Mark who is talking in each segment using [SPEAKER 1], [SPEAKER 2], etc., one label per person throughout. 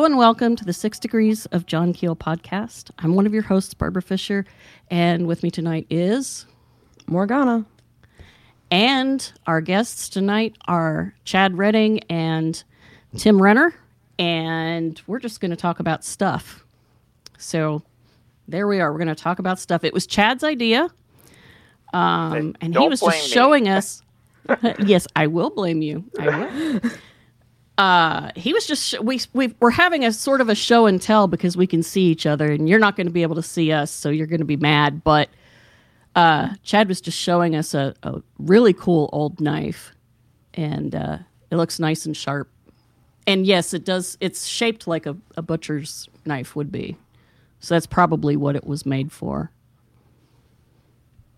[SPEAKER 1] welcome to the Six Degrees of John Keel podcast. I'm one of your hosts, Barbara Fisher, and with me tonight is
[SPEAKER 2] Morgana.
[SPEAKER 1] And our guests tonight are Chad Redding and Tim Renner, and we're just going to talk about stuff. So there we are. We're going to talk about stuff. It was Chad's idea, um, and he was
[SPEAKER 3] blame
[SPEAKER 1] just
[SPEAKER 3] me.
[SPEAKER 1] showing us. yes, I will blame you. I will. Uh, he was just sh- we we we're having a sort of a show and tell because we can see each other, and you're not going to be able to see us, so you're going to be mad. But uh, Chad was just showing us a, a really cool old knife, and uh, it looks nice and sharp. And yes, it does. It's shaped like a, a butcher's knife would be, so that's probably what it was made for.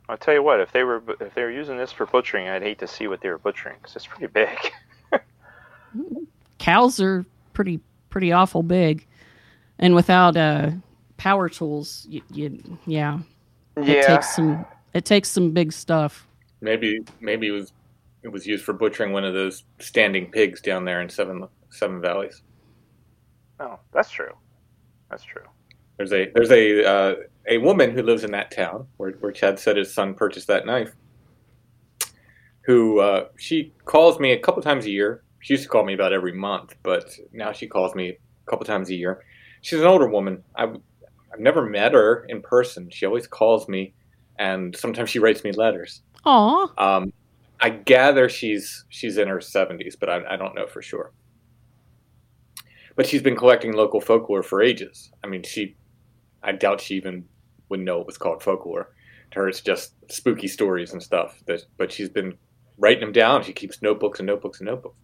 [SPEAKER 3] I'll tell you what, if they were if they were using this for butchering, I'd hate to see what they were butchering because it's pretty big.
[SPEAKER 1] Cows are pretty pretty awful big, and without uh, power tools, you, you yeah, it takes some it takes some big stuff.
[SPEAKER 4] Maybe maybe it was it was used for butchering one of those standing pigs down there in Seven Seven Valleys.
[SPEAKER 3] Oh, that's true. That's true.
[SPEAKER 4] There's a there's a uh, a woman who lives in that town where, where Chad said his son purchased that knife. Who uh, she calls me a couple times a year. She used to call me about every month, but now she calls me a couple times a year. She's an older woman. I've I've never met her in person. She always calls me, and sometimes she writes me letters.
[SPEAKER 1] Aw,
[SPEAKER 4] Um, I gather she's she's in her seventies, but I, I don't know for sure. But she's been collecting local folklore for ages. I mean, she, I doubt she even would know it was called folklore. To her, it's just spooky stories and stuff. That, but she's been writing them down. She keeps notebooks and notebooks and notebooks.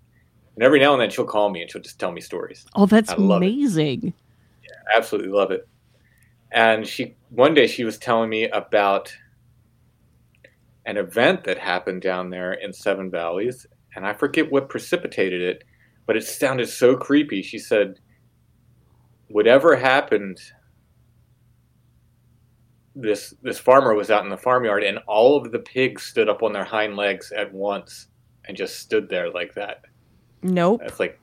[SPEAKER 4] And every now and then she'll call me and she'll just tell me stories.
[SPEAKER 1] oh, that's
[SPEAKER 4] amazing.
[SPEAKER 1] amazing.
[SPEAKER 4] absolutely love it. And she one day she was telling me about an event that happened down there in Seven Valleys, and I forget what precipitated it, but it sounded so creepy. She said, "Whatever happened." This this farmer was out in the farmyard, and all of the pigs stood up on their hind legs at once and just stood there like that.
[SPEAKER 2] Nope.
[SPEAKER 4] That's like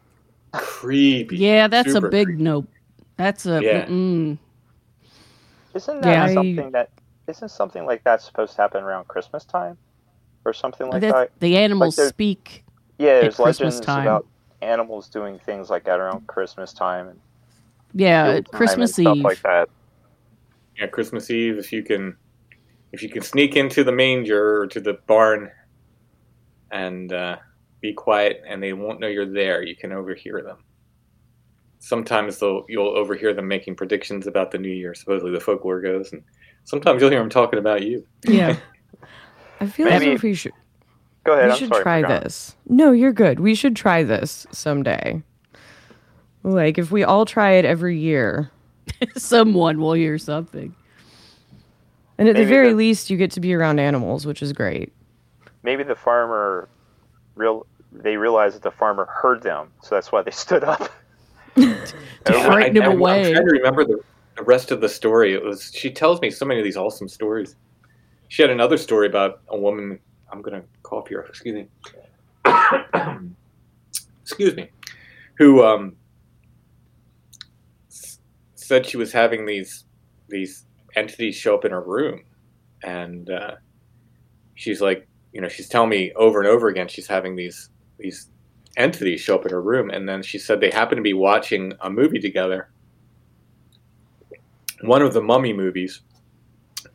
[SPEAKER 4] creepy.
[SPEAKER 1] Yeah, that's
[SPEAKER 4] Super
[SPEAKER 1] a big
[SPEAKER 4] creepy.
[SPEAKER 1] nope. That's a
[SPEAKER 4] Yeah.
[SPEAKER 1] mm,
[SPEAKER 3] Isn't that
[SPEAKER 1] Yeah, I-
[SPEAKER 3] something that isn't something like that supposed to happen around Christmas time, or something like
[SPEAKER 1] that-
[SPEAKER 3] that?
[SPEAKER 1] the animals
[SPEAKER 3] they're-
[SPEAKER 1] speak.
[SPEAKER 3] Yeah, there's
[SPEAKER 1] Christmas
[SPEAKER 3] legends
[SPEAKER 1] time.
[SPEAKER 3] about animals doing things like that around Christmas time and
[SPEAKER 1] Yeah,
[SPEAKER 3] Yule time
[SPEAKER 1] Christmas
[SPEAKER 3] and stuff
[SPEAKER 1] Eve.
[SPEAKER 3] like that.
[SPEAKER 4] yeah, Christmas Eve, if you can, if you can sneak into the manger or to the barn, and uh, be quiet, and they won't know you're there, you can overhear them. Sometimes they'll you'll overhear them making predictions about the new year. Supposedly, the folklore goes, and sometimes you'll hear them talking about you.
[SPEAKER 1] Yeah,
[SPEAKER 2] I feel as if we should
[SPEAKER 3] Go ahead.
[SPEAKER 2] we
[SPEAKER 3] I'm
[SPEAKER 2] should
[SPEAKER 3] sorry,
[SPEAKER 2] try this. No, you're good. We should try this someday. Like if we all try it every year.
[SPEAKER 1] someone will hear something.
[SPEAKER 2] And at the very
[SPEAKER 3] the-
[SPEAKER 2] least you get to be around animals, which is great.
[SPEAKER 3] Maybe the farmer real they realized that the farmer heard them, so that's why they stood up.
[SPEAKER 1] Frighten him
[SPEAKER 4] I, I,
[SPEAKER 1] away.
[SPEAKER 4] I'm trying to remember the, the rest of the story. It was she tells me so many of these awesome stories. She had another story about a woman. I'm gonna cough here. Excuse me. Excuse me. Who um, s- said she was having these these entities show up in her room, and uh, she's like, you know, she's telling me over and over again she's having these these entities show up in her room, and then she said they happened to be watching a movie together, one of the mummy movies,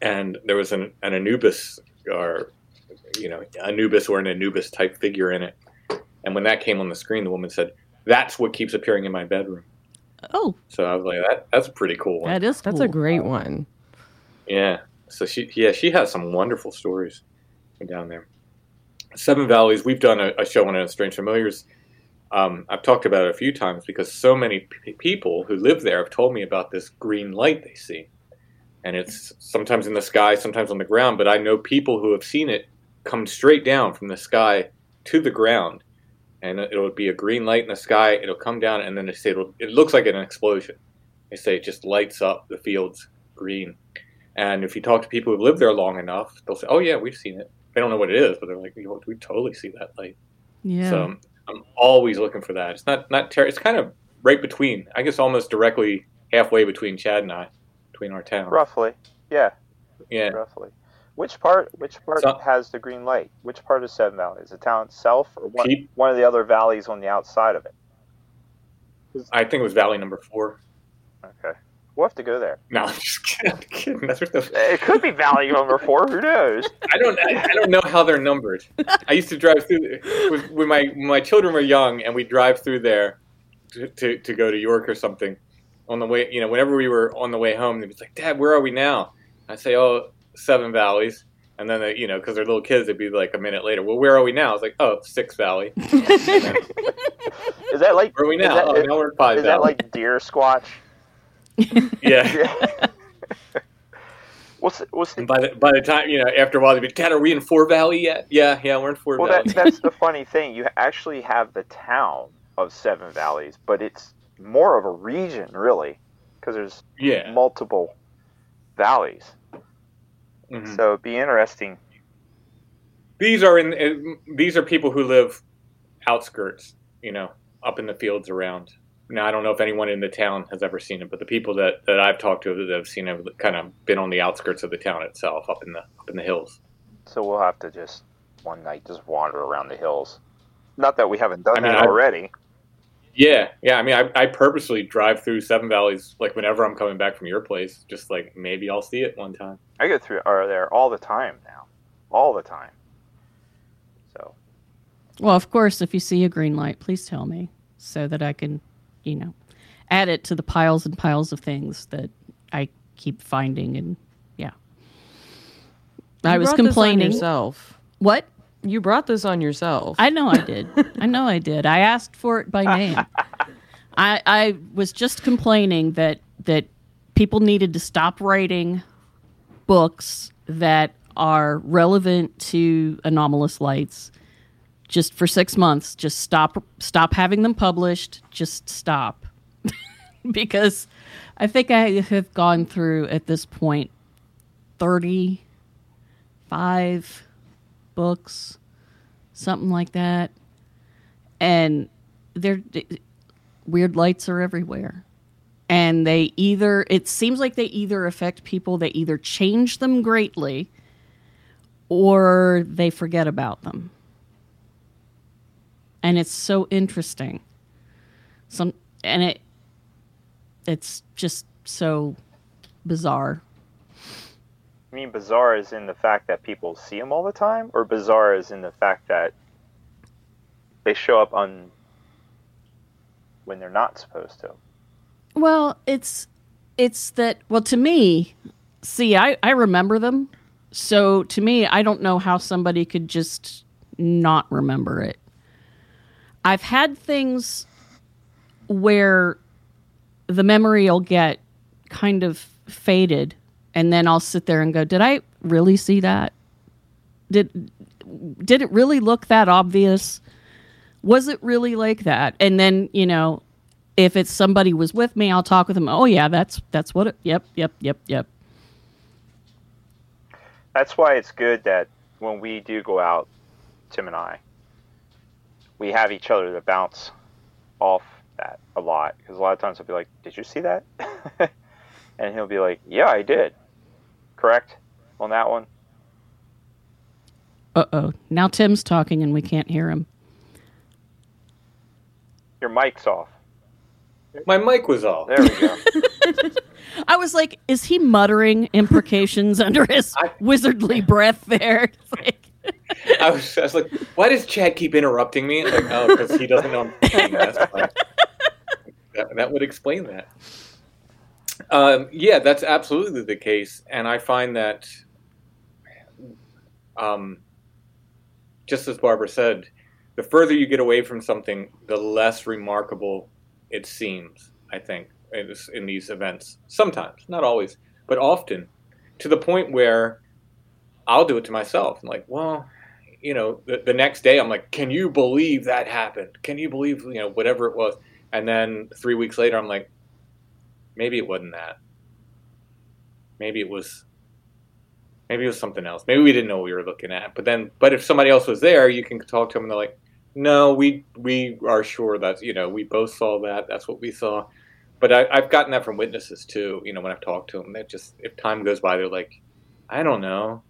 [SPEAKER 4] and there was an, an Anubis or you know Anubis or an Anubis type figure in it, and when that came on the screen, the woman said, "That's what keeps appearing in my bedroom."
[SPEAKER 1] Oh,
[SPEAKER 4] So I was like, "That that's a pretty cool one."
[SPEAKER 1] that is
[SPEAKER 2] That's a great one.
[SPEAKER 4] Yeah. So she, yeah, she has some wonderful stories down there. Seven Valleys. We've done a, a show on it, Strange Familiars. Um, I've talked about it a few times because so many p- people who live there have told me about this green light they see, and it's sometimes in the sky, sometimes on the ground. But I know people who have seen it come straight down from the sky to the ground, and it- it'll be a green light in the sky. It'll come down, and then they say it looks like an explosion. They say it just lights up the fields green. And if you talk to people who've lived there long enough, they'll say, "Oh yeah, we've seen it." They don't know what it is, but they're like, "We totally see that light."
[SPEAKER 1] Yeah.
[SPEAKER 4] So I'm always looking for that. It's not not ter- it's kind of right between. I guess almost directly halfway between Chad and I, between our towns.
[SPEAKER 3] Roughly. Yeah,
[SPEAKER 4] Yeah.
[SPEAKER 3] roughly. Which part? Which part
[SPEAKER 4] So-
[SPEAKER 3] has the green light? Which part of Seven Valleys? The town itself, or one,
[SPEAKER 4] Keep-
[SPEAKER 3] one of the other valleys on the outside of it?
[SPEAKER 4] I think it was Valley Number Four.
[SPEAKER 3] Okay, we'll have to go there.
[SPEAKER 4] No, I'm just kidding. I'm kidding. That's what the,
[SPEAKER 3] It could be Valley Number Four. Who knows?
[SPEAKER 4] I don't. I, I don't know how they're numbered. I used to drive through with, when my when my children were young, and we drive through there to, to to go to York or something. On the way, you know, whenever we were on the way home, they'd be like, "Dad, where are we now?" I say, "Oh, Seven Valleys." And then, they, you know, because they're little kids, they'd be like a minute later, "Well, where are we now?" I was like, "Oh, Six Valley."
[SPEAKER 3] Is that like?
[SPEAKER 4] Where are we
[SPEAKER 3] is
[SPEAKER 4] now?
[SPEAKER 3] that-
[SPEAKER 4] oh,
[SPEAKER 3] is-
[SPEAKER 4] now we're at Five
[SPEAKER 3] Is that like Deer Squatch?
[SPEAKER 4] yeah.
[SPEAKER 3] What's what's
[SPEAKER 4] And by the by the time you know, after a while, they'd be, "Dad, are we in Four Valley yet?" Yeah, yeah, we're in Four
[SPEAKER 3] well,
[SPEAKER 4] Valley.
[SPEAKER 3] that, that's the funny thing. You actually have the town of Seven Valleys, but it's more of a region, really, because there's
[SPEAKER 4] yeah.
[SPEAKER 3] multiple valleys.
[SPEAKER 4] Mhm.
[SPEAKER 3] So it'd be interesting.
[SPEAKER 4] these are in these are people who live outskirts you know up in the fields around now i don't know if anyone in the town has ever seen it but the people that, that i've talked to that have seen it have kind of been on the outskirts of the town itself up in the up in the hills
[SPEAKER 3] So we'll have to just one night just wander around the hills. Not that we haven't done
[SPEAKER 4] I mean,
[SPEAKER 3] that
[SPEAKER 4] I-
[SPEAKER 3] already.
[SPEAKER 4] yeah yeah i mean I, I purposely drive through seven valleys like whenever i'm coming back from your place just like maybe i'll see it one time
[SPEAKER 3] I go through are there all the time now, all the time. So
[SPEAKER 1] Well, of course, if you see a green light, please tell me so that I can, you know, add it to the piles and piles of things that I keep finding. And yeah, I was
[SPEAKER 2] brought this on
[SPEAKER 1] complaining.
[SPEAKER 2] yourself.
[SPEAKER 1] What?
[SPEAKER 2] You brought this on yourself.
[SPEAKER 1] I know I did. I know I did. I asked for it by name. I I was just complaining that that people needed to stop writing books that are relevant to anomalous lights just for 6 months. Just stop stop having them published. Just stop. because I think I have gone through at this point 35 books something like that. And they're weird lights are everywhere. And they either it seems like they either affect people they either change them greatly or they forget about them. And it's so interesting. Some and it it's just so bizarre.
[SPEAKER 3] I mean, bizarre is in the fact that people see them all the time, or bizarre is in the fact that they show up on when they're not supposed to.
[SPEAKER 1] Well, it's it's that well to me, see, I I remember them. So to me, I don't know how somebody could just not remember it. I've had things where the memory will get kind of faded and then I'll sit there and go, "Did I really see that? Did did it really look that obvious? Was it really like that?" And then, you know, if it's somebody was with me, I'll talk with them. Oh yeah, that's that's what it. Yep, yep, yep, yep.
[SPEAKER 3] That's why it's good that when we do go out, Tim and I, we have each other to bounce off that a lot. Because a lot of times I'll be like, "Did you see that?" and he'll be like, "Yeah, I did." Correct on that one.
[SPEAKER 1] Uh oh. Now Tim's talking and we can't hear him.
[SPEAKER 3] Your mic's off.
[SPEAKER 4] my mic was off
[SPEAKER 3] There we go.
[SPEAKER 1] I was like, is he muttering imprecations under his
[SPEAKER 4] I-
[SPEAKER 1] wizardly breath there? It's like,
[SPEAKER 4] I was, I was like, why does Chad keep interrupting me? Like, oh, because he doesn't know I'm saying that. That, would explain that. Um, yeah, that's absolutely the case, and I find that, um, just as Barbara said, the further you get away from something, the less remarkable it seems. I think in, in these events, sometimes, not always, but often, to the point where I'll do it to myself. I'm like, well, you know, the, the next day I'm like, can you believe that happened? Can you believe, you know, whatever it was? And then three weeks later, I'm like, maybe it wasn't that. Maybe it was, maybe it was something else. Maybe we didn't know what we were looking at. But then, but if somebody else was there, you can talk to them and they're like, no, we we are sure that you know we both saw that. That's what we saw. But I, I've gotten that from witnesses too. You know, when I've talked to them, they just if time goes by, they're like, I don't know,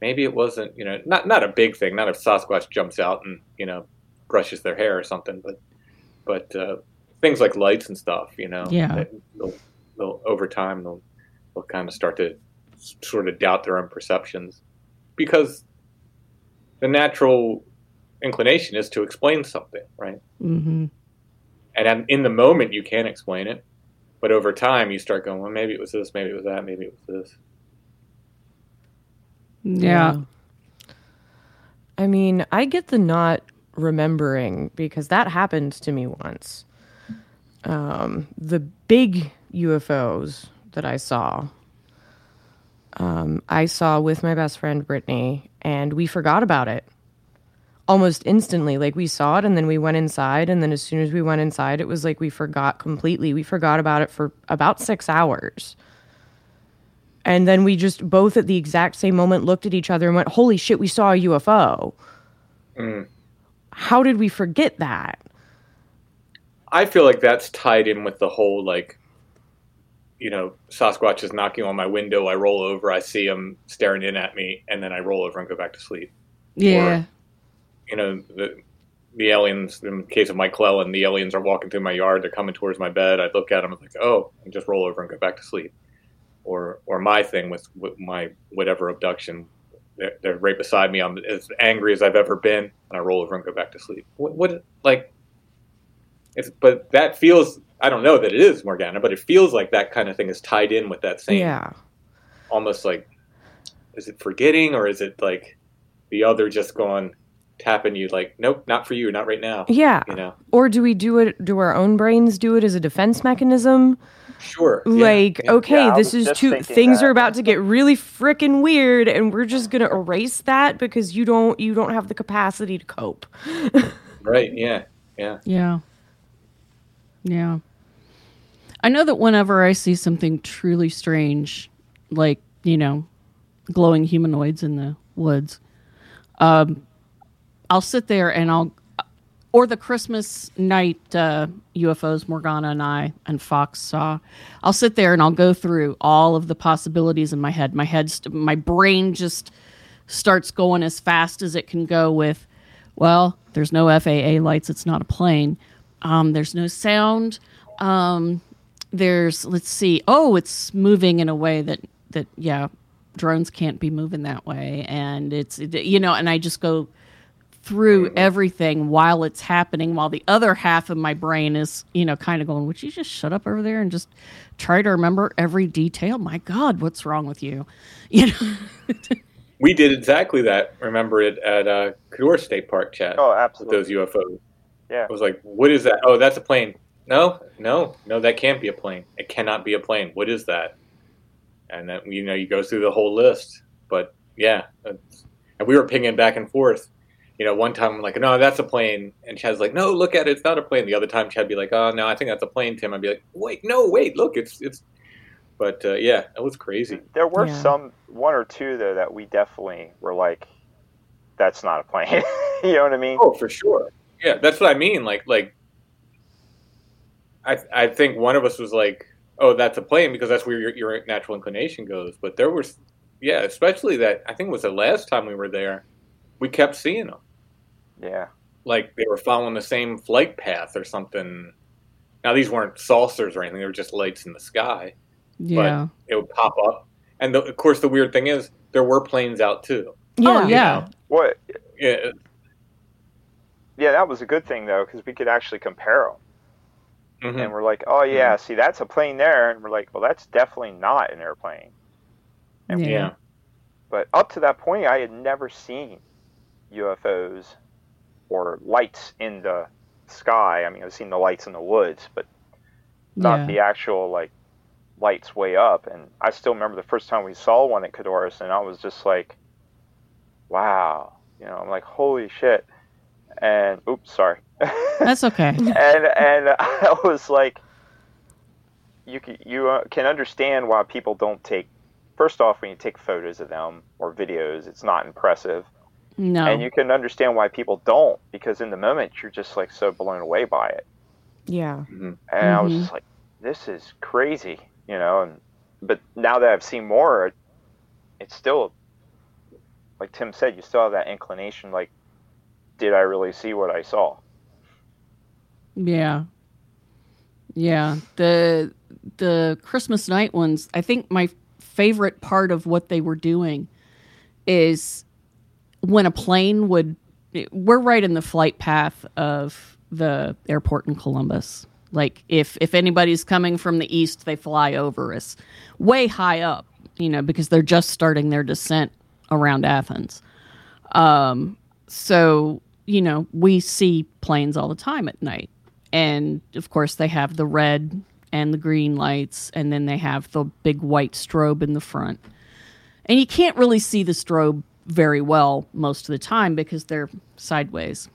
[SPEAKER 4] maybe it wasn't. You know, not not a big thing. Not if Sasquatch jumps out and you know brushes their hair or something. But but uh, things like lights and stuff. You know,
[SPEAKER 1] Yeah.
[SPEAKER 4] they'll, they'll over time they'll they'll kind of start to sort of doubt their own perceptions because the natural inclination is to explain something, right?
[SPEAKER 1] Mm-hmm.
[SPEAKER 4] And in the moment, you can't explain it, but over time, you start going, well, maybe it was this, maybe it was that, maybe it was this.
[SPEAKER 1] Yeah.
[SPEAKER 2] I mean, I get the not remembering because that happened to me once. Um, the big UFOs that I saw, um, I saw with my best friend Brittany, and we forgot about it almost instantly. Like we saw it, and then we went inside, and then as soon as we went inside, it was like we forgot completely. We forgot about it for about six hours. And then we just both at the exact same moment looked at each other and went, Holy shit, we saw a UFO.
[SPEAKER 4] Mm.
[SPEAKER 2] How did we forget that?
[SPEAKER 4] I feel like that's tied in with the whole like, you know, Sasquatch is knocking on my window. I roll over, I see him staring in at me, and then I roll over and go back to sleep.
[SPEAKER 1] Yeah.
[SPEAKER 4] You know, the the aliens. In the case of Mike Clelland, the aliens are walking through my yard. They're coming towards my bed. I look at them. I'm like, oh, and just roll over and go back to sleep. Or or my thing with, with my whatever abduction. They're, they're right beside me. I'm as angry as I've ever been, and I roll over and go back to sleep. What, what like? It's but that feels. I don't know that it is Morgana, but it feels like that kind of thing is tied in with that same
[SPEAKER 2] Yeah.
[SPEAKER 4] almost like is it forgetting or is it like the other just going tapping you like nope not for you not right now
[SPEAKER 2] Yeah.
[SPEAKER 4] you know
[SPEAKER 2] Or do we do it, do our own brains do it as a defense mechanism?
[SPEAKER 4] Sure
[SPEAKER 2] Like,
[SPEAKER 4] yeah.
[SPEAKER 2] okay,
[SPEAKER 3] Yeah,
[SPEAKER 2] this is too, things
[SPEAKER 3] that.
[SPEAKER 2] are about to get really freaking weird and we're just going to erase that because you don't, you don't have the capacity to cope.
[SPEAKER 4] right yeah yeah
[SPEAKER 1] Yeah. Yeah. I know that whenever I see something truly strange, like, you know, glowing humanoids in the woods, um, I'll sit there and I'll, or the Christmas night uh, UFOs Morgana and I and Fox saw, I'll sit there and I'll go through all of the possibilities in my head. My head, st- my brain just starts going as fast as it can go with, well, there's no FAA lights. It's not a plane. Um, there's no sound. Um, there's let's see. Oh, it's moving in a way that that yeah, drones can't be moving that way, and it's you know, and I just go through everything while it's happening, while the other half of my brain is you know kind of going, would you just shut up over there and just try to remember every detail? My God, what's wrong with you? You know.
[SPEAKER 4] we did exactly that remember it at uh Codorus State Park Chad
[SPEAKER 3] Oh, absolutely.
[SPEAKER 4] those UFOs
[SPEAKER 3] Yeah.
[SPEAKER 4] I was like what is that oh that's a plane no no no that can't be a plane it cannot be a plane what is that and then you know you go through the whole list but yeah and we were pinging back and forth you know one time i'm like no that's a plane and chad's like no look at it it's not a plane the other time chad'd be like oh no i think that's a plane tim i'd be like wait no wait look it's it's but uh, yeah it was crazy
[SPEAKER 3] There were
[SPEAKER 2] Yeah.
[SPEAKER 3] some one or two though that we definitely were like, that's not a plane. you know what I mean?
[SPEAKER 4] Oh, for sure. Yeah, that's what I mean. Like, like, I I think one of us was like, "Oh, that's a plane," because that's where your, your natural inclination goes. But there was, yeah, especially that. I think it was the last time we were there, we kept seeing them.
[SPEAKER 3] Yeah.
[SPEAKER 4] Like they were following the same flight path or something. Now these weren't saucers or anything; they were just lights in the sky.
[SPEAKER 1] Yeah.
[SPEAKER 4] It would pop up, and the, of course, the weird thing is there were planes out too.
[SPEAKER 1] oh
[SPEAKER 2] Yeah.
[SPEAKER 1] yeah.
[SPEAKER 3] What?
[SPEAKER 4] Yeah,
[SPEAKER 3] Yeah, that was a good thing though, because we could actually compare them,
[SPEAKER 4] mhm.
[SPEAKER 3] and we're like, oh yeah, see that's a plane there, and we're like, well that's definitely not an airplane. And-
[SPEAKER 4] yeah.
[SPEAKER 3] But up to that point, I had never seen UFOs or lights in the sky. I mean, I've seen the lights in the woods, but not
[SPEAKER 1] Yeah.
[SPEAKER 3] the actual like lights way up. And I still remember the first time we saw one at Codorus, and I was just like, "Wow!" You know, I'm like, "Holy shit!" And oops, sorry.
[SPEAKER 1] That's okay.
[SPEAKER 3] and and I was like, you can, you uh, can understand why people don't take. First off, when you take photos of them or videos, it's not impressive.
[SPEAKER 1] No.
[SPEAKER 3] and you can understand why people don't because in the moment you're just like so blown away by it.
[SPEAKER 2] Yeah.
[SPEAKER 3] and I was
[SPEAKER 1] Mhm.
[SPEAKER 3] just like, "This is crazy," you know. And but now that I've seen more, it- it's still like Tim said, you still have that inclination. Like, did I really see what I saw?
[SPEAKER 1] Yeah. Yeah. The the Christmas night ones, I think my favorite part of what they were doing is when a plane would we're right in the flight path of the airport in Columbus. Like if if anybody's coming from the east, they fly over us way high up, you know, because they're just starting their descent around Athens. Um so, you know, we see planes all the time at night and of course they have the red and the green lights and then they have the big white strobe in the front and you can't really see the strobe very well most of the time because they're sideways.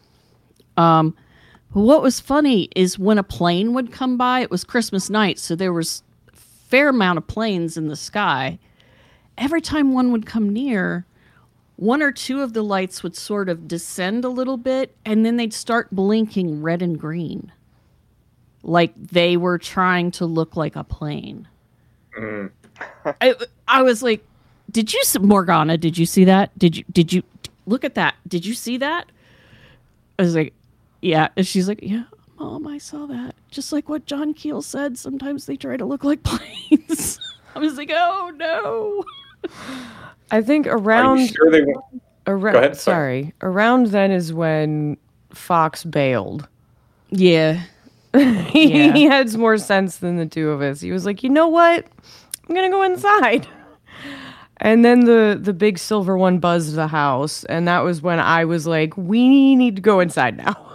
[SPEAKER 1] Um, but what was funny is when a plane would come by it was christmas night so there was a fair amount of planes in the sky. Every time one would come near one or two of the lights would sort of descend a little bit and then they'd start blinking red and green. Like they were trying to look like a plane.
[SPEAKER 4] Mm.
[SPEAKER 1] I, I was like did you see morgana did you see that did you did you look at that did you see that i was like yeah and she's like yeah mom i saw that just like what john keel said sometimes they try to look like planes i was like oh no
[SPEAKER 2] I think around
[SPEAKER 4] sure they won't?
[SPEAKER 2] around
[SPEAKER 4] Go ahead,
[SPEAKER 2] sorry.
[SPEAKER 4] sorry.
[SPEAKER 2] around then is when Fox bailed.
[SPEAKER 1] yeah
[SPEAKER 2] he,
[SPEAKER 1] Yeah.
[SPEAKER 2] he had more sense than the two of us. He was like, you know what? I'm gonna go inside. And then the the big silver one buzzed the house, and that was when I was like, we need to go inside now.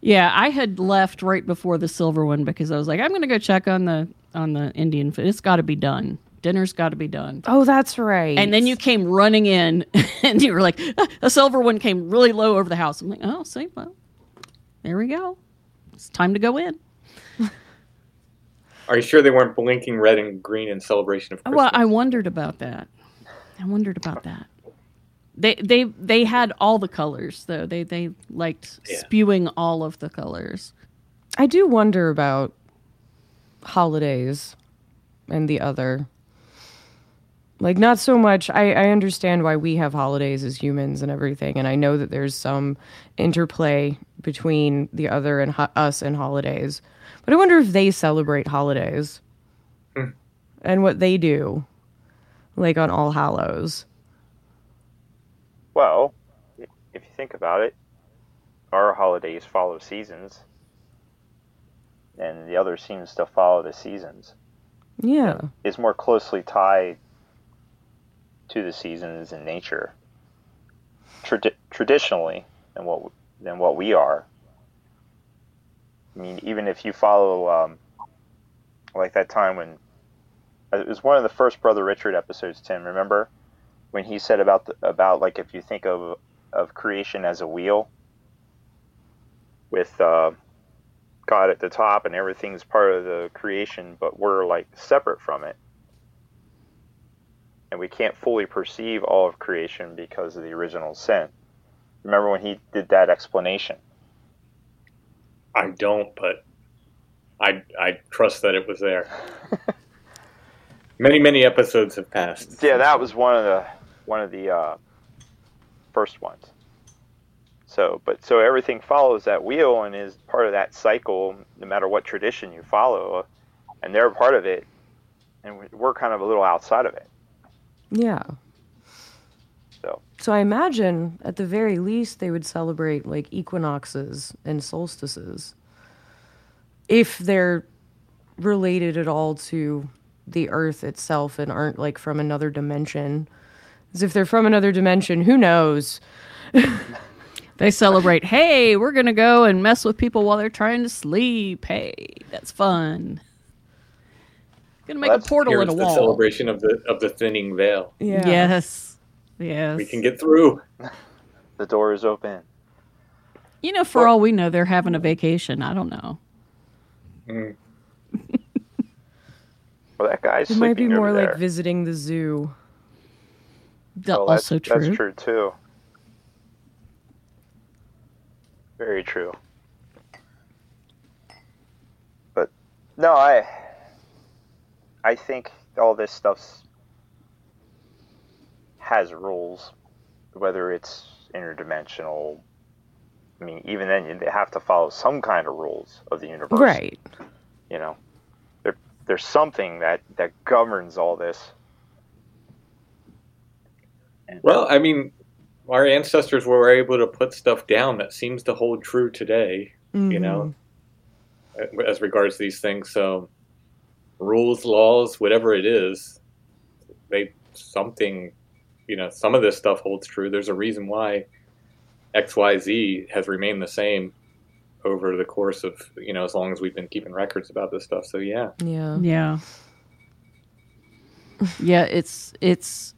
[SPEAKER 1] Yeah, I had left right before the silver one because I was like, I'm going to go check on the on the Indian food. It's got to be done. Dinner's got to be done.
[SPEAKER 2] Oh, that's right.
[SPEAKER 1] And then you came running in, and you were like, "Ah," the silver one came really low over the house. I'm like, oh, see, well, there we go. It's time to go in.
[SPEAKER 4] Are you sure they weren't blinking red and green in celebration of Christmas?
[SPEAKER 1] Well, I wondered about that. I wondered about that. They they they had all the colors though. They they liked
[SPEAKER 4] Yeah.
[SPEAKER 1] spewing all of the colors.
[SPEAKER 2] I do wonder about holidays and the other. Like, not so much. I, I understand why we have holidays as humans and everything, and I know that there's some interplay between the other and ho- us and holidays. But I wonder if they celebrate holidays
[SPEAKER 4] Hmm.
[SPEAKER 2] and what they do, like on All Hallows.
[SPEAKER 3] Well, if you think about it, our holidays follow seasons, and the other seems to follow the seasons.
[SPEAKER 2] Yeah.
[SPEAKER 3] It's more closely tied to the seasons in nature, tradi- traditionally, than what than what we are. I mean, even if you follow, um, like that time when it was one of the first Brother Richard episodes, Tim. Remember when he said about the, about like if you think of of creation as a wheel with uh, God at the top and everything's part of the creation, but we're like separate from it. And we can't fully perceive all of creation because of the original sin. Remember when he did that explanation?
[SPEAKER 4] I don't, but I I trust that it was there. many many episodes have passed.
[SPEAKER 3] Yeah, that was one of the one of the uh, first ones. So, but so everything follows that wheel and is part of that cycle, no matter what tradition you follow, and they're a part of it, and we- we're kind of a little outside of it.
[SPEAKER 2] Yeah.
[SPEAKER 3] So.
[SPEAKER 2] So I imagine at the very least they would celebrate like equinoxes and solstices. If they're related at all to the earth itself and aren't like from another dimension. As if they're from another dimension, who knows?
[SPEAKER 1] They celebrate, hey, we're going to go and mess with people while they're trying to sleep. Hey, that's fun. Gonna make
[SPEAKER 3] Well,
[SPEAKER 1] a portal in
[SPEAKER 4] Here's
[SPEAKER 1] a
[SPEAKER 4] the celebration of the of the thinning veil.
[SPEAKER 2] Yeah.
[SPEAKER 1] Yes. Yes.
[SPEAKER 4] We can get through.
[SPEAKER 3] The door is open.
[SPEAKER 1] you know, for
[SPEAKER 3] Well-
[SPEAKER 1] all we know, they're having a vacation. I don't know.
[SPEAKER 4] Mm.
[SPEAKER 3] Well, that guy's
[SPEAKER 2] It might be
[SPEAKER 3] sleeping
[SPEAKER 2] more
[SPEAKER 3] over
[SPEAKER 2] like
[SPEAKER 3] there.
[SPEAKER 2] visiting the zoo.
[SPEAKER 1] That's
[SPEAKER 3] Well, oh, that's-
[SPEAKER 1] also true.
[SPEAKER 3] That's true too. Very true. But no, I I think all this stuff's has rules, whether it's interdimensional. I mean, even then, they have to follow some kind of rules of the universe,
[SPEAKER 2] Right.
[SPEAKER 3] You know, there there's something that that governs all this. And-
[SPEAKER 4] Well, I mean, our ancestors were able to put stuff down that seems to hold true today, you mm-hmm. know, as regards these things. So, rules, laws, whatever it is, they something, you know, some of this stuff holds true. There's a reason why XYZ has remained the same over the course of, you know, as long as we've been keeping records about this stuff. So, yeah.
[SPEAKER 2] Yeah.
[SPEAKER 1] Yeah. yeah, it's it's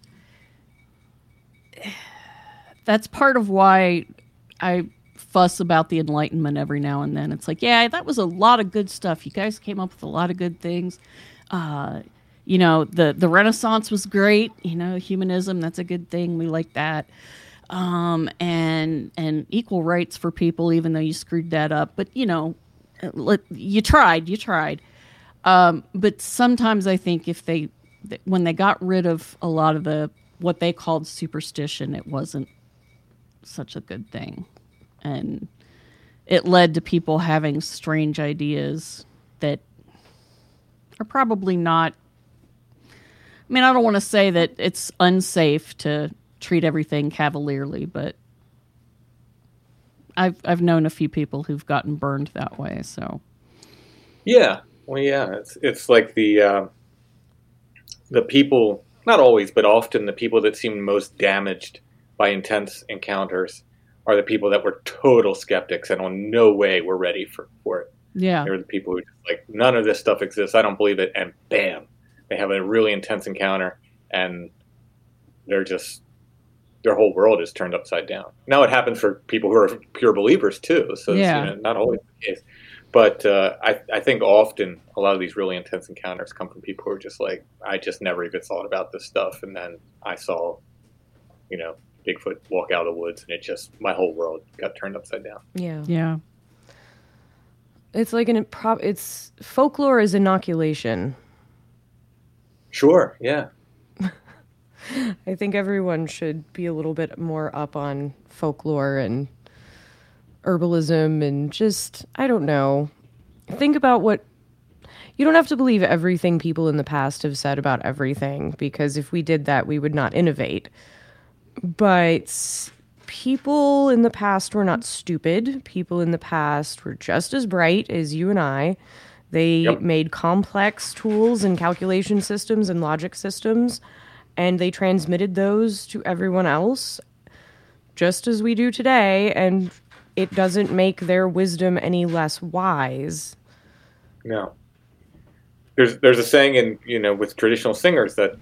[SPEAKER 1] that's part of why I fuss about the enlightenment every now and then. It's like, yeah, that was a lot of good stuff. You guys came up with a lot of good things. Uh you know, the the Renaissance was great, you know, humanism, that's a good thing. We like that. Um and equal rights for people even though you screwed that up. But, you know, let, you tried, you tried. Um, but sometimes I think if they, when they got rid of a lot of the what they called superstition, it wasn't such a good thing, and it led to people having strange ideas that are probably not. I mean, I don't want to say that it's unsafe to treat everything cavalierly, but I've I've known a few people who've gotten burned that way. So
[SPEAKER 4] Yeah, well, yeah, it's it's like the uh, the people, not always, but often the people that seem most damaged by intense encounters are the people that were total skeptics and on no way were ready for, for it.
[SPEAKER 1] yeah,
[SPEAKER 4] They were the people who just like none of this stuff exists. I don't believe it, and bam, they have a really intense encounter, and they're just their whole world is turned upside down. Now it happens for people who are pure believers too, so it's, you know, not always the case. But uh, I, I think often a lot of these really intense encounters come from people who are just like, I just never even thought about this stuff, and then I saw, you know, Bigfoot walk out of the woods, and it just my whole world got turned upside down.
[SPEAKER 2] Yeah.
[SPEAKER 1] yeah,
[SPEAKER 2] It's like an prop. It's folklore is inoculation.
[SPEAKER 4] Sure, yeah,
[SPEAKER 2] I think everyone should be a little bit more up on folklore and herbalism and just I don't know. Think about what you don't have to believe everything people in the past have said about everything because if we did that we would not innovate. But people in the past were not stupid. People in the past were just as bright as you and I. They
[SPEAKER 4] Yep.
[SPEAKER 2] made complex tools and calculation systems and logic systems and they transmitted those to everyone else just as we do today and it doesn't make their wisdom any less wise
[SPEAKER 4] No. There's there's a saying in you know with traditional singers that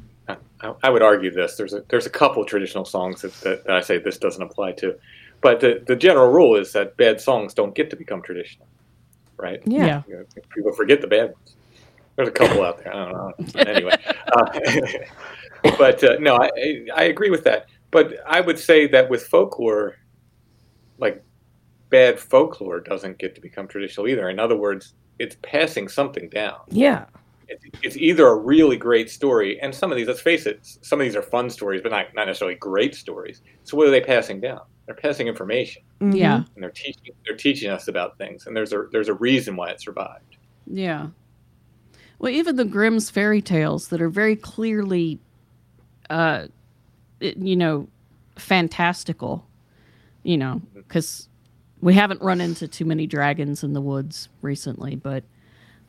[SPEAKER 4] I, I would argue this. There's a there's a couple traditional songs that, that, that I say this doesn't apply to, but the the general rule is that bad songs don't get to become traditional, right?
[SPEAKER 2] yeah,
[SPEAKER 1] yeah.
[SPEAKER 4] You know, people forget the bad ones. There's a couple out there. I don't know. Anyway, uh, but uh, no, I I agree with that. But I would say that with folklore, like bad folklore doesn't get to become traditional either. In other words, it's passing something down.
[SPEAKER 2] yeah
[SPEAKER 4] It's, it's either a really great story, and some of these, let's face it, some of these are fun stories, but not, not necessarily great stories. So what are they passing down? They're passing information,
[SPEAKER 2] Mhm.
[SPEAKER 1] yeah.
[SPEAKER 4] and they're teaching they're teaching us about things, and there's a there's a reason why it survived.
[SPEAKER 1] Yeah. Well, even the Grimm's fairy tales that are very clearly, uh, it- you know, fantastical, you know, because we haven't run into too many dragons in the woods recently, but.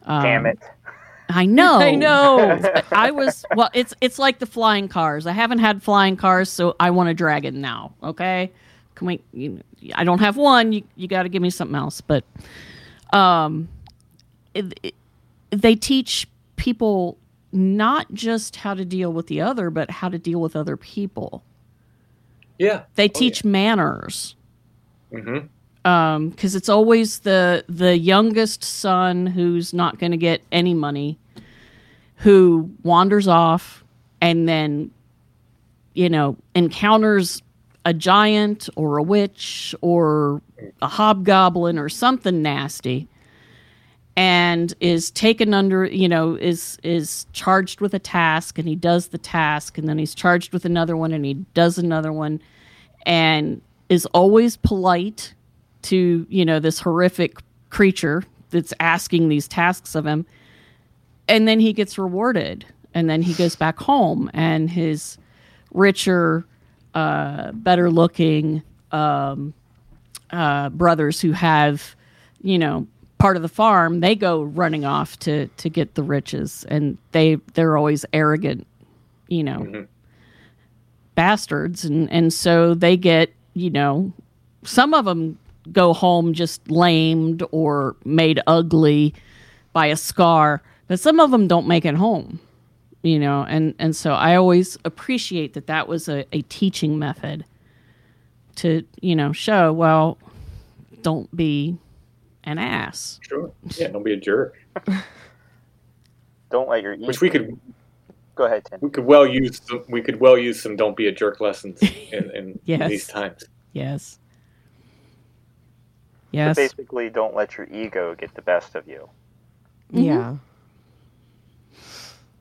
[SPEAKER 1] Um,
[SPEAKER 3] Damn it.
[SPEAKER 1] I know.
[SPEAKER 2] I know.
[SPEAKER 1] I was well. It's it's like the flying cars. I haven't had flying cars, so I want a dragon now. Okay, can we? You, I don't have one. You you got to give me something else. But, um, it, it- they teach people not just how to deal with the other, but how to deal with other people.
[SPEAKER 4] Yeah,
[SPEAKER 1] They teach manners.
[SPEAKER 4] Hmm
[SPEAKER 1] um because it's always the the youngest son who's not going to get any money who wanders off and then you know encounters a giant or a witch or a hobgoblin or something nasty and is taken under you know is is charged with a task and he does the task and then he's charged with another one and he does another one and is always polite to you know this horrific creature that's asking these tasks of him. And then he gets rewarded and then he goes back home and his richer uh, better looking um, uh, brothers who have you know part of the farm they go running off to to get the riches and they they're always arrogant you know mm-hmm. bastards. And and so they get you know some of them go home just lamed or made ugly by a scar but some of them don't make it home you know. And and so i always appreciate that that was a, a teaching method to you know show well don't be an ass
[SPEAKER 4] Sure. Yeah, don't be a jerk.
[SPEAKER 3] Don't let your ego.
[SPEAKER 4] Which we could
[SPEAKER 3] Go ahead, Tim.
[SPEAKER 4] we could well use some, we could well use some don't be a jerk lessons in, in
[SPEAKER 1] Yes.
[SPEAKER 4] these times.
[SPEAKER 1] yes
[SPEAKER 3] So
[SPEAKER 1] yes
[SPEAKER 3] basically, don't let your ego get the best of you.
[SPEAKER 1] Mhm.
[SPEAKER 2] Yeah.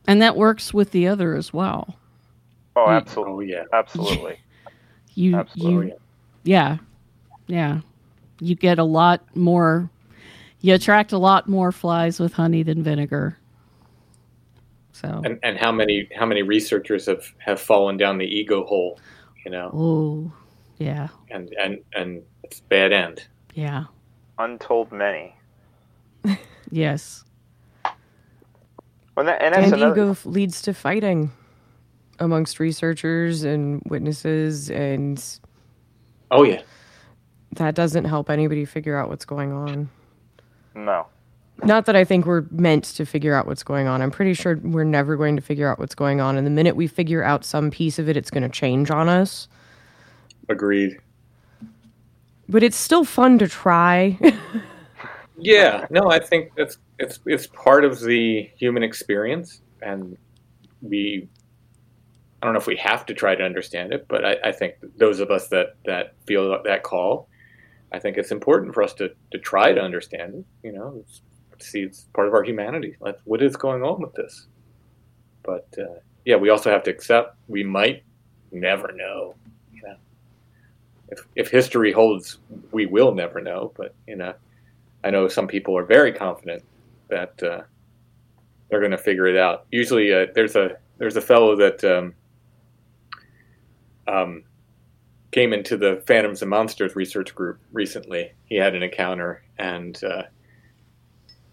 [SPEAKER 1] and that works with the other as well
[SPEAKER 3] Oh,
[SPEAKER 1] Mm.
[SPEAKER 3] absolutely,
[SPEAKER 4] Oh yeah.
[SPEAKER 3] absolutely.
[SPEAKER 1] you
[SPEAKER 3] Absolutely.
[SPEAKER 1] you yeah yeah you get a lot more you attract a lot more flies with honey than vinegar so
[SPEAKER 4] And and how many how many researchers have have fallen down the ego hole, you know,
[SPEAKER 1] oh yeah
[SPEAKER 4] and and and it's a bad end.
[SPEAKER 1] yeah
[SPEAKER 3] Untold many.
[SPEAKER 1] yes
[SPEAKER 3] Well, that, and that's
[SPEAKER 2] And
[SPEAKER 3] another.
[SPEAKER 2] ego f- leads to fighting amongst researchers and witnesses, and
[SPEAKER 4] Oh yeah.
[SPEAKER 2] That doesn't help anybody figure out what's going on.
[SPEAKER 3] No.
[SPEAKER 2] Not that I think we're meant to figure out what's going on. I'm pretty sure we're never going to figure out what's going on. And the minute we figure out some piece of it, it's going to change on us.
[SPEAKER 4] Agreed.
[SPEAKER 2] But it's still fun to try.
[SPEAKER 4] Yeah, no, I think that's it's it's part of the human experience, and we. I don't know if we have to try to understand it, but I, I think those of us that that feel that call, I think it's important for us to to try to understand it. You know, it's, see, it's part of our humanity. Like, what is going on with this? But uh, yeah, we also have to accept we might never know. You know, if if history holds, we will never know. But you know. I know some people are very confident that uh, they're going to figure it out. Usually, uh, there's a there's a fellow that um, um, came into the Phantoms and Monsters research group recently. He had an encounter, and uh,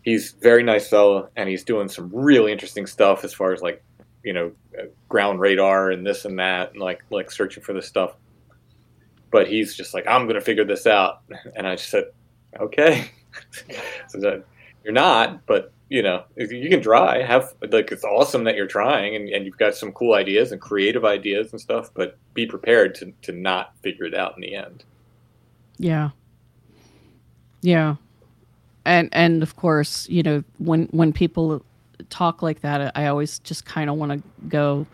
[SPEAKER 4] he's very nice fellow, and he's doing some really interesting stuff as far as like you know uh, ground radar and this and that, and like like searching for this stuff. But he's just like, I'm going to figure this out, and I just said, okay. so you're not, but you know, you can try. Have like it's awesome that you're trying and, and you've got some cool ideas and creative ideas and stuff, but be prepared to, to not figure it out in the end.
[SPEAKER 1] Yeah. Yeah. And and of course, you know, when when people talk like that, I always just kind of want to go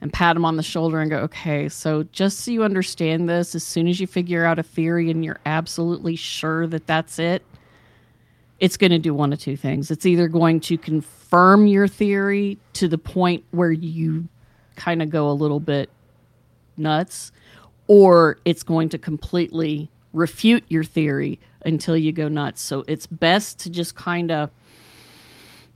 [SPEAKER 1] and pat them on the shoulder and go, "Okay, so just so you understand this, as soon as you figure out a theory and you're absolutely sure that that's it, it's going to do one of two things. It's either going to confirm your theory to the point where you kind of go a little bit nuts, or it's going to completely refute your theory until you go nuts. So it's best to just kind of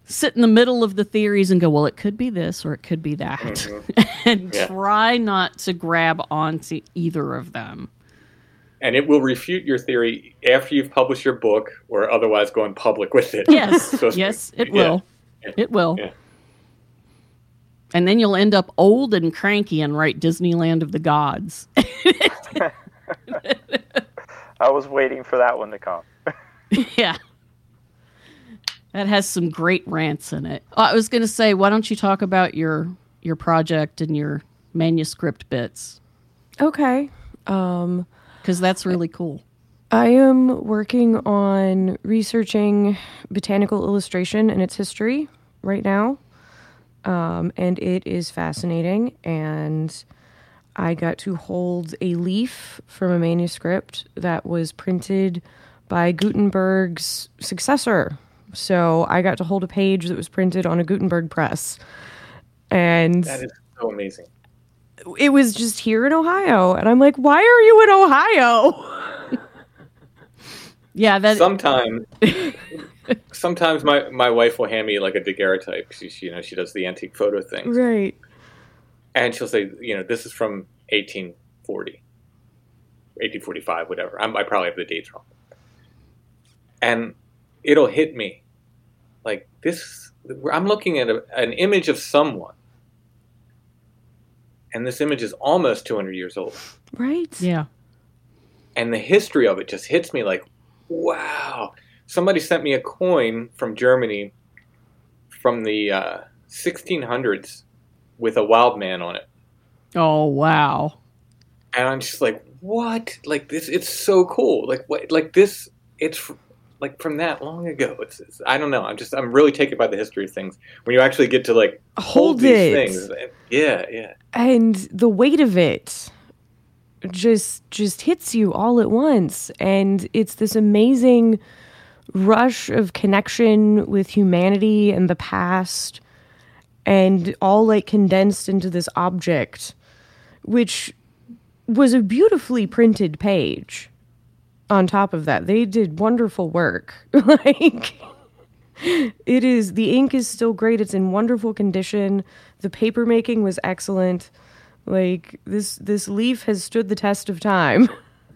[SPEAKER 1] sit in the middle of the theories and go, well, it could be this or it could be that. Mm-hmm. and
[SPEAKER 4] Yeah.
[SPEAKER 1] try not to grab onto either of them.
[SPEAKER 4] And it will refute your theory after you've published your book or otherwise gone public with it.
[SPEAKER 1] Yes,
[SPEAKER 4] So-
[SPEAKER 1] yes, it
[SPEAKER 4] yeah.
[SPEAKER 1] will.
[SPEAKER 4] Yeah.
[SPEAKER 1] It will.
[SPEAKER 4] Yeah.
[SPEAKER 1] And then you'll end up old and cranky and write Disneyland of the Gods.
[SPEAKER 3] I was waiting for that one to come.
[SPEAKER 1] yeah. That has some great rants in it. Oh, I was going to say, why don't you talk about your your project and your manuscript bits?
[SPEAKER 2] okay. Um,
[SPEAKER 1] Because that's really cool.
[SPEAKER 2] I am working on researching botanical illustration and its history right now. Um, and it is fascinating. And I got to hold a leaf from a manuscript that was printed by Gutenberg's successor. So I got to hold a page that was printed on a Gutenberg press. And
[SPEAKER 4] That is so amazing.
[SPEAKER 2] It was just here in Ohio. And I'm like, why are you in Ohio?
[SPEAKER 1] Yeah, that
[SPEAKER 4] Sometimes, sometimes my, my wife will hand me like a daguerreotype. She, she you know she does the antique photo thing,
[SPEAKER 2] Right.
[SPEAKER 4] and she'll say, you know, this is from 1840, 1845, whatever. I'm, I probably have the dates wrong, and it'll hit me like this. I'm looking at a, an image of someone, and this image is almost 200 years old.
[SPEAKER 2] Right.
[SPEAKER 1] yeah.
[SPEAKER 4] and the history of it just hits me like, wow. Somebody sent me a coin from Germany from the uh, 1600s with a wild man on it,
[SPEAKER 1] Oh wow.
[SPEAKER 4] and I'm just like, what? Like this? It's so cool. Like what? Like this? It's f- like from that long ago. It's, it's I don't know. I'm just I'm really taken by the history of things when you actually get to like hold,
[SPEAKER 2] Hold
[SPEAKER 4] these
[SPEAKER 2] it.
[SPEAKER 4] things. Yeah, yeah.
[SPEAKER 2] and the weight of it just just hits you all at once and it's this amazing rush of connection with humanity and the past and all like condensed into this object which was a beautifully printed page on top of that they did wonderful work like it is the ink is still great it's in wonderful condition the paper making was excellent like this this leaf has stood the test of time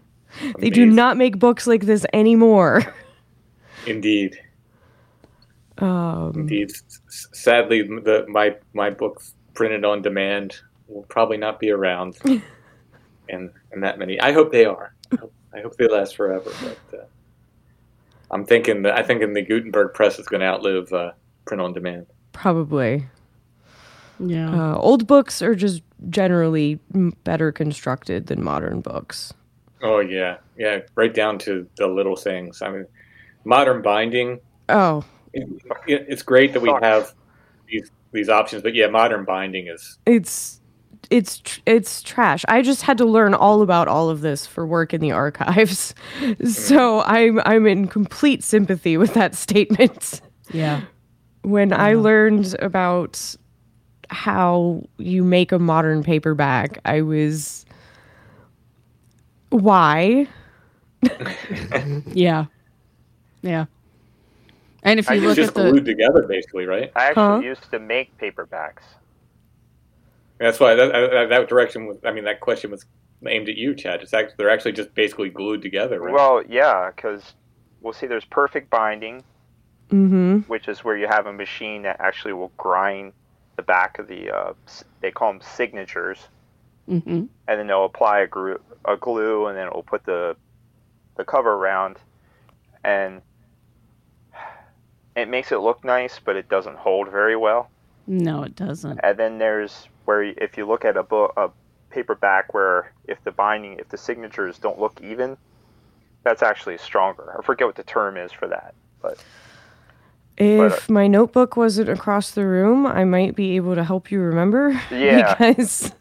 [SPEAKER 2] they do not make books like this anymore
[SPEAKER 4] Indeed.
[SPEAKER 2] um
[SPEAKER 4] Indeed. Sadly, the my my books printed on demand will probably not be around, and and that many. I hope they are. Hope, I hope they last forever. But uh, I'm thinking that I think in the Gutenberg press is going to outlive uh, print on demand.
[SPEAKER 2] probably
[SPEAKER 1] Yeah.
[SPEAKER 2] uh, old books are just generally m- better constructed than modern books
[SPEAKER 4] Oh yeah, yeah. Right down to the little things. I mean, modern binding.
[SPEAKER 2] oh
[SPEAKER 4] It, it- it's great that we have these these options, but yeah, modern binding is
[SPEAKER 2] it's it's tr- it's trash. I just had to learn all about all of this for work in the archives. So I'm I'm in complete sympathy with that statement.
[SPEAKER 1] yeah.
[SPEAKER 2] When I learned about how you make a modern paperback, I was why?
[SPEAKER 1] Yeah. Yeah. And if you
[SPEAKER 4] it's
[SPEAKER 1] look
[SPEAKER 4] just
[SPEAKER 1] at the
[SPEAKER 4] glued together, basically, right?
[SPEAKER 3] I actually
[SPEAKER 2] Huh?
[SPEAKER 3] used to make paperbacks.
[SPEAKER 4] That's why that, that, that direction was. I mean, that question was aimed at you, Chad. It's actually they're actually just basically glued together, right?
[SPEAKER 3] Well, yeah, because we'll see. There's perfect binding,
[SPEAKER 2] Mm-hmm.
[SPEAKER 3] which is where you have a machine that actually will grind the back of the. Uh, they call them signatures,
[SPEAKER 1] hmm
[SPEAKER 3] and then they'll apply a glue, a glue, and then it will put the the cover around, and it makes it look nice, but it doesn't hold very well.
[SPEAKER 1] No, it doesn't.
[SPEAKER 3] And then there's where if you look at a book, a paperback, where if the binding, if the signatures don't look even, that's actually stronger. I forget what the term is for that, but
[SPEAKER 2] If my notebook wasn't across the room, I might be able to help you remember.
[SPEAKER 3] Yeah.
[SPEAKER 2] because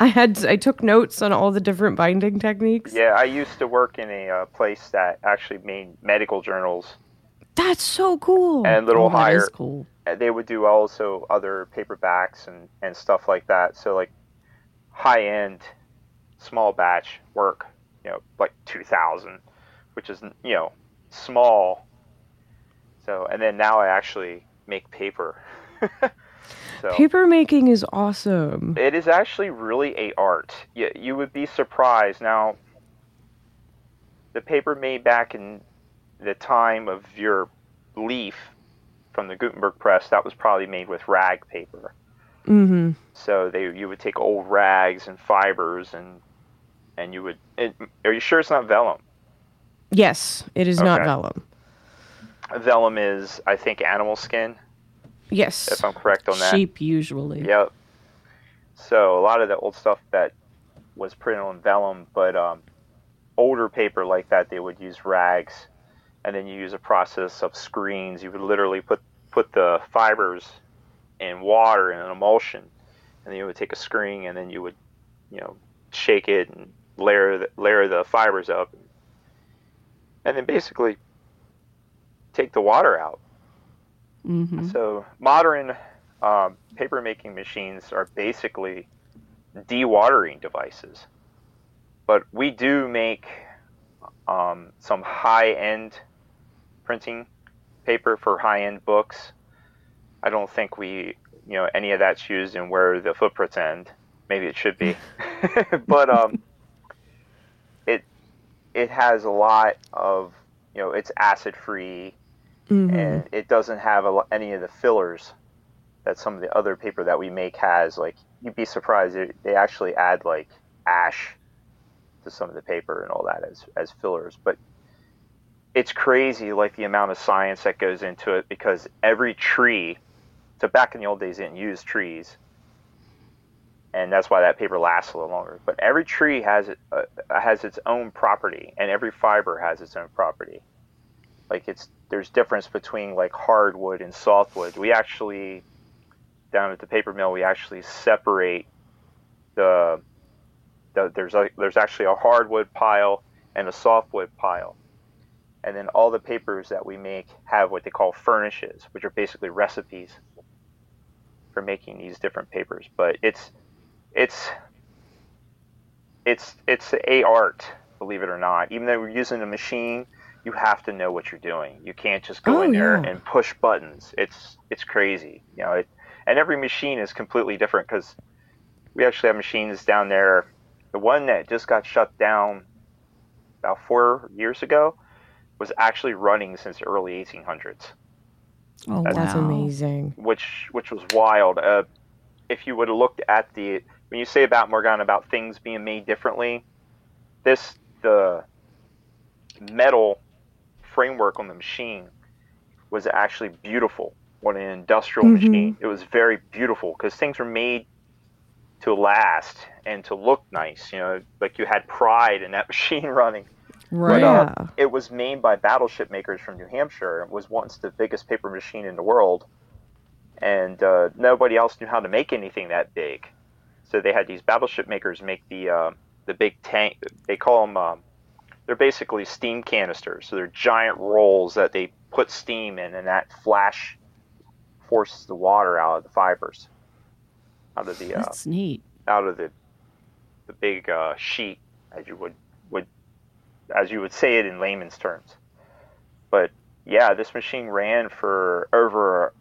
[SPEAKER 2] I had I took notes on all the different binding techniques.
[SPEAKER 3] yeah, I used to work in a uh, place that actually made medical journals,
[SPEAKER 2] That's so cool.
[SPEAKER 3] and a little
[SPEAKER 1] Oh, that
[SPEAKER 3] higher.
[SPEAKER 1] is cool.
[SPEAKER 3] They would do also other paperbacks and and stuff like that. So like high end, small batch work, you know, like two thousand, which is you know small. So and then now I actually make paper. so
[SPEAKER 2] Paper making is awesome.
[SPEAKER 3] it is actually really a art. You, you would be surprised. Now, the paper made back in the time of your leaf from the Gutenberg press, that was probably made with rag paper.
[SPEAKER 2] Mm-hmm.
[SPEAKER 3] So they you would take old rags and fibers and and you would. It, are you sure it's not vellum?
[SPEAKER 2] Yes, it is not vellum.
[SPEAKER 3] Vellum is, I think, animal skin.
[SPEAKER 2] Yes.
[SPEAKER 3] If I'm correct on that.
[SPEAKER 1] Sheep usually.
[SPEAKER 3] Yep. So a lot of the old stuff that was printed on vellum, but um, older paper like that, they would use rags, and then you use a process of screens. You would literally put put the fibers in water in an emulsion, and then you would take a screen, and then you would, you know, shake it and layer the, layer the fibers up, and then basically take the water out.
[SPEAKER 1] hmm
[SPEAKER 3] So modern um, paper making machines are basically dewatering devices, but we do make um, some high end printing paper for high end books. I don't think we, you know, any of that's used in where the footprints end. Maybe it should be, but um, it it has a lot of, you know, it's acid free
[SPEAKER 2] Mhm.
[SPEAKER 3] and it doesn't have a, any of the fillers that some of the other paper that we make has. Like you'd be surprised they, they actually add like ash to some of the paper and all that as as fillers, but it's crazy like the amount of science that goes into it because every tree. So back in the old days, they didn't use trees, and that's why that paper lasts a little longer. But every tree has uh, has its own property, and every fiber has its own property like it's there's difference between like hardwood and softwood. We actually down at the paper mill we actually separate the, the there's a, there's actually a hardwood pile and a softwood pile. And then all the papers that we make have what they call furnishes, which are basically recipes for making these different papers. But it's it's it's it's a art, believe it or not. Even though we're using a machine, you have to know what you're doing. You can't just go
[SPEAKER 2] Oh,
[SPEAKER 3] in there
[SPEAKER 2] yeah.
[SPEAKER 3] and push buttons. It's it's crazy, you know. It, and every machine is completely different because we actually have machines down there. The one that just got shut down about four years ago was actually running since the early 1800s,
[SPEAKER 1] Oh,
[SPEAKER 3] That's
[SPEAKER 2] That's amazing.
[SPEAKER 3] which which was wild. Uh, if you would have looked at the when you say about Morgana about things being made differently, this the metal framework on the machine was actually beautiful on an industrial
[SPEAKER 2] Mhm.
[SPEAKER 3] machine. It was very beautiful because things were made to last and to look nice. You know, like you had pride in that machine running.
[SPEAKER 1] Right.
[SPEAKER 3] But, uh, it was made by battleship makers from New Hampshire. It was once the biggest paper machine in the world, and uh, nobody else knew how to make anything that big. So they had these battleship makers make the uh, the big tank. They call them. Um, they're basically steam canisters. So they're giant rolls that they put steam in, and that flash forces the water out of the fibers, out of the uh,
[SPEAKER 1] That's neat.
[SPEAKER 3] out of the the big uh, sheet, as you would as you would say it in layman's terms. But yeah, this machine ran for over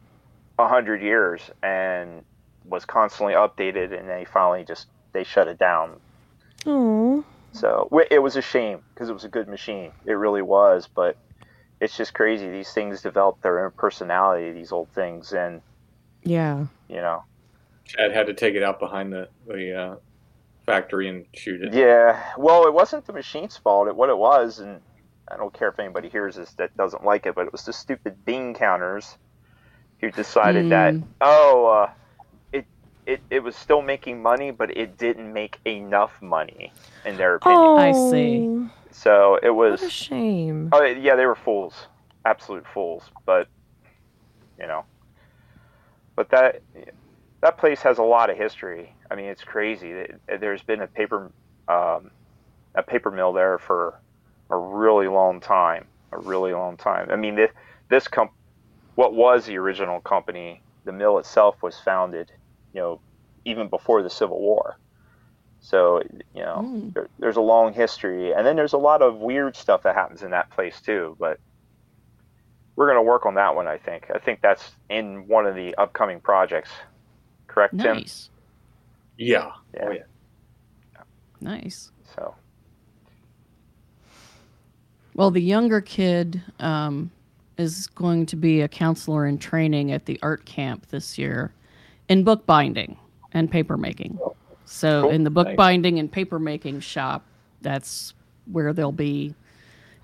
[SPEAKER 3] a hundred years and was constantly updated, and they finally just they shut it down.
[SPEAKER 2] Oh.
[SPEAKER 3] So it was a shame because it was a good machine. It really was, but it's just crazy. These things develop their own personality. These old things, and
[SPEAKER 2] Yeah.
[SPEAKER 3] you know,
[SPEAKER 4] Chad had to take it out behind the the uh, factory and shoot it.
[SPEAKER 3] Yeah, well, it wasn't the machine's fault. It what it was, and I don't care if anybody hears this that doesn't like it, but it was the stupid bean counters who decided that
[SPEAKER 1] Mm.
[SPEAKER 3] oh, uh, it it it was still making money, but it didn't make enough money in their opinion.
[SPEAKER 2] Oh.
[SPEAKER 1] I see.
[SPEAKER 3] So it
[SPEAKER 2] What a
[SPEAKER 3] was.
[SPEAKER 2] shame.
[SPEAKER 3] Oh yeah, they were fools, absolute fools. But you know, but that that place has a lot of history. I mean, it's crazy. There's been a paper um, a paper mill there for a really long time, a really long time. I mean, this this comp, what was the original company, the mill itself was founded, you know, even before the Civil War. So you know,
[SPEAKER 1] Mm.
[SPEAKER 3] there, there's a long history, and then there's a lot of weird stuff that happens in that place too. But we're going to work on that one. I think. I think that's in one of the upcoming projects. Correct, Tim?
[SPEAKER 1] Nice.
[SPEAKER 4] Yeah.
[SPEAKER 3] Yeah.
[SPEAKER 4] Oh yeah.
[SPEAKER 1] Nice.
[SPEAKER 3] So
[SPEAKER 1] Well, the younger kid um, is going to be a counselor in training at the art camp this year in bookbinding and paper making. So,
[SPEAKER 3] Cool.
[SPEAKER 1] in the
[SPEAKER 4] Nice.
[SPEAKER 1] bookbinding and paper making shop, that's where they'll be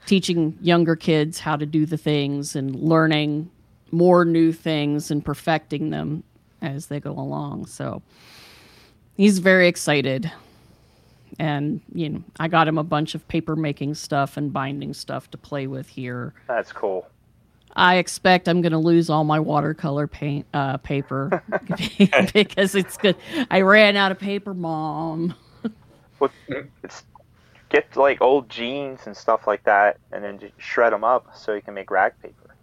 [SPEAKER 1] teaching younger kids how to do the things and learning more new things and perfecting them as they go along. So, he's very excited and you know i got him a bunch of paper making stuff and binding stuff to play with here
[SPEAKER 3] that's cool.
[SPEAKER 1] i expect i'm going to lose all my watercolor paint uh, paper because it's good i ran out of paper mom
[SPEAKER 3] Well, it's get like old jeans and stuff like that, and then just shred them up so you can make rag paper.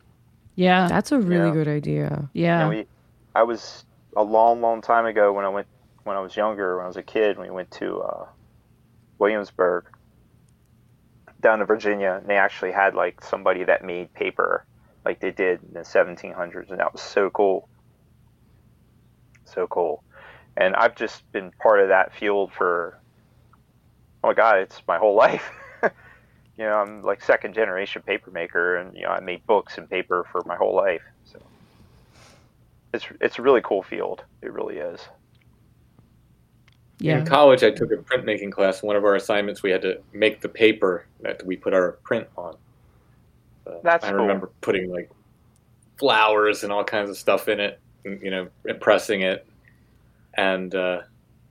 [SPEAKER 1] Yeah.
[SPEAKER 2] That's a really
[SPEAKER 3] Yeah.
[SPEAKER 2] good idea.
[SPEAKER 1] yeah.
[SPEAKER 3] And we, I was a long, long time ago when I went when I was younger, when I was a kid, we went to uh, Williamsburg down to Virginia, and they actually had like somebody that made paper like they did in the 1700s, and that was so cool, so cool. And I've just been part of that field for oh my god, it's my whole life. you know, I'm like second generation paper maker, and you know, I made books and paper for my whole life. So it's it's a really cool field. It really is.
[SPEAKER 1] Yeah.
[SPEAKER 4] In college, I took a printmaking class. One of our assignments, we had to make the paper that we put our print on. Uh,
[SPEAKER 3] That's
[SPEAKER 4] I
[SPEAKER 3] cool.
[SPEAKER 4] remember putting like flowers and all kinds of stuff in it, and, you know, impressing it, and uh,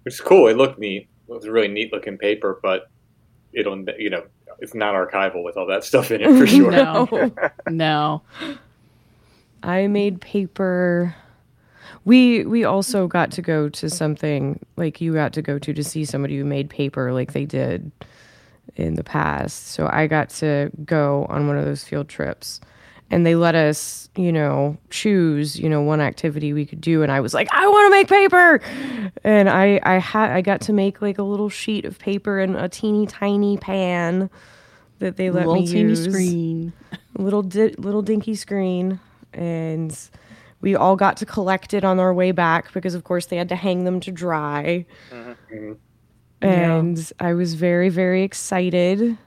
[SPEAKER 4] which is cool. It looked neat. It was a really neat looking paper, but it'll, you know, it's not archival with all that stuff in it for sure.
[SPEAKER 1] No. no.
[SPEAKER 2] I made paper. We we also got to go to something like you got to go to to see somebody who made paper like they did in the past. So I got to go on one of those field trips and they let us, you know, choose, you know, one activity we could do and I was like, I want to make paper. And I I had I got to make like a little sheet of paper in a teeny tiny pan that they let
[SPEAKER 1] Little
[SPEAKER 2] me
[SPEAKER 1] teeny
[SPEAKER 2] use
[SPEAKER 1] screen.
[SPEAKER 2] little di- little dinky screen and we all got to collect it on our way back because of course they had to hang them to dry.
[SPEAKER 4] Mhm.
[SPEAKER 2] and i was very very excited.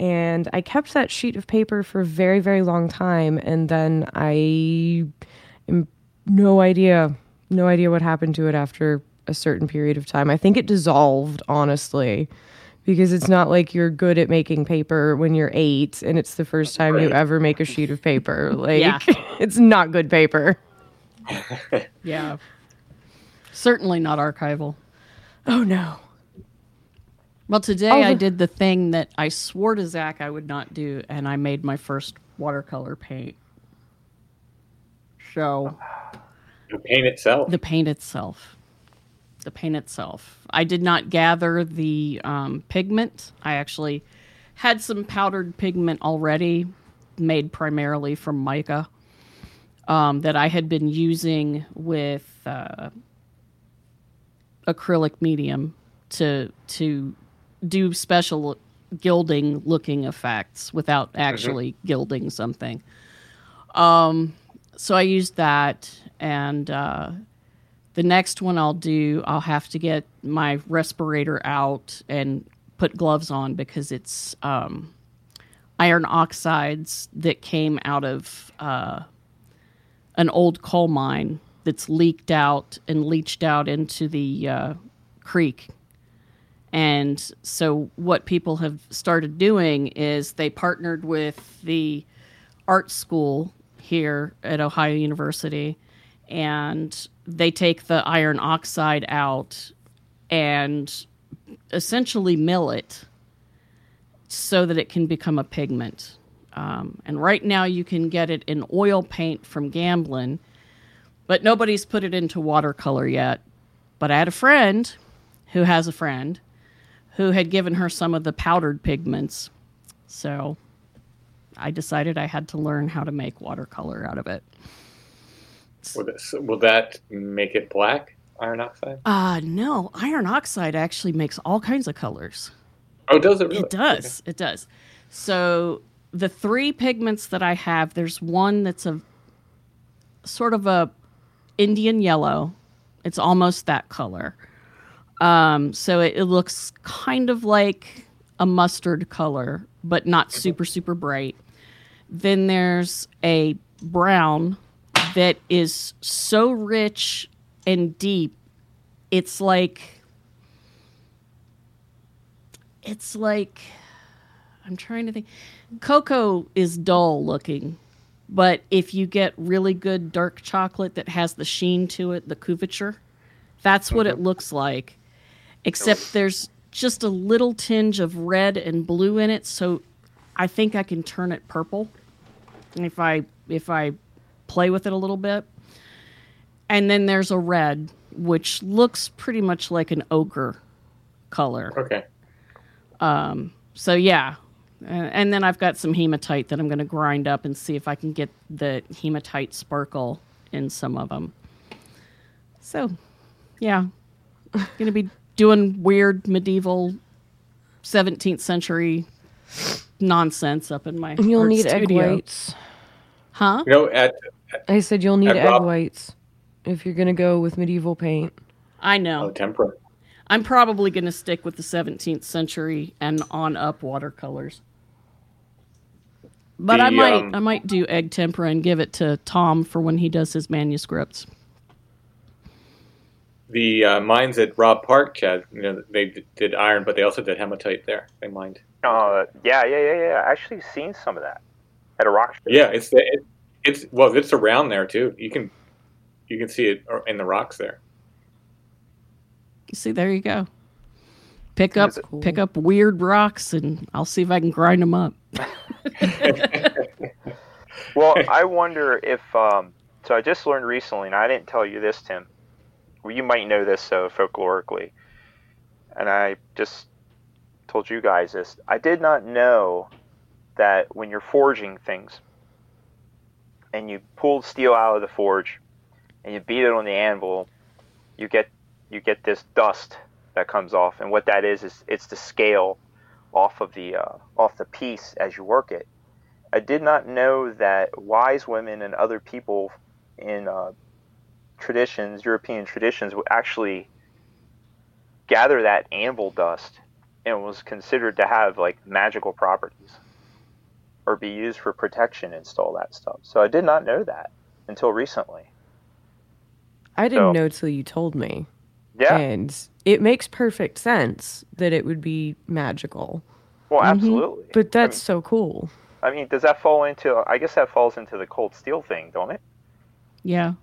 [SPEAKER 2] And i kept that sheet of paper for a very very long time. And then i am no idea no idea what happened to it after a certain period of time. I think it dissolved honestly because it's not like you're good at making paper when you're eight and it's the first time you ever make a sheet of paper. Like,
[SPEAKER 1] Yeah.
[SPEAKER 2] it's not good paper.
[SPEAKER 1] Yeah. Certainly not archival.
[SPEAKER 2] Oh no.
[SPEAKER 1] Well, today
[SPEAKER 2] Oh,
[SPEAKER 1] I did the thing that I swore to Zach I would not do, and I made my first watercolor paint. So
[SPEAKER 4] The paint itself.
[SPEAKER 1] the paint itself, the paint itself. I did not gather the um, pigment. I actually had some powdered pigment already, made primarily from mica, um, that I had been using with uh, acrylic medium to to do special gilding looking effects without actually gilding something. Um, so I used that, and uh, the next one I'll do, I'll have to get my respirator out and put gloves on because it's um, iron oxides that came out of uh, an old coal mine that's leaked out and leached out into the uh, creek. And so, what people have started doing is they partnered with the art school here at Ohio University, and they take the iron oxide out and essentially mill it so that it can become a pigment. Um, and right now, you can get it in oil paint from Gamblin, but nobody's put it into watercolor yet. But I had a friend who has a friend who had given her some of the powdered pigments. So I decided I had to learn how to make watercolor out of it.
[SPEAKER 4] Will, this, will that make it black? Iron oxide?
[SPEAKER 1] Uh no, iron oxide actually makes all kinds of colors.
[SPEAKER 4] Oh, does it really?
[SPEAKER 1] It does. It does. So the three pigments that I have, there's one that's a sort of a Indian yellow. It's almost that color. Um, so it, it looks kind of like a mustard color, but not super super bright. Then there's a brown that is so rich and deep. It's like it's like I'm trying to think. Cocoa is dull looking, but if you get really good dark chocolate that has the sheen to it, the couverture, that's what it uh-huh. looks like. Except there's just a little tinge of red and blue in it, so I think I can turn it purple if I if I play with it a little bit. And then there's a red which looks pretty much like an ochre color.
[SPEAKER 4] Okay.
[SPEAKER 1] Um, so yeah, uh, and then I've got some hematite that I'm going to grind up and see if I can get the hematite sparkle in some of them. So, yeah, going to be doing weird medieval 17th century nonsense up in my.
[SPEAKER 2] You'll
[SPEAKER 1] art
[SPEAKER 2] need egg whites.
[SPEAKER 1] huh?
[SPEAKER 4] You know, at
[SPEAKER 2] I said you'll need
[SPEAKER 4] At
[SPEAKER 2] egg whites if you're gonna go with medieval paint.
[SPEAKER 1] I
[SPEAKER 4] oh,
[SPEAKER 1] know.
[SPEAKER 4] tempera.
[SPEAKER 1] I'm probably going to stick with the 17th century and on up watercolors. But I might
[SPEAKER 4] um,
[SPEAKER 1] I might do egg tempera and give it to Tom for when he does his manuscripts.
[SPEAKER 4] The uh, mines at Rob Park, Chad, you know, they d- did iron, but they also did hematite there. They mined.
[SPEAKER 3] Uh, yeah, yeah, yeah, yeah. I actually seen some of that at a rock show.
[SPEAKER 4] Yeah, it's the, it, it's well, it's around there too. You can you can see it in the rocks there.
[SPEAKER 1] You see, there you go. Pick up
[SPEAKER 2] cool?
[SPEAKER 1] pick up weird rocks and I'll see if I can grind them up.
[SPEAKER 3] Well, I wonder if. Um, so I just learned recently, and I didn't tell you this, Tim. Well, you might know this so folklorically, and I just told you guys this. I did not know that when you're forging things, and you pull steel out of the forge, and you beat it on the anvil, you get you get this dust that comes off, and what that is is it's the scale off of the uh, off the piece as you work it. I did not know that wise women and other people in uh, traditions, European traditions, would actually gather that anvil dust and was considered to have like magical properties or be used for protection and all that stuff. So I did not know that until recently.
[SPEAKER 2] I didn't
[SPEAKER 3] So-
[SPEAKER 2] know till you told me.
[SPEAKER 3] Yeah.
[SPEAKER 2] And it makes perfect sense that it would be magical.
[SPEAKER 3] well,
[SPEAKER 1] Mhm.
[SPEAKER 3] absolutely.
[SPEAKER 2] But that's
[SPEAKER 3] I
[SPEAKER 2] so cool.
[SPEAKER 3] I mean, does that fall into? I guess that falls into the cold steel thing, don't it?
[SPEAKER 1] Yeah.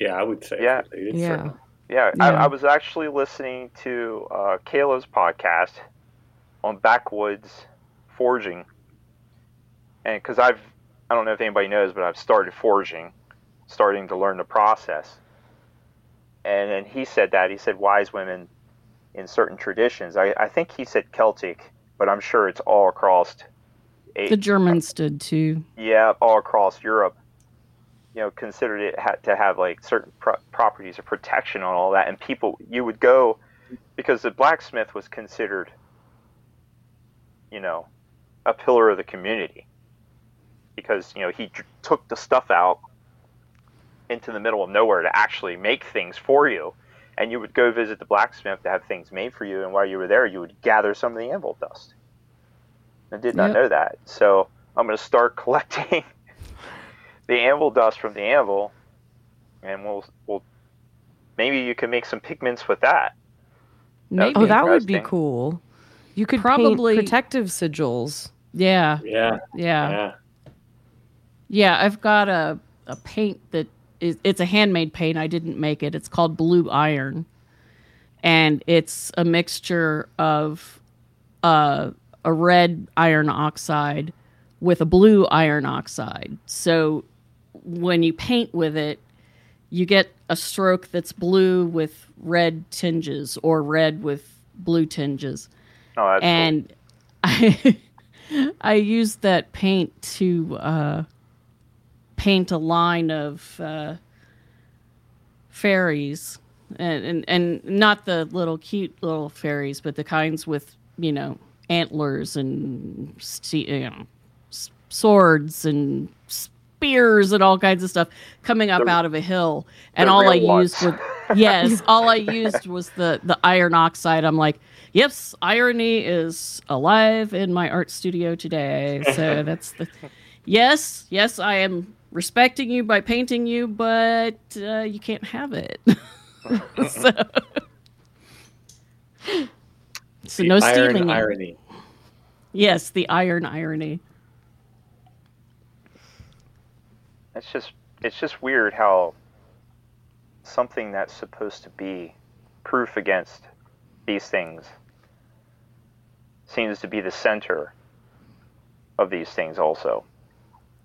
[SPEAKER 4] Yeah, I would say.
[SPEAKER 3] Yeah.
[SPEAKER 4] It's
[SPEAKER 2] Yeah.
[SPEAKER 4] certainly-
[SPEAKER 3] Yeah, I, I was actually listening to uh, Kayla's podcast on backwoods forging, and because I've, I don't know if anybody knows, but I've started forging, starting to learn the process. And then he said that he said wise women in certain traditions. I, I think he said Celtic, but I'm sure it's all across. A-
[SPEAKER 1] The Germans did too.
[SPEAKER 3] yeah, all across Europe, you know, considered it had to have like certain pro- properties of protection on all that. And people, you would go because the blacksmith was considered, you know, a pillar of the community because you know he dr- took the stuff out into the middle of nowhere to actually make things for you. And you would go visit the blacksmith to have things made for you, and while you were there, you would gather some of the anvil dust. I did not
[SPEAKER 1] Yep.
[SPEAKER 3] know that, so I'm going to start collecting the anvil dust from the anvil, and we'll we'll maybe you can make some pigments with that.
[SPEAKER 1] Maybe.
[SPEAKER 2] Oh, that would be cool. You could
[SPEAKER 1] Probably-
[SPEAKER 2] paint protective sigils.
[SPEAKER 1] yeah.
[SPEAKER 4] Yeah.
[SPEAKER 1] Yeah.
[SPEAKER 4] Yeah.
[SPEAKER 1] Yeah, I've got a, a paint that is it's a handmade paint. I didn't make it. It's called blue iron. And it's a mixture of uh, a red iron oxide with a blue iron oxide. So when you paint with it, you get a stroke that's blue with red tinges or red with blue tinges
[SPEAKER 3] Oh, that's cool.
[SPEAKER 1] and I I used that paint to uh, paint a line of uh, fairies, and, and and not the little cute little fairies, but the kinds with you know antlers and you know, swords and spears and all kinds of stuff coming up
[SPEAKER 3] The-
[SPEAKER 1] out of a hill. And all I
[SPEAKER 3] ones.
[SPEAKER 1] used was yes, all I used was the the iron oxide. I'm like, yes, irony is alive in my art studio today. So that's the yes, yes, I am respecting you by painting you, but uh, you can't have it. so, so
[SPEAKER 4] The
[SPEAKER 1] no
[SPEAKER 4] iron
[SPEAKER 1] stealing. it.
[SPEAKER 4] irony.
[SPEAKER 1] Yes, the iron irony.
[SPEAKER 3] it's just it's just weird how something that's supposed to be proof against these things seems to be the center of these things also.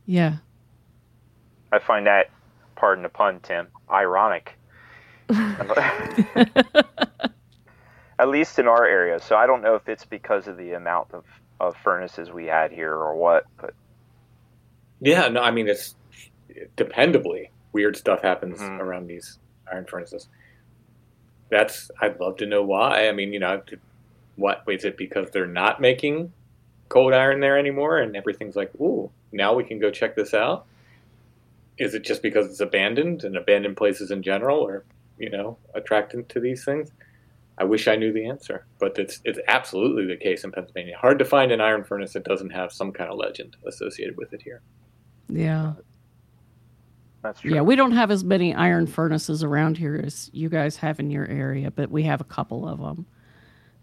[SPEAKER 1] Yeah.
[SPEAKER 3] I find that, pardon the pun, Tim, ironic. At least in our area. So I don't know if it's because of the amount of, of furnaces we had here or what, but
[SPEAKER 4] Yeah, no, I mean it's dependably weird stuff happens
[SPEAKER 3] Mhm.
[SPEAKER 4] around these iron furnaces. That's I'd love to know why. I mean, you know, what is it because they're not making cold iron there anymore, and everything's like, ooh, now we can go check this out? Is it just because it's abandoned and abandoned places in general are, you know, attracted to these things? I wish I knew the answer, but it's it's absolutely the case in Pennsylvania. Hard to find an iron furnace that doesn't have some kind of legend associated with it here.
[SPEAKER 1] Yeah.
[SPEAKER 3] that's true.
[SPEAKER 1] Yeah, we don't have as many iron furnaces around here as you guys have in your area, but we have a couple of them.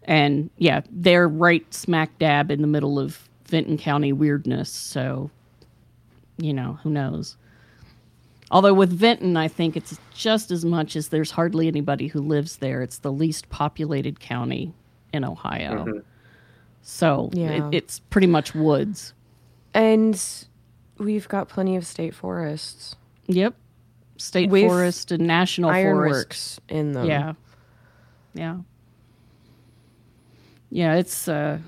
[SPEAKER 1] And yeah, they're right smack dab in the middle of Vinton County weirdness. So, you know, who knows? Although with Vinton, I think it's just as much as there's hardly anybody who lives there. It's the least populated county in Ohio.
[SPEAKER 4] Mhm.
[SPEAKER 1] So
[SPEAKER 2] Yeah.
[SPEAKER 1] it, it's pretty much woods.
[SPEAKER 2] And we've got plenty of state forests.
[SPEAKER 1] Yep. State
[SPEAKER 2] With
[SPEAKER 1] forest and national forest.
[SPEAKER 2] Ironworks in them.
[SPEAKER 1] Yeah. Yeah. Yeah, it's uh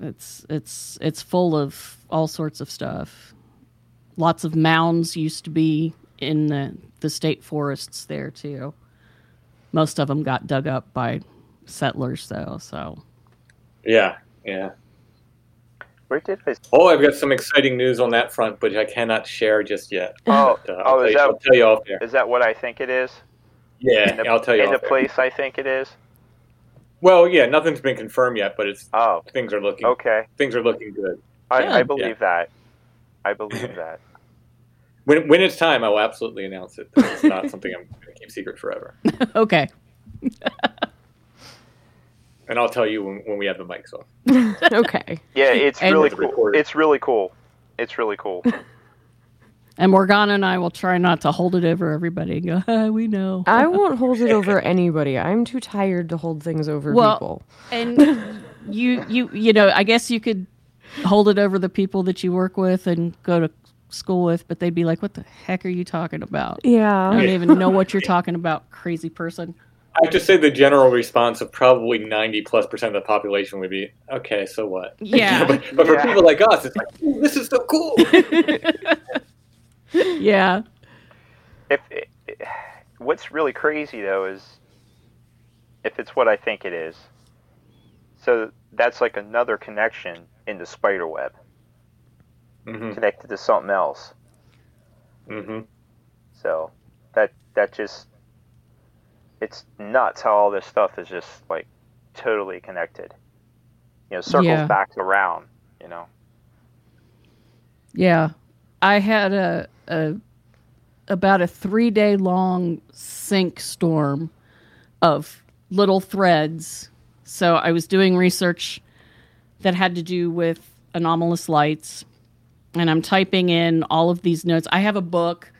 [SPEAKER 1] it's it's it's full of all sorts of stuff. Lots of mounds used to be in the the state forests there too. Most of them got dug up by settlers though, so
[SPEAKER 4] Yeah, yeah.
[SPEAKER 3] Where did I?
[SPEAKER 4] Oh, I've got some exciting news on that front, but I cannot share just yet.
[SPEAKER 3] Oh,
[SPEAKER 4] But, uh,
[SPEAKER 3] oh, is
[SPEAKER 4] you, I'll
[SPEAKER 3] that
[SPEAKER 4] tell you off there.
[SPEAKER 3] is that what I think it is?
[SPEAKER 4] Yeah,
[SPEAKER 3] the,
[SPEAKER 4] I'll tell you
[SPEAKER 3] in the
[SPEAKER 4] off there.
[SPEAKER 3] place I think it is.
[SPEAKER 4] Well, yeah, nothing's been confirmed yet, but it's
[SPEAKER 3] Oh,
[SPEAKER 4] things are looking
[SPEAKER 3] okay.
[SPEAKER 4] things are looking good.
[SPEAKER 3] I,
[SPEAKER 1] Good.
[SPEAKER 3] I believe that. I believe that.
[SPEAKER 4] When when it's time, I will absolutely announce it. It's not something I'm going to keep secret forever,
[SPEAKER 1] okay.
[SPEAKER 4] and I'll tell you when, when we have the mics on.
[SPEAKER 2] okay.
[SPEAKER 3] Yeah, it's
[SPEAKER 1] And-
[SPEAKER 3] really cool.
[SPEAKER 4] recorded.
[SPEAKER 3] It's really cool. It's really cool.
[SPEAKER 1] And Morgana and I will try not to hold it over everybody and go, "Ah, we know.
[SPEAKER 2] I won't hold it over anybody. I'm too tired to hold things over
[SPEAKER 1] Well-
[SPEAKER 2] people.
[SPEAKER 1] and you you you know i guess you could hold it over the people that you work with and go to school with but they'd be like what the heck are you talking about
[SPEAKER 2] Yeah, i
[SPEAKER 1] don't even know what you're talking about crazy person
[SPEAKER 4] I have to say the general response of probably ninety plus percent of the population would be, okay, so what?
[SPEAKER 1] Yeah.
[SPEAKER 4] but, but for
[SPEAKER 3] Yeah.
[SPEAKER 4] people like us, it's like, this is so cool.
[SPEAKER 1] yeah
[SPEAKER 3] if what's really crazy though is if it's what I think it is. So that's like another connection in the spider web,
[SPEAKER 4] hmm
[SPEAKER 3] connected to something else.
[SPEAKER 4] hmm
[SPEAKER 3] So that that just it's nuts how all this stuff is just like totally connected. You know, circles
[SPEAKER 1] Yeah.
[SPEAKER 3] back around. You know.
[SPEAKER 1] yeah i had a, a about a three day long sync storm of little threads so i was doing research that had to do with anomalous lights and I'm typing in all of these notes. I have a book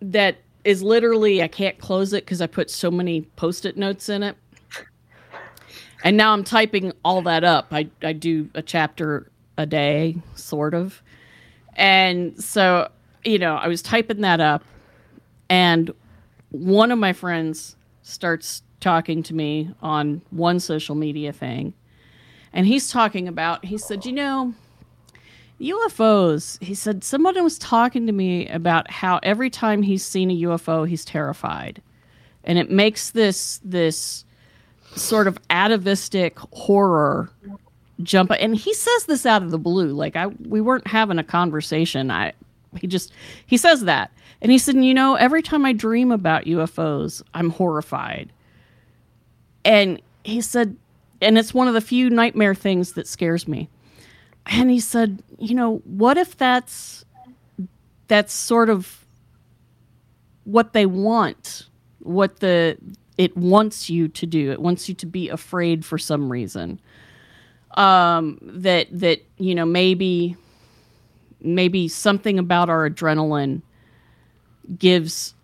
[SPEAKER 1] that is literally I can't close it because I put so many post-it notes in it. And now I'm typing all that up. I, I do a chapter a day, sort of. And so, you know, I was typing that up, and one of my friends starts talking to me on one social media thing. And he's talking about, he said, you know, UFOs. He said someone was talking to me about how every time he's seen a UFO, he's terrified, and it makes this this sort of atavistic horror jump. And he says this out of the blue, like I we weren't having a conversation. I he just he says that, and he said, you know, every time I dream about UFOs, I'm horrified. And he said, and it's one of the few nightmare things that scares me and he said you know what if that's that's sort of what they want what the it wants you to do. It wants you to be afraid for some reason. Um that that you know maybe maybe something about our adrenaline gives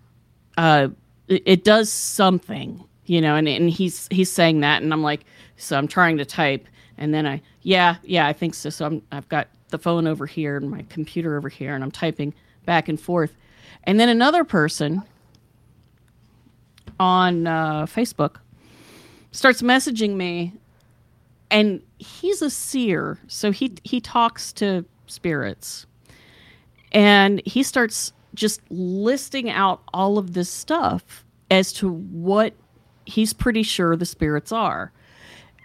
[SPEAKER 1] uh it, it does something you know and, and he's he's saying that and i'm like so i'm trying to type and then i yeah yeah i think so. So I'm, i've got the phone over here and my computer over here and i'm typing back and forth. And then another person on uh, facebook starts messaging me, and he's a seer, so he he talks to spirits, and he starts just listing out all of this stuff as to what he's pretty sure the spirits are.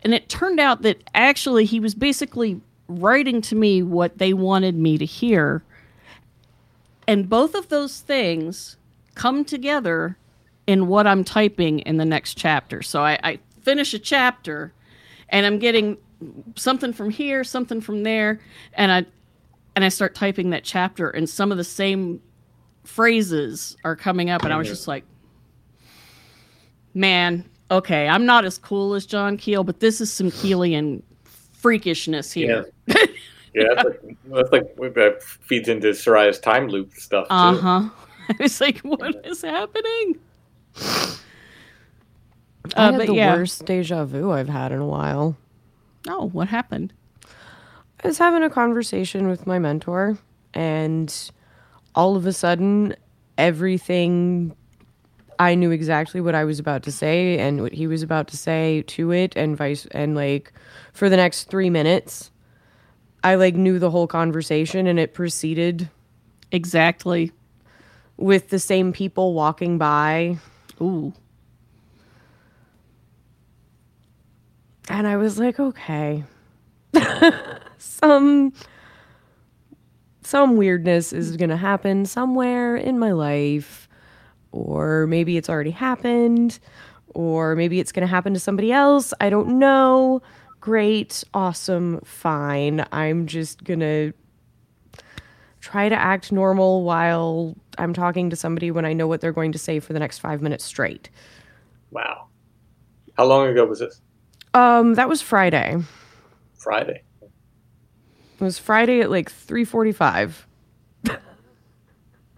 [SPEAKER 1] And it turned out that actually he was basically writing to me what they wanted me to hear. And both of those things come together in what I'm typing in the next chapter. So I, I finish a chapter and I'm getting something from here, something from there, and I and I start typing that chapter and some of the same phrases are coming up and I was just like man, okay, I'm not as cool as John Keel, but this is some Keelian freakishness here.
[SPEAKER 4] Yeah, yeah, that's like, that's like that feeds into Soraya's time loop stuff.
[SPEAKER 1] Uh huh. I was like, what is happening?
[SPEAKER 2] I
[SPEAKER 1] Uh,
[SPEAKER 2] had
[SPEAKER 1] but
[SPEAKER 2] the
[SPEAKER 1] yeah.
[SPEAKER 2] worst deja vu I've had in a while.
[SPEAKER 1] Oh, what happened?
[SPEAKER 2] I was having a conversation with my mentor, and all of a sudden, everything I knew exactly what I was about to say and what he was about to say to it, and vice, and like for the next three minutes, I like knew the whole conversation, and it proceeded
[SPEAKER 1] Exactly.
[SPEAKER 2] with the same people walking by,
[SPEAKER 1] Ooh.
[SPEAKER 2] and I was like, okay, some some weirdness is gonna happen somewhere in my life, or maybe it's already happened, or maybe it's gonna happen to somebody else. I don't know. Great, awesome, fine. I'm just gonna try to act normal while I'm talking to somebody when I know what they're going to say for the next five minutes straight.
[SPEAKER 4] Wow. How long ago was this?
[SPEAKER 2] Um, that was Friday.
[SPEAKER 4] Friday.
[SPEAKER 2] It was Friday at like 3:45.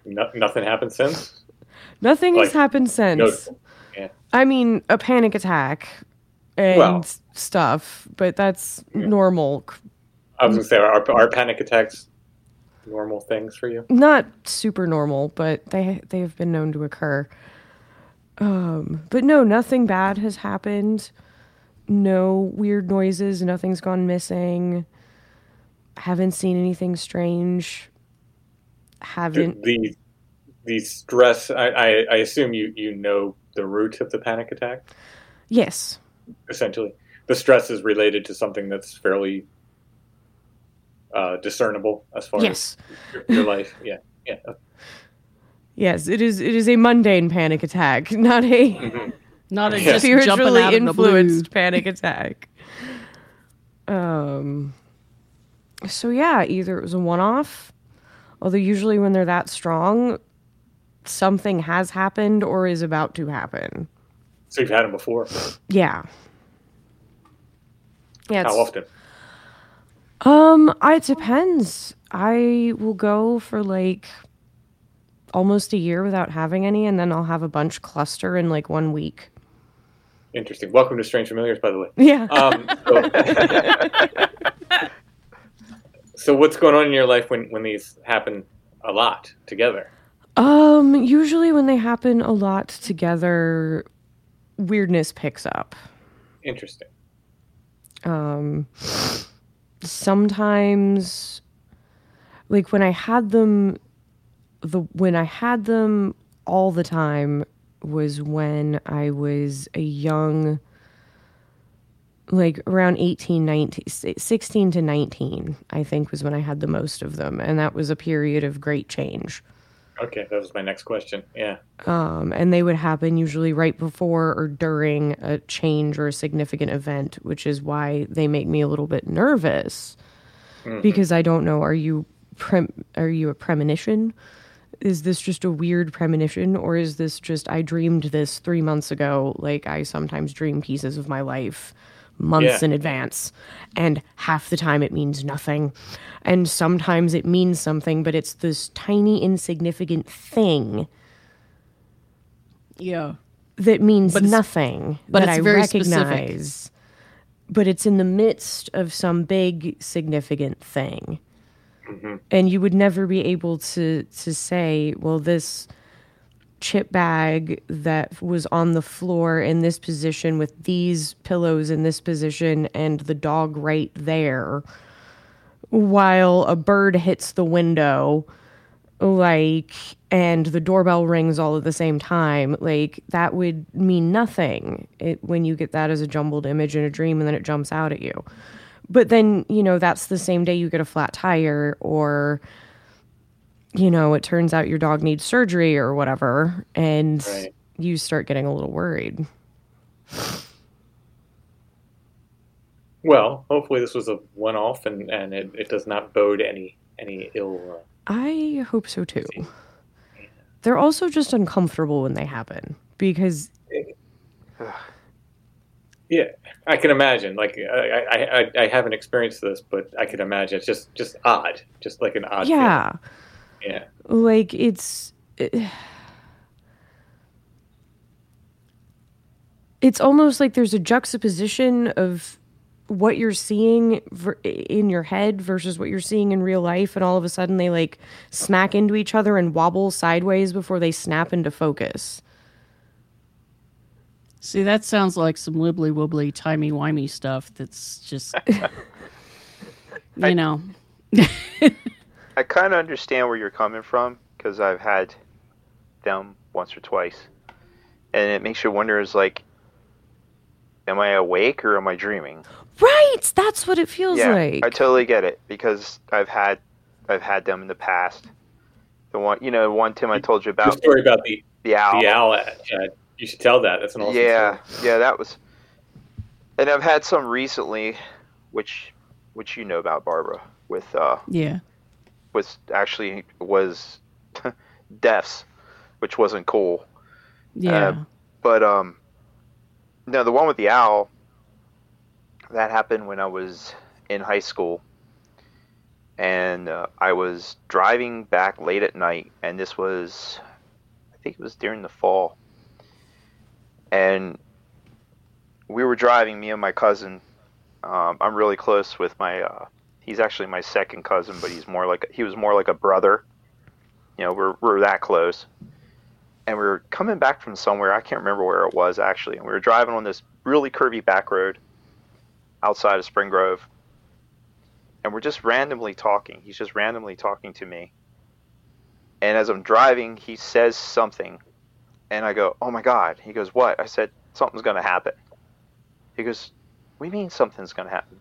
[SPEAKER 4] No, nothing happened since.
[SPEAKER 2] Nothing has happened since.
[SPEAKER 4] Yeah.
[SPEAKER 2] I mean, a panic attack and
[SPEAKER 4] Well-
[SPEAKER 2] stuff, but that's normal.
[SPEAKER 4] I was gonna say, are, are panic attacks normal things for you?
[SPEAKER 2] Not super normal, but they they have been known to occur. Um, but no, nothing bad has happened. No weird noises, nothing's gone missing. Haven't seen anything strange. Haven't
[SPEAKER 4] The the stress. I, I, I assume you you know the root of the panic attack.
[SPEAKER 2] Yes.
[SPEAKER 4] Essentially, the stress is related to something that's fairly uh, discernible as far
[SPEAKER 2] Yes.
[SPEAKER 4] as your, your life. Yeah, yeah.
[SPEAKER 2] Yes, it is it is a mundane panic attack, not a
[SPEAKER 1] Not a
[SPEAKER 4] Yeah.
[SPEAKER 2] spiritually
[SPEAKER 1] out of the
[SPEAKER 2] influenced panic attack. Um so yeah, either it was a one off, although usually when they're that strong, something has happened or is about to happen.
[SPEAKER 4] So you've had them before.
[SPEAKER 2] Yeah. Yeah,
[SPEAKER 4] How often?
[SPEAKER 2] Um, I- it depends. I will go for like almost a year without having any, and then I'll have a bunch cluster in like one week.
[SPEAKER 4] Interesting. Welcome to Strange Familiars, by the way.
[SPEAKER 2] Yeah.
[SPEAKER 4] Um, so, so what's going on in your life when, when these happen a lot together?
[SPEAKER 2] Um, usually when they happen a lot together, weirdness picks up.
[SPEAKER 4] Interesting.
[SPEAKER 2] Um, sometimes, like when I had them, the when I had them all the time was when I was a young, like around 18, 19, 16 to 19, I think was when I had the most of them. And that was a period of great change.
[SPEAKER 4] Okay, that was my next question. Yeah.
[SPEAKER 2] um, and they would happen usually right before or during a change or a significant event, which is why they make me a little bit nervous because I don't know. Are you prem- are you a premonition? Is this just a weird premonition, or is this just I dreamed this three months ago? Like I sometimes dream pieces of my life months
[SPEAKER 4] Yeah.
[SPEAKER 2] in advance, and half the time it means nothing, and sometimes it means something, but it's this tiny insignificant thing
[SPEAKER 1] Yeah.
[SPEAKER 2] that means
[SPEAKER 1] But
[SPEAKER 2] nothing
[SPEAKER 1] but
[SPEAKER 2] that
[SPEAKER 1] it's
[SPEAKER 2] I
[SPEAKER 1] very
[SPEAKER 2] recognize.
[SPEAKER 1] specific.
[SPEAKER 2] But it's in the midst of some big significant thing.
[SPEAKER 4] Mm-hmm.
[SPEAKER 2] And you would never be able to to say, well this chip bag that was on the floor in this position with these pillows in this position and the dog right there while a bird hits the window like and the doorbell rings all at the same time like that would mean nothing it, when you get that as a jumbled image in a dream and then it jumps out at you. But then you know that's the same day you get a flat tire or you know it turns out your dog needs surgery or whatever and
[SPEAKER 4] Right.
[SPEAKER 2] you start getting a little worried
[SPEAKER 4] Well, hopefully this was a one-off, and, and it, it does not bode any any ill. Uh,
[SPEAKER 2] i hope so too they're also just uncomfortable when they happen because
[SPEAKER 4] yeah, I can imagine. Like I, I, I, I haven't experienced this, but I can imagine it's just just odd, just like an odd.
[SPEAKER 2] yeah
[SPEAKER 4] feeling. Yeah.
[SPEAKER 2] like it's it's almost like there's a juxtaposition of what you're seeing in your head versus what you're seeing in real life and all of a sudden they like smack into each other and wobble sideways before they snap into focus
[SPEAKER 1] See, that sounds like some wibbly wobbly, timey wimey stuff that's just, you know.
[SPEAKER 3] I kind of understand where you're coming from because I've had them once or twice, and it makes you wonder: is like, am I awake or am I dreaming?
[SPEAKER 2] right that's what it feels
[SPEAKER 3] yeah,
[SPEAKER 2] like
[SPEAKER 3] I totally get it because I've had, I've had them in the past. The one, you know, the one Tim I told you about.
[SPEAKER 4] The
[SPEAKER 3] about
[SPEAKER 4] story about the
[SPEAKER 3] the owl.
[SPEAKER 4] the owl. Uh, you should tell that. That's an awesome
[SPEAKER 3] yeah,
[SPEAKER 4] story.
[SPEAKER 3] yeah, that was. And I've had some recently, which, which you know about Barbara with uh,
[SPEAKER 1] Yeah.
[SPEAKER 3] Was actually was deaths, which wasn't cool.
[SPEAKER 1] Yeah.
[SPEAKER 3] But um, no, the one with the owl. That happened when I was in high school, and uh, I was driving back late at night, and this was, I think it was during the fall, and we were driving, me and my cousin. Um, I'm really close with my. Uh, he's actually my second cousin, but he's more like he was more like a brother. You know, we're we're that close and we were coming back from somewhere. I can't remember where it was actually. And we were driving on this really curvy back road outside of Spring Grove. And we're just randomly talking. He's just randomly talking to me. And as I'm driving, he says something. And I go, Oh my God. He goes, What? I said, Something's going to happen. He goes, We mean something's going to happen?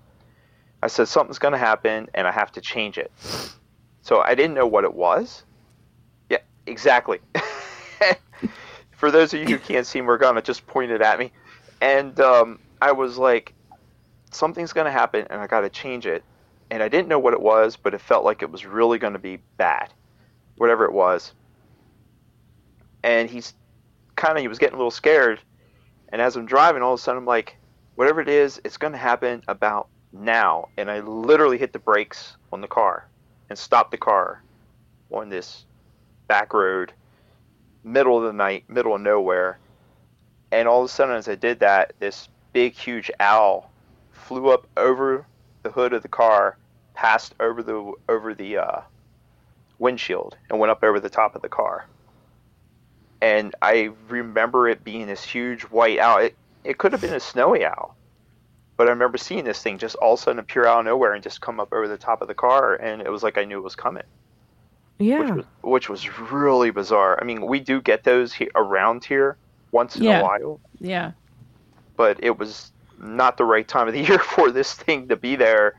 [SPEAKER 3] I said, Something's going to happen and I have to change it. So I didn't know what it was. Yeah, exactly. For those of you who can't see, Morgana just pointed at me, and um, I was like, "Something's going to happen, and I got to change it." And I didn't know what it was, but it felt like it was really going to be bad, whatever it was. And he's kind of he was getting a little scared, and as I'm driving, all of a sudden I'm like, "Whatever it is, it's going to happen about now." And I literally hit the brakes on the car and stopped the car on this back road middle of the night, middle of nowhere. And all of a sudden, as I did that, this big, huge owl flew up over the hood of the car, passed over the over the uh, windshield, and went up over the top of the car. And I remember it being this huge white owl. It, it could have been a snowy owl, but I remember seeing this thing just all of a sudden appear out of nowhere and just come up over the top of the car, and it was like I knew it was coming which
[SPEAKER 2] yeah
[SPEAKER 3] was which was really bizarre. I mean, we do get those he- around here once in
[SPEAKER 1] Yeah.
[SPEAKER 3] a while,
[SPEAKER 1] Yeah.
[SPEAKER 3] but it was not the right time of the year for this thing to be there.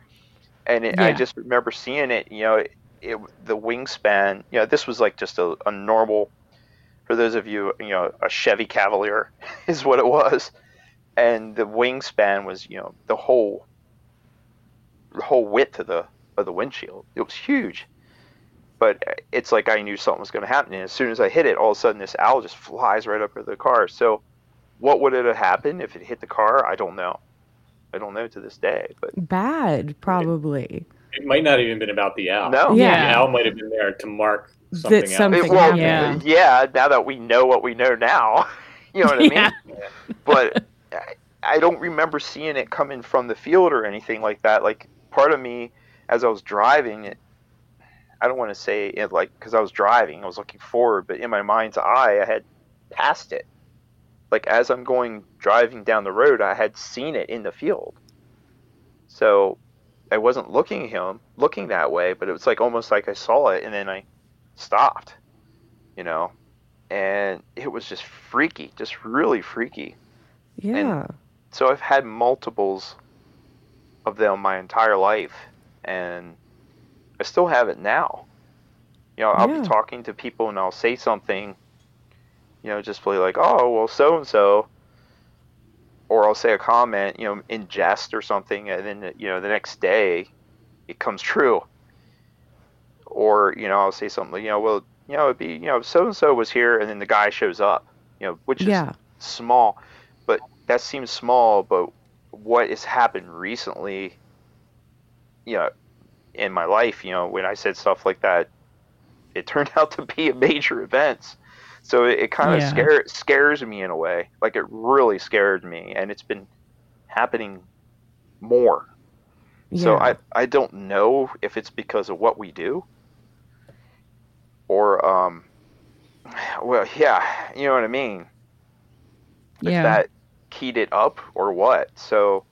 [SPEAKER 3] And it, I just remember seeing it. You know, it, it the wingspan. You know, this was like just a, a normal. For those of you, you know, a Chevy Cavalier is what it was, and the wingspan was, you know, the whole, the whole width of the of the windshield. It was huge but it's like I knew something was going to happen. And as soon as I hit it, all of a sudden this owl just flies right up over the car. So, what would it have happened if it hit the car? I don't know. I don't know to this day. But
[SPEAKER 2] bad probably
[SPEAKER 4] It might not even been about the owl.
[SPEAKER 3] no,
[SPEAKER 2] Yeah.
[SPEAKER 4] The owl might have been there to mark something
[SPEAKER 2] that
[SPEAKER 4] else.
[SPEAKER 2] something
[SPEAKER 3] It- well.
[SPEAKER 1] Yeah.
[SPEAKER 3] yeah. Now that we know what we know now, you know what I mean.
[SPEAKER 1] Yeah.
[SPEAKER 3] But I, don't remember seeing it coming from the field or anything like that. Like part of me, as I was driving it. I don't want to say it like because I was driving, I was looking forward, but in my mind's eye, I had passed it. Like as I'm going driving down the road, I had seen it in the field. So I wasn't looking at him, looking that way, but it was like almost like I saw it and then I stopped, you know, and it was just freaky, just really freaky.
[SPEAKER 2] Yeah.
[SPEAKER 3] So I've had multiples of them my entire life, and I still have it now. You know, I'll
[SPEAKER 2] Yeah.
[SPEAKER 3] be talking to people and I'll say something, you know, just be like, oh, well, so and so. Or I'll say a comment, you know, in jest or something, and then, you know, the next day it comes true. Or, you know, I'll say something, you know, well, you know, it'd be, you know, so and so was here, and then the guy shows up, you know, which is
[SPEAKER 2] yeah.
[SPEAKER 3] small, that seems small. But what has happened recently, you know, in my life, you know, when I said stuff like that, it turned out to be a major events. So it, it kind of
[SPEAKER 1] Yeah.
[SPEAKER 3] scare, scares me in a way. Like it really scared me, and it's been happening more. So I I don't know if it's because of what we do, or um, well, yeah, you know what I mean if
[SPEAKER 1] Yeah.
[SPEAKER 3] that keyed it up or what. So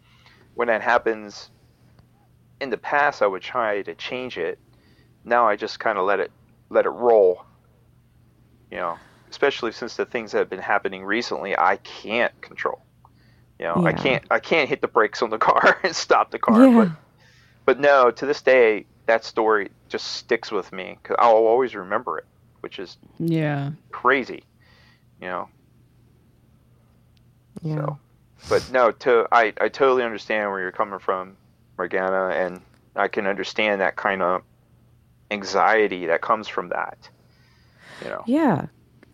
[SPEAKER 3] when that happens in the past I would try to change it. Now I just kind of let it let it roll. You know, especially since the things that have been happening recently I can't control. You know, I can't I can't hit the brakes on the car and stop the car,
[SPEAKER 2] yeah.
[SPEAKER 3] but but no, to this day that story just sticks with me cuz I'll always remember it, which is
[SPEAKER 1] Yeah.
[SPEAKER 3] crazy. You know,
[SPEAKER 2] yeah.
[SPEAKER 3] so, but no, to I, I totally understand where you're coming from, Morgana, and I can understand that kind of anxiety that comes from that. You know,
[SPEAKER 2] Yeah.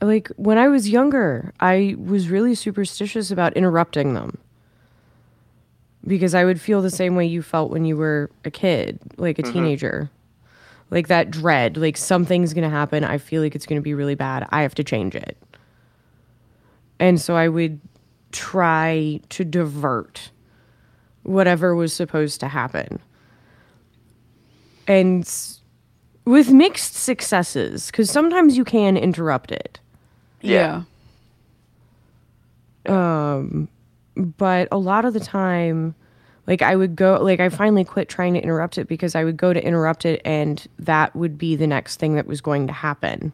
[SPEAKER 2] Like when I was younger, I was really superstitious about interrupting them. Because I would feel the same way you felt when you were a kid, like a mm-hmm. teenager. Like that dread, like something's going to happen. I feel like it's going to be really bad. I have to change it. And so I would try to divert whatever was supposed to happen. And with mixed successes, because sometimes you can interrupt it.
[SPEAKER 3] Yeah.
[SPEAKER 2] Um, but a lot of the time, like I would go, like I finally quit trying to interrupt it because I would go to interrupt it, and that would be the next thing that was going to happen.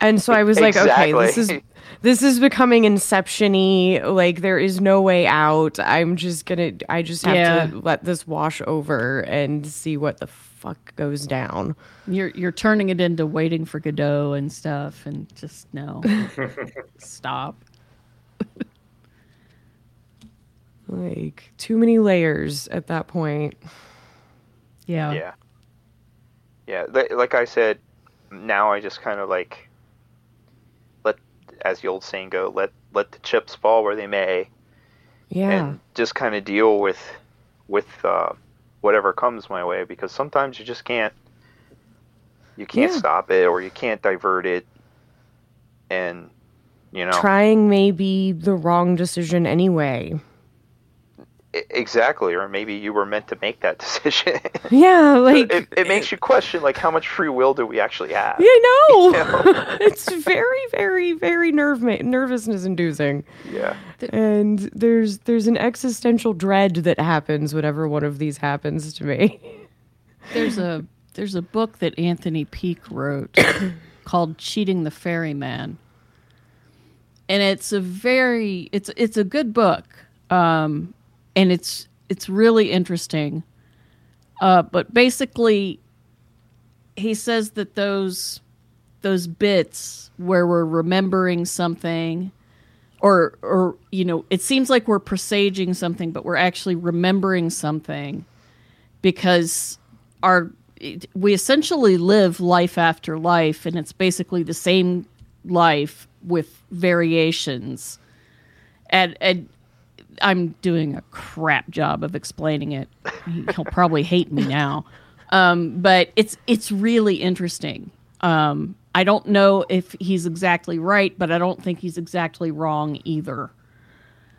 [SPEAKER 2] And so I was like, okay, this is this is becoming inception-y. Like there is no way out. I'm just gonna I just have
[SPEAKER 1] Yeah.
[SPEAKER 2] to let this wash over and see what the fuck goes down.
[SPEAKER 1] You're you're turning it into waiting for Godot and stuff, and just no, stop.
[SPEAKER 2] Like too many layers at that point.
[SPEAKER 1] Yeah.
[SPEAKER 3] yeah, yeah. Like I said, now I just kind of like let, as the old saying go, let let the chips fall where they may,
[SPEAKER 2] Yeah.
[SPEAKER 3] and just kind of deal with with uh, whatever comes my way because sometimes you just can't you can't
[SPEAKER 2] Yeah.
[SPEAKER 3] stop it or you can't divert it and you know
[SPEAKER 2] Trying may be the wrong decision anyway.
[SPEAKER 3] Exactly or maybe you were meant to make that decision
[SPEAKER 2] Yeah, like
[SPEAKER 3] it, it makes you question like how much free will do we actually have yeah
[SPEAKER 2] I know.
[SPEAKER 3] know?
[SPEAKER 2] it's very, very, very nerve ma- nervousness inducing.
[SPEAKER 3] yeah
[SPEAKER 2] And there's there's an existential dread that happens whenever one of these happens to me.
[SPEAKER 1] There's a there's a book that Anthony Peake wrote called Cheating the Ferryman. And it's a very it's it's a good book. Um and it's it's really interesting. Uh but basically he says that those those bits where we're remembering something or or you know it seems like we're presaging something but we're actually remembering something because our we essentially live life after life and it's basically the same life with variations and and I'm doing a crap job of explaining it. He'll probably hate me now. Um, but it's it's really interesting. Um, I don't know if he's exactly right, but I don't think he's exactly wrong either.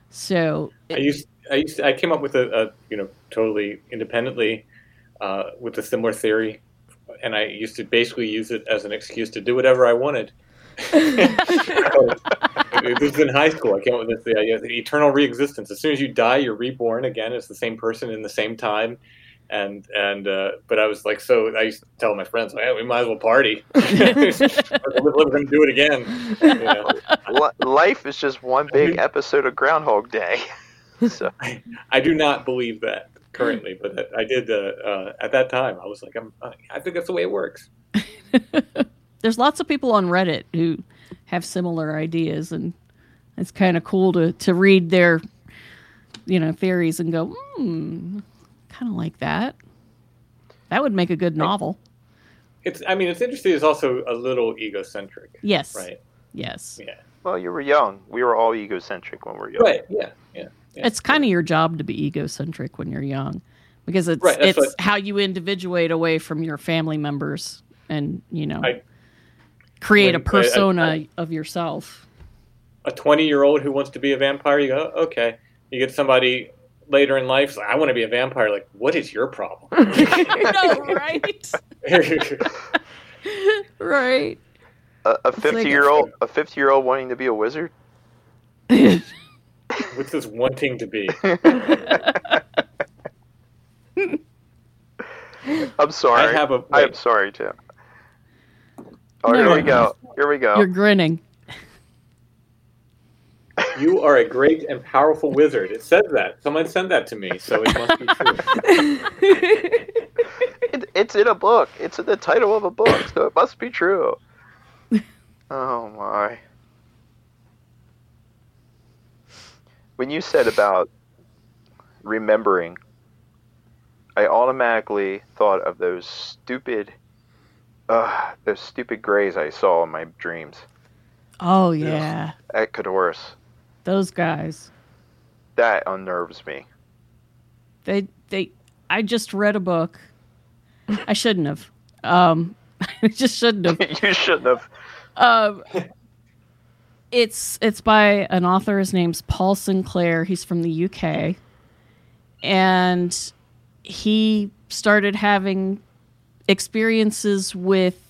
[SPEAKER 1] So
[SPEAKER 4] I used, I used, I came up with a, a you know, totally independently, uh, with a similar theory and I used to basically use it as an excuse to do whatever I wanted. This is in high school. I came up with this the idea of the eternal reexistence. As soon as you die, you're reborn again as the same person in the same time. And and uh, but I was like, so I used to tell my friends, like, hey, we might as well party. We're going to do it again. You know?
[SPEAKER 3] Life is just one big episode of Groundhog Day. So
[SPEAKER 4] I, I do not believe that currently, but I did uh, uh, at that time. I was like, I'm, I think that's the way it works.
[SPEAKER 1] There's lots of people on Reddit who have similar ideas, and it's kind of cool to to read their, you know, theories and go, hmm, kind of like that. That would make a good novel.
[SPEAKER 4] It's. I mean, it's interesting. It's also a little egocentric,
[SPEAKER 1] Yes.
[SPEAKER 4] right?
[SPEAKER 1] Yes.
[SPEAKER 4] Yeah.
[SPEAKER 3] well, you were young. We were all egocentric when we were young.
[SPEAKER 4] Right. Yeah. Yeah. yeah.
[SPEAKER 1] It's kind of your job to be egocentric when you're young, because it's
[SPEAKER 4] Right,
[SPEAKER 1] it's
[SPEAKER 4] what-
[SPEAKER 1] how you individuate away from your family members, and you know,
[SPEAKER 4] I-
[SPEAKER 1] create a
[SPEAKER 4] when- I- I-
[SPEAKER 1] persona of yourself.
[SPEAKER 4] a 20 year old who wants to be a vampire, you go, oh, okay. You get somebody later in life, like, I want to be a vampire. Like, what is your problem?
[SPEAKER 1] no, right? right.
[SPEAKER 3] A, a
[SPEAKER 1] like
[SPEAKER 3] fifty year old, a fifty year old wanting to be a wizard.
[SPEAKER 4] What's this wanting to be?
[SPEAKER 3] I'm sorry.
[SPEAKER 4] I have a-
[SPEAKER 3] I am sorry, Tim. Oh,
[SPEAKER 1] No,
[SPEAKER 3] here we
[SPEAKER 1] you're
[SPEAKER 3] go. Here we go.
[SPEAKER 1] You're grinning.
[SPEAKER 4] You are a great and powerful wizard. It says that. Someone sent that to me, so it must be true.
[SPEAKER 3] It, it's in a book. It's in the title of a book, so it must be true. Oh my. When you said about remembering, I automatically thought of those stupid, uh, those stupid grays I saw in my dreams
[SPEAKER 1] Oh yeah,
[SPEAKER 3] at Codorus.
[SPEAKER 1] those guys.
[SPEAKER 3] That unnerves me.
[SPEAKER 1] They they. I just read a book. I shouldn't have. Um, I just shouldn't have.
[SPEAKER 3] you shouldn't have.
[SPEAKER 1] Um, it's it's by an author. His name's Paul Sinclair. He's from the UK, and he started having experiences with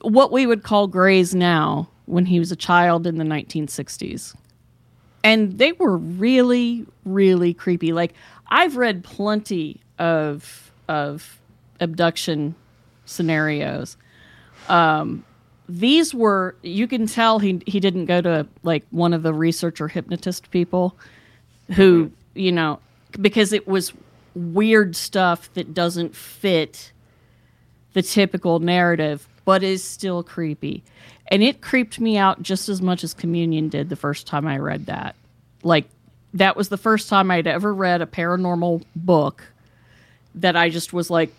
[SPEAKER 1] what we would call grays now when he was a child in the 1960s. And they were really, really creepy. Like I've read plenty of of abduction scenarios. Um, these were you can tell he he didn't go to like one of the researcher hypnotist people who you know because it was weird stuff that doesn't fit the typical narrative but is still creepy. And it creeped me out just as much as communion did the first time i read that. Like that was the first time i'd ever read a paranormal book that i just was like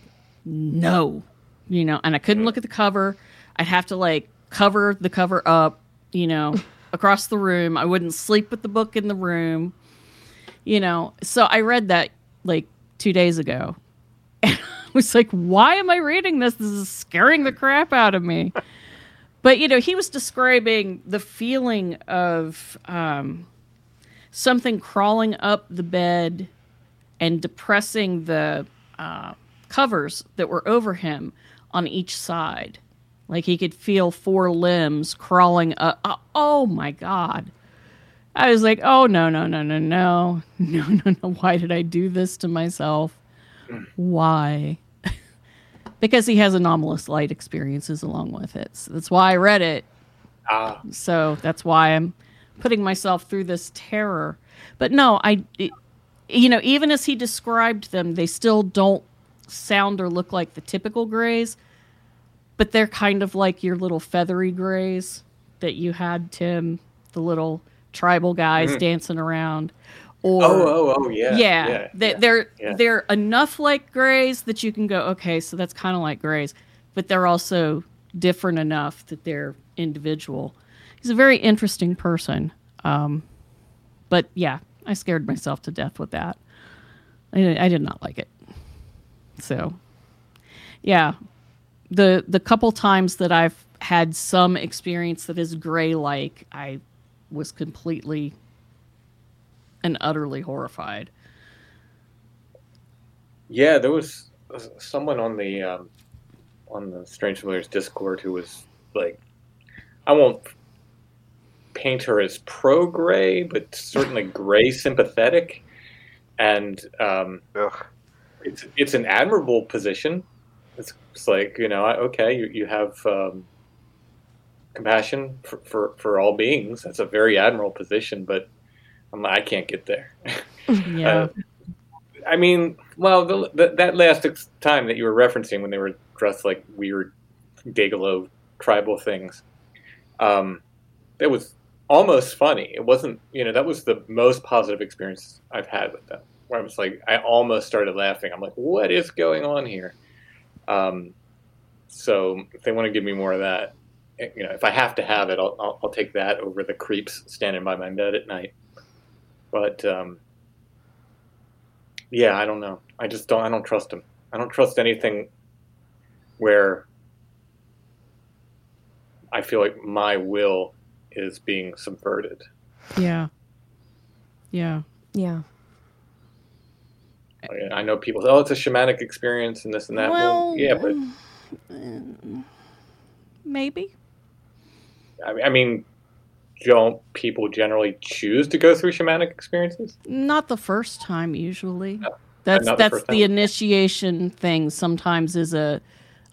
[SPEAKER 1] no you know and i couldn't look at the cover. I'd have to like cover the cover up you know across the room. I wouldn't sleep with the book in the room you know. So i read that like two days ago. And i was like why am i reading this? This is scaring the crap out of me. But you know he was describing the feeling of um, something crawling up the bed and depressing the uh, covers that were over him on each side. Like he could feel four limbs crawling up. Uh, oh my god I was like, oh no, no, no, no, no, no, no, no. Why did I do this to myself? Why? because he has anomalous light experiences along with it. So that's why I read it.
[SPEAKER 4] Ah,
[SPEAKER 1] So that's why I'm putting myself through this terror. But no, I, it- you know, even as he described them, they still don't sound or look like the typical grays, but they're kind of like your little feathery grays that you had, Tim, the little tribal guys dancing around. Or,
[SPEAKER 4] oh, oh, oh, yeah.
[SPEAKER 1] yeah,
[SPEAKER 4] yeah,
[SPEAKER 1] they,
[SPEAKER 4] yeah.
[SPEAKER 1] they're
[SPEAKER 4] yeah.
[SPEAKER 1] they're enough like grays that you can go okay so that's kind of like grays but they're also different enough that they're individual he's a very interesting person um, but yeah i scared myself to death with that I, I did not like it so yeah the the couple times that i've had some experience that is gray like i was completely and utterly horrified.
[SPEAKER 4] Yeah, there was someone on the um, on the Strange Familiars Discord who was like, I won't paint her as pro gray, but certainly gray sympathetic, and um, it's it's an admirable position. It's, it's like you know, I- okay, you you have um, compassion for, for for all beings. That's a very admirable position, but I'm, I can't get there.
[SPEAKER 1] Yeah.
[SPEAKER 4] Uh, I mean, well, the, the, that last ex- time that you were referencing when they were dressed like weird Gigolo tribal things, um, that was almost funny. It wasn't, you know, that was the most positive experience I've had with them. Where I was like, I almost started laughing. I'm like, what is going on here? Um, so if they want to give me more of that, you know, if I have to have it, I'll, I'll, I'll take that over the creeps standing by my bed at night. But um, yeah, I don't know. I just don't. I don't trust him. I don't trust anything where I feel like my will is being subverted.
[SPEAKER 1] yeah. Yeah.
[SPEAKER 2] Yeah.
[SPEAKER 4] I know people. say, Oh, it's a shamanic experience and this and that. Well, yeah, but
[SPEAKER 1] uh, maybe.
[SPEAKER 4] I mean, don't people generally choose to go through shamanic experiences?
[SPEAKER 1] Not the first time, usually.
[SPEAKER 4] No,
[SPEAKER 1] That's
[SPEAKER 4] not the
[SPEAKER 1] that's the initiation thing. Sometimes is a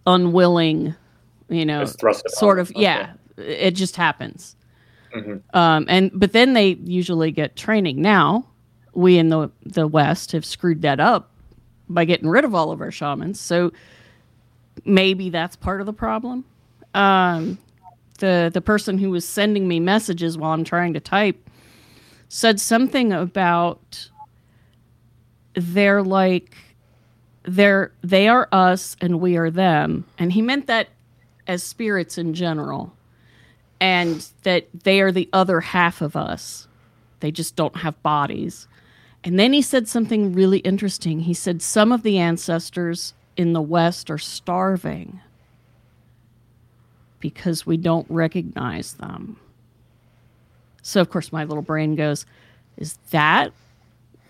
[SPEAKER 1] unwilling, you know, sort of. Yeah, it just happens.
[SPEAKER 4] Mhm.
[SPEAKER 1] Um, and but then they usually get training. Now we in the the West have screwed that up by getting rid of all of our shamans. So maybe that's part of the problem. Um, the the person who was sending me messages while I'm trying to type said something about they're like they're they are us and we are them. And he meant that as spirits in general and that they are the other half of us. They just don't have bodies. And then he said something really interesting. He said some of the ancestors in the west are starving because we don't recognize them. So of course my little brain goes is that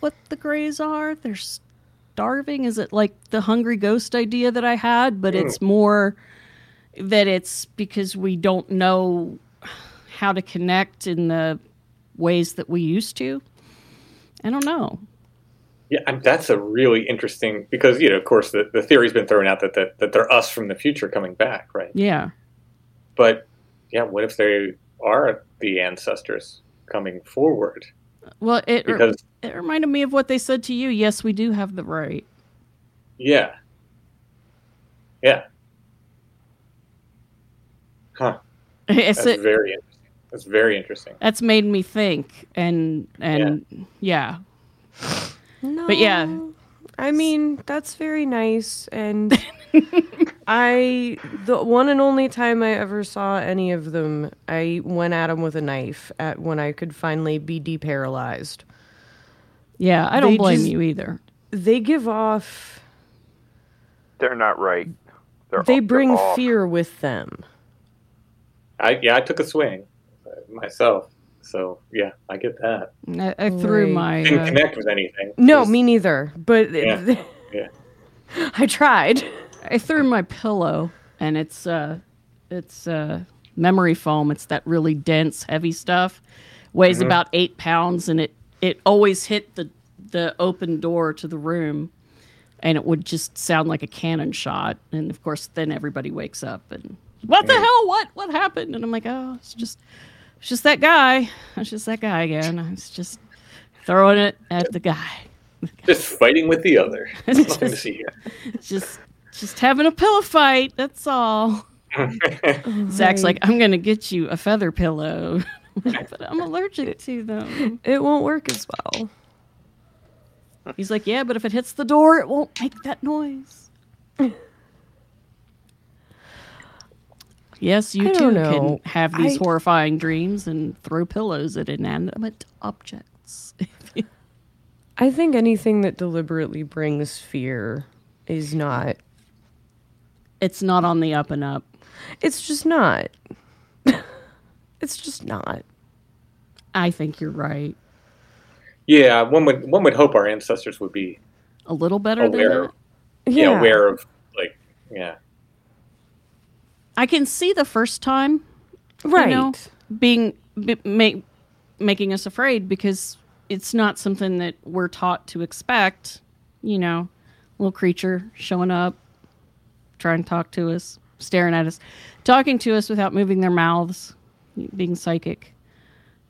[SPEAKER 1] what the grays are? They're starving? Is it like the hungry ghost idea that i had? But it's oh. more that it's because we don't know how to connect in the ways that we used to. I don't know.
[SPEAKER 4] Yeah, and that's a really interesting because you know, of course, the, the theory's been thrown out that, that that they're us from the future coming back, right?
[SPEAKER 1] yeah
[SPEAKER 4] But yeah, what if they are the ancestors coming forward?
[SPEAKER 1] well it,
[SPEAKER 4] Because
[SPEAKER 1] it reminded me of what they said to you yes we do have the right
[SPEAKER 4] yeah, yeah, huh?
[SPEAKER 1] it's
[SPEAKER 4] That's
[SPEAKER 1] a,
[SPEAKER 4] very interesting. That's very interesting.
[SPEAKER 1] that's made me think and and yeah.
[SPEAKER 2] No.
[SPEAKER 1] But yeah.
[SPEAKER 2] I mean, that's very nice. And I, the one and only time I ever saw any of them, I went at them with a knife at when I could finally be deparalyzed.
[SPEAKER 1] Yeah, I don't
[SPEAKER 2] They
[SPEAKER 1] blame
[SPEAKER 2] just-
[SPEAKER 1] you either.
[SPEAKER 2] They give off,
[SPEAKER 3] They're not right. They're
[SPEAKER 2] they
[SPEAKER 3] they're
[SPEAKER 2] bring fear with them.
[SPEAKER 4] I yeah, I took a swing uh, myself, so yeah, I get that.
[SPEAKER 1] I, I threw
[SPEAKER 2] Right.
[SPEAKER 1] my
[SPEAKER 4] Didn't
[SPEAKER 1] uh,
[SPEAKER 4] connect with anything.
[SPEAKER 2] No,
[SPEAKER 4] Just-
[SPEAKER 2] me neither. But
[SPEAKER 4] Yeah, yeah.
[SPEAKER 2] I tried.
[SPEAKER 1] I threw my pillow, and it's uh, it's uh, memory foam. It's that really dense, heavy stuff. Weighs about eight pounds, and it it always hit the the open door to the room, and it would just sound like a cannon shot. And of course, then everybody wakes up and what the hell? What what happened? And I'm like, oh, it's just it's just that guy. It's just that guy again. I was just throwing it at the guy.
[SPEAKER 4] Just fighting with the other. To
[SPEAKER 1] just-. Just just having a pillow fight. That's all. Zach's like, I'm gonna get you a feather pillow, but I'm allergic to them.
[SPEAKER 2] It won't work as well.
[SPEAKER 1] He's like, Yeah, but if it hits the door, it won't make that noise. Yes, you
[SPEAKER 2] I
[SPEAKER 1] too
[SPEAKER 2] know.
[SPEAKER 1] can have these
[SPEAKER 2] I-
[SPEAKER 1] horrifying dreams and throw pillows at inanimate objects.
[SPEAKER 2] I think anything that deliberately brings fear is not.
[SPEAKER 1] It's not on the up and up.
[SPEAKER 2] It's just not. it's just not.
[SPEAKER 1] I think you're right.
[SPEAKER 4] yeah, one would one would hope our ancestors would be
[SPEAKER 1] A little better than
[SPEAKER 4] Aware.
[SPEAKER 1] that.
[SPEAKER 4] yeah, aware of like yeah.
[SPEAKER 1] I can see the first time,
[SPEAKER 2] right?
[SPEAKER 1] You know, being be, make, making us afraid because it's not something that we're taught to expect. You know, little creature showing up, trying to talk to us, staring at us, talking to us without moving their mouths, being psychic.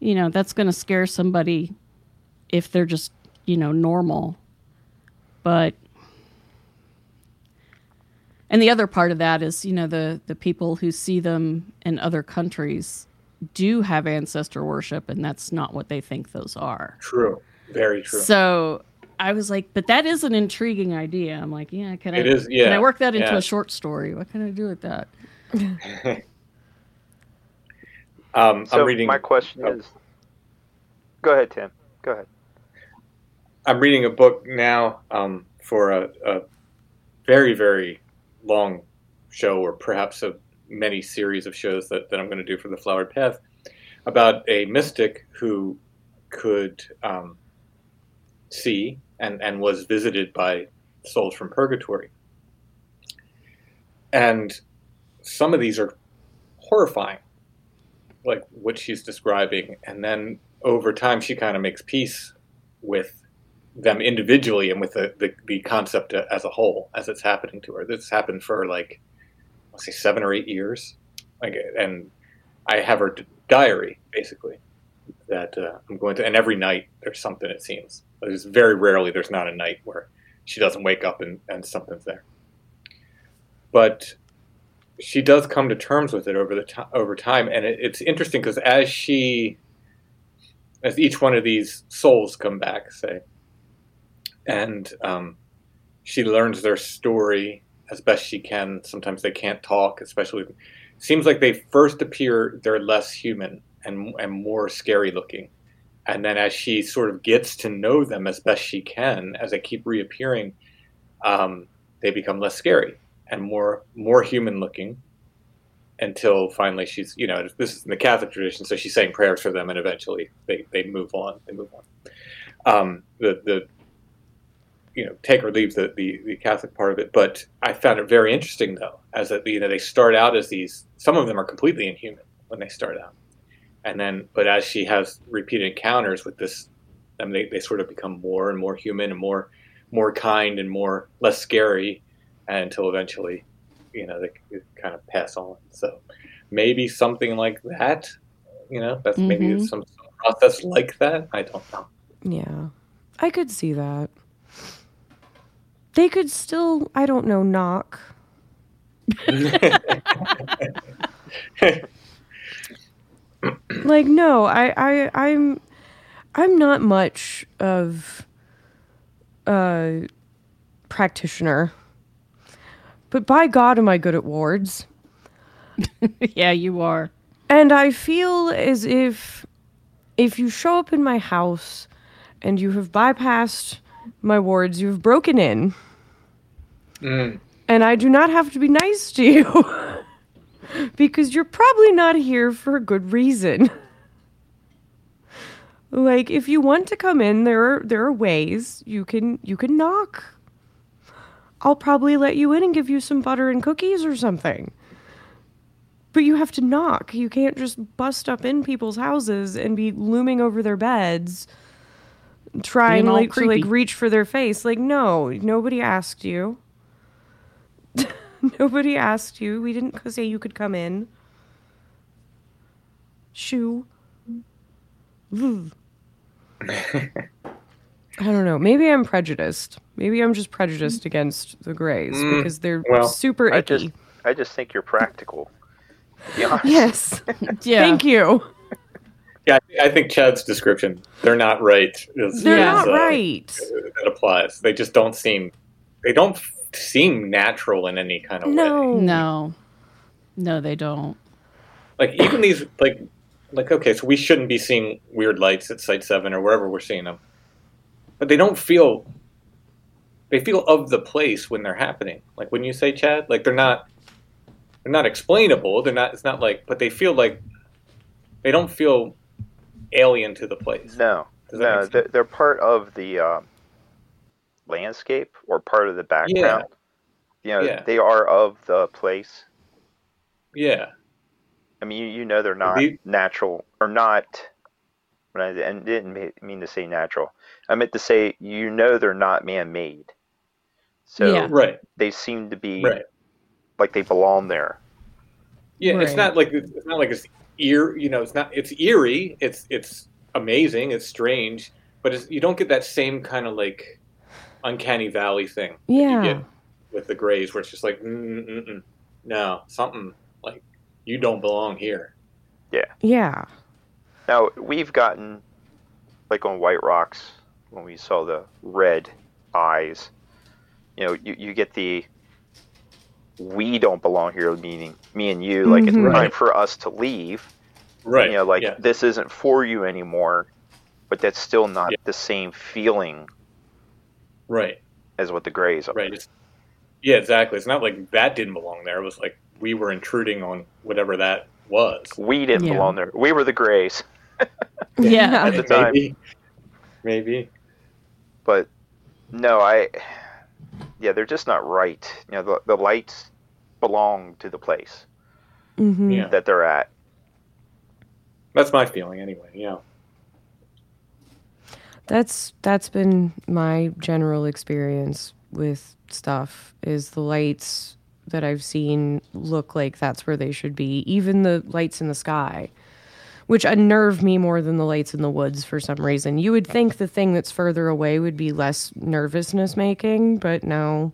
[SPEAKER 1] You know, that's going to scare somebody if they're just, you know, normal. But and the other part of that is, you know, the the people who see them in other countries do have ancestor worship and that's not what they think those are.
[SPEAKER 4] True. Very true.
[SPEAKER 1] So I was like, but that is an intriguing idea. I'm like, yeah, can I?
[SPEAKER 4] It is, yeah.
[SPEAKER 1] Can I work that into
[SPEAKER 4] yeah.
[SPEAKER 1] a short story? What can I do with that?
[SPEAKER 4] um,
[SPEAKER 3] So
[SPEAKER 4] I'm reading.
[SPEAKER 3] my question
[SPEAKER 4] oh.
[SPEAKER 3] is, go ahead, Tim. Go ahead.
[SPEAKER 4] I'm reading a book now um, for a, a very, very long show, or perhaps a many series of shows that, that I'm going to do for the Flowered Path, about a mystic who could um, see and, and was visited by souls from purgatory. And some of these are horrifying, like what she's describing. And then over time, she kind of makes peace with them individually and with the, the, the concept as a whole as it's happening to her. This happened for like, let's say, seven or eight years. Like, and I have her diary basically that uh, I'm going to, and every night there's something. It seems there's very rarely there's not a night where she doesn't wake up and, and something's there. But she does come to terms with it over the to- over time, and it, it's interesting because as she, as each one of these souls come back, say, and um, she learns their story as best she can. Sometimes they can't talk, especially. Seems like they first appear they're less human and and more scary looking, and then as she sort of gets to know them as best she can, as they keep reappearing, um, they become less scary and more more human looking. Until finally she's you know this is in the Catholic tradition, so she's saying prayers for them, and eventually they, they move on. They move on. Um, the the you know take or leave the, the, the Catholic part of it. But I found it very interesting though, as that you know they start out as these. Some of them are completely inhuman when they start out, and then but as she has repeated encounters with this, then they, they sort of become more and more human and more more kind and more less scary, until eventually, you know, they, kind of pass on. So maybe something like that. You know, that's maybe
[SPEAKER 1] Mhm.
[SPEAKER 4] some, some process like that. I don't know.
[SPEAKER 2] Yeah. I could see that. They could still, I don't know, knock. Like no, I I I'm I'm not much of a practitioner. But by God am I good at wards.
[SPEAKER 1] yeah, you are.
[SPEAKER 2] And I feel as if if you show up in my house and you have bypassed my wards, you have broken in,
[SPEAKER 4] Mm.
[SPEAKER 2] and I do not have to be nice to you because you're probably not here for a good reason. like if you want to come in, there are there are ways you can you can knock. I'll probably let you in and give you some butter and cookies or something. But you have to knock. You can't just bust up in people's houses and be looming over their beds, trying like to like reach for their face. Like, no, nobody asked you. nobody asked you. We didn't say you could come in. Shoo. I don't know. Maybe I'm prejudiced. Maybe I'm just prejudiced against the Greys
[SPEAKER 4] Mm,
[SPEAKER 2] because they're
[SPEAKER 4] well,
[SPEAKER 2] super
[SPEAKER 3] I
[SPEAKER 2] icky.
[SPEAKER 3] just, I just think you're practical. To be honest.
[SPEAKER 2] Yes.
[SPEAKER 1] Yeah.
[SPEAKER 2] Thank you.
[SPEAKER 4] Yeah, I- I think Chad's description, they're not right. Is,
[SPEAKER 2] They're
[SPEAKER 4] is,
[SPEAKER 2] not
[SPEAKER 4] uh,
[SPEAKER 2] right.
[SPEAKER 4] That applies. They just don't seem, they don't f- seem natural in any kind of way.
[SPEAKER 2] No.
[SPEAKER 1] No. No, they don't.
[SPEAKER 4] Like even these, like, like okay, so we shouldn't be seeing weird lights at Site Seven or wherever we're seeing them, but they don't feel. They feel of the place when they're happening. Like when you say Chad, like they're not, they're not explainable. They're not. It's not like, but they feel like, they don't feel alien to the place.
[SPEAKER 3] No,
[SPEAKER 4] Does
[SPEAKER 3] no, they're, they're part of the um, landscape or part of the background. you know
[SPEAKER 4] Yeah.
[SPEAKER 3] they are of the place.
[SPEAKER 4] Yeah.
[SPEAKER 3] I mean, you, you know they're not
[SPEAKER 4] The-
[SPEAKER 3] natural or not. When I and didn't mean to say natural, I meant to say you know they're not man-made. So
[SPEAKER 1] Yeah.
[SPEAKER 4] Right.
[SPEAKER 3] they seem to be
[SPEAKER 4] Right.
[SPEAKER 3] like they belong there.
[SPEAKER 4] Yeah. It's not like it's not like it's ear. You know, it's not. It's eerie. It's it's amazing. It's strange, but it's, you don't get that same kind of like uncanny valley thing. that you
[SPEAKER 2] Yeah.
[SPEAKER 4] get with the Greys, where it's just like, mm, mm, mm, no, something like you don't belong here.
[SPEAKER 2] Yeah. Yeah.
[SPEAKER 3] Now we've gotten like on White Rocks when we saw the red eyes. You know, you, you get the we don't belong here, meaning me and you. Like it's
[SPEAKER 2] Mhm.
[SPEAKER 3] time
[SPEAKER 4] Right.
[SPEAKER 3] for us to leave.
[SPEAKER 4] Right.
[SPEAKER 3] You know, like
[SPEAKER 4] yeah.
[SPEAKER 3] this isn't for you anymore. But that's still not
[SPEAKER 4] Yeah.
[SPEAKER 3] the same feeling
[SPEAKER 4] right.
[SPEAKER 3] as what the Greys are.
[SPEAKER 4] Right. It's, yeah. Exactly. It's not like that didn't belong there. It was like we were intruding on whatever that was.
[SPEAKER 3] We didn't
[SPEAKER 1] Yeah.
[SPEAKER 3] belong there. We were the Greys.
[SPEAKER 1] Yeah.
[SPEAKER 3] At the time.
[SPEAKER 4] Maybe. Maybe.
[SPEAKER 3] but no, I yeah, they're just not right. You know, the, the lights belong to the place
[SPEAKER 2] hmm
[SPEAKER 4] Yeah.
[SPEAKER 3] that they're at.
[SPEAKER 4] That's my feeling anyway. Yeah.
[SPEAKER 2] That's that's been my general experience with stuff is the lights that I've seen look like that's where they should be. Even the lights in the sky, which unnerve me more than the lights in the woods for some reason. You would think the thing that's further away would be less nervousness making, but no.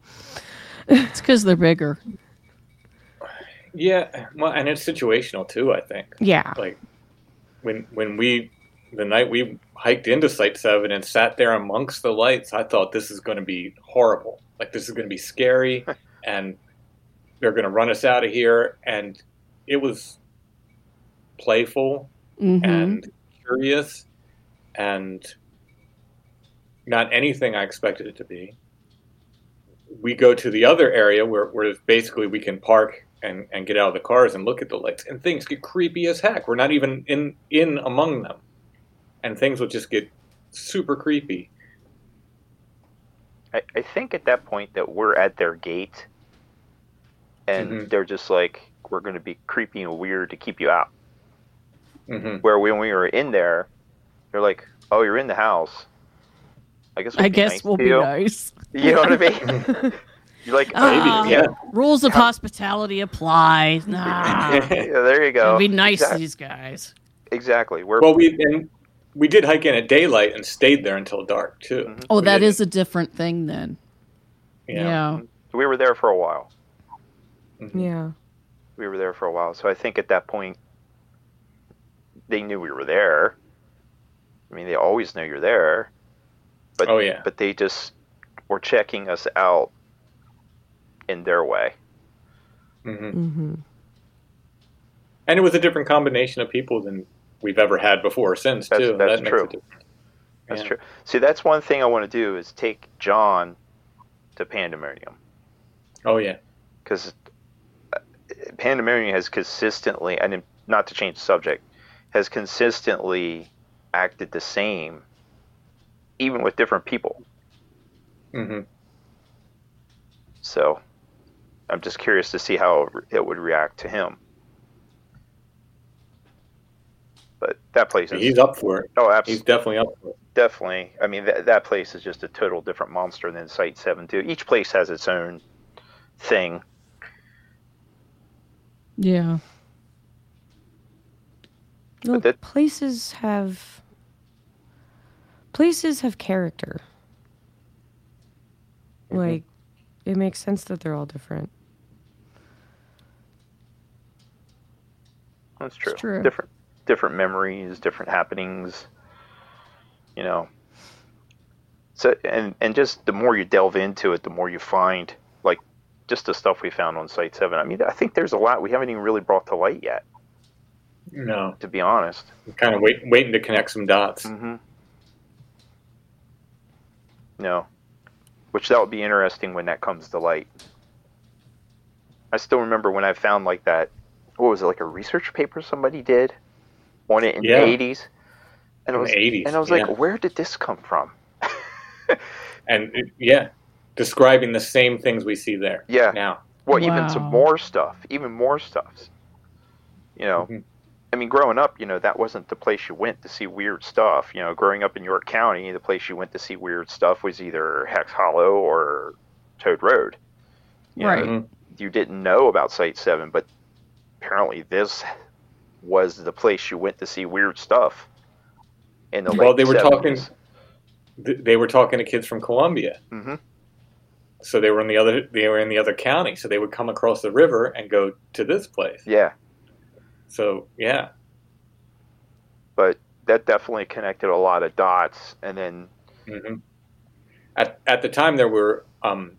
[SPEAKER 1] It's because they're bigger.
[SPEAKER 4] Yeah. Well, and it's situational too. I think.
[SPEAKER 2] Yeah.
[SPEAKER 4] Like when when we the night we hiked into Site Seven and sat there amongst the lights, I thought this is going to be horrible. Like this is going to be scary, and they're going to run us out of here. And it was playful
[SPEAKER 1] hmm
[SPEAKER 4] and curious and not anything I expected it to be. We go to the other area where, where basically we can park and, and get out of the cars and look at the lights, and things get creepy as heck. We're not even in, in among them, and things will just get super creepy.
[SPEAKER 3] I, I think at that point that we're at their gate and
[SPEAKER 4] Mhm.
[SPEAKER 3] they're just like, we're going to be creepy and weird to keep you out.
[SPEAKER 4] hmm
[SPEAKER 3] Where when we were in there, they're like, oh, you're in the house. I guess we'll
[SPEAKER 1] I
[SPEAKER 3] be
[SPEAKER 1] guess
[SPEAKER 3] nice
[SPEAKER 1] we'll
[SPEAKER 3] to
[SPEAKER 1] be
[SPEAKER 3] you.
[SPEAKER 1] nice.
[SPEAKER 3] You know what I mean? you're like,
[SPEAKER 4] Maybe,
[SPEAKER 1] Ah,
[SPEAKER 4] yeah.
[SPEAKER 1] Rules of hospitality apply. Nah.
[SPEAKER 3] yeah, there you go.
[SPEAKER 1] be nice
[SPEAKER 3] Exact-
[SPEAKER 1] to these guys.
[SPEAKER 3] Exactly. We're
[SPEAKER 4] Well, we and we did hike in at daylight and stayed there until dark too.
[SPEAKER 3] Mhm.
[SPEAKER 1] Oh,
[SPEAKER 4] We
[SPEAKER 1] that
[SPEAKER 4] didn't-
[SPEAKER 1] is a different thing then.
[SPEAKER 4] Yeah.
[SPEAKER 1] Yeah.
[SPEAKER 3] we were there for a while.
[SPEAKER 4] Mhm.
[SPEAKER 2] Yeah.
[SPEAKER 3] We were there for a while. So I think at that point they knew we were there. I mean, they always know you're there. But
[SPEAKER 4] Oh yeah.
[SPEAKER 3] but they just were checking us out in their way.
[SPEAKER 4] hmm
[SPEAKER 2] hmm
[SPEAKER 4] And it was a different combination of people than we've ever had before or since
[SPEAKER 3] That's-
[SPEAKER 4] too.
[SPEAKER 3] that's
[SPEAKER 4] that
[SPEAKER 3] true. That's
[SPEAKER 4] Yeah.
[SPEAKER 3] true. See, that's one thing I want to do is take John to Pandemonium
[SPEAKER 4] Oh yeah.
[SPEAKER 3] because Pandemonium has consistently, and not to change the subject, has consistently acted the same, even with different people.
[SPEAKER 4] Mm-hmm.
[SPEAKER 3] So I'm just curious to see how it would react to him. But that place is
[SPEAKER 4] He's up for it.
[SPEAKER 3] oh, absolutely,
[SPEAKER 4] He's
[SPEAKER 3] absolutely,
[SPEAKER 4] definitely up for it.
[SPEAKER 3] definitely. I mean, that that place is just a total different monster than Site Seven too. Each place has its own thing.
[SPEAKER 1] Yeah.
[SPEAKER 2] Well,
[SPEAKER 3] that-
[SPEAKER 2] places have places have character.
[SPEAKER 3] Mm-hmm.
[SPEAKER 2] Like it makes sense that they're all different.
[SPEAKER 3] That's true.
[SPEAKER 1] true.
[SPEAKER 3] Different different memories, different happenings. You know. So and and just the more you delve into it, the more you find like just the stuff we found on Site Seven. I mean, I think there's a lot we haven't even really brought to light yet,
[SPEAKER 4] No,
[SPEAKER 3] to be honest.
[SPEAKER 4] I'm kind of wait, waiting to connect some dots.
[SPEAKER 3] Mm-hmm. No, which that would be interesting when that comes to light. I still remember when I found like that. What was it like a research paper somebody did on it in
[SPEAKER 4] Yeah.
[SPEAKER 3] the eighties? And I was
[SPEAKER 4] 80s,
[SPEAKER 3] and I was
[SPEAKER 4] yeah.
[SPEAKER 3] like, where did this come from?
[SPEAKER 4] And it, yeah, describing the same things we see there.
[SPEAKER 3] Yeah.
[SPEAKER 4] Now.
[SPEAKER 3] Well, even some more stuff, even more stuff. You know,
[SPEAKER 4] Mhm.
[SPEAKER 3] I mean, growing up, you know, that wasn't the place you went to see weird stuff. You know, growing up in York County, the place you went to see weird stuff was either Hex Hollow or Toad Road. You know,
[SPEAKER 1] Right.
[SPEAKER 4] Mhm.
[SPEAKER 3] you didn't know about Site 7, but apparently this was the place you went to see weird stuff. In the
[SPEAKER 4] Well, they were
[SPEAKER 3] 70s.
[SPEAKER 4] talking. They were talking to kids from Columbia,
[SPEAKER 3] Mhm.
[SPEAKER 4] so they were in the other. They were in the other county, so they would come across the river and go to this place.
[SPEAKER 3] Yeah,
[SPEAKER 4] So yeah,
[SPEAKER 3] but that definitely connected a lot of dots. And then,
[SPEAKER 4] hmm At at the time, there were um,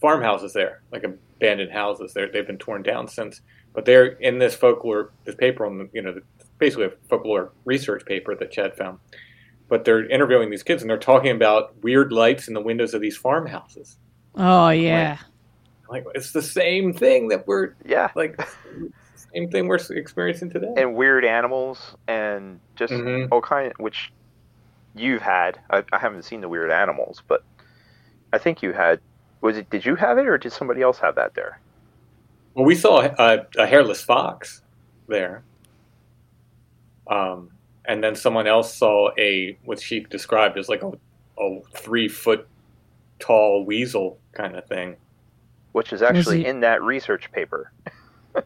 [SPEAKER 4] farmhouses there, like abandoned houses. There, they've been torn down since. But they're in this folklore, this paper on the, you know, the, basically a folklore research paper that Chad found. But they're interviewing these kids, and they're talking about weird lights in the windows of these farmhouses.
[SPEAKER 1] Oh yeah.
[SPEAKER 4] Like it's the same thing that we're
[SPEAKER 3] yeah,
[SPEAKER 4] like, same thing we're experiencing today.
[SPEAKER 3] and weird animals and just
[SPEAKER 4] Mhm.
[SPEAKER 3] all kind which you've had. I, I haven't seen the weird animals, but I think you had. Was it? Did you have it, or did somebody else have that there?
[SPEAKER 4] Well, we saw a, a hairless fox there, um, and then someone else saw a what she described as like a, a three foot tall weasel kind of thing.
[SPEAKER 3] Which is actually
[SPEAKER 1] he-
[SPEAKER 3] in that research paper.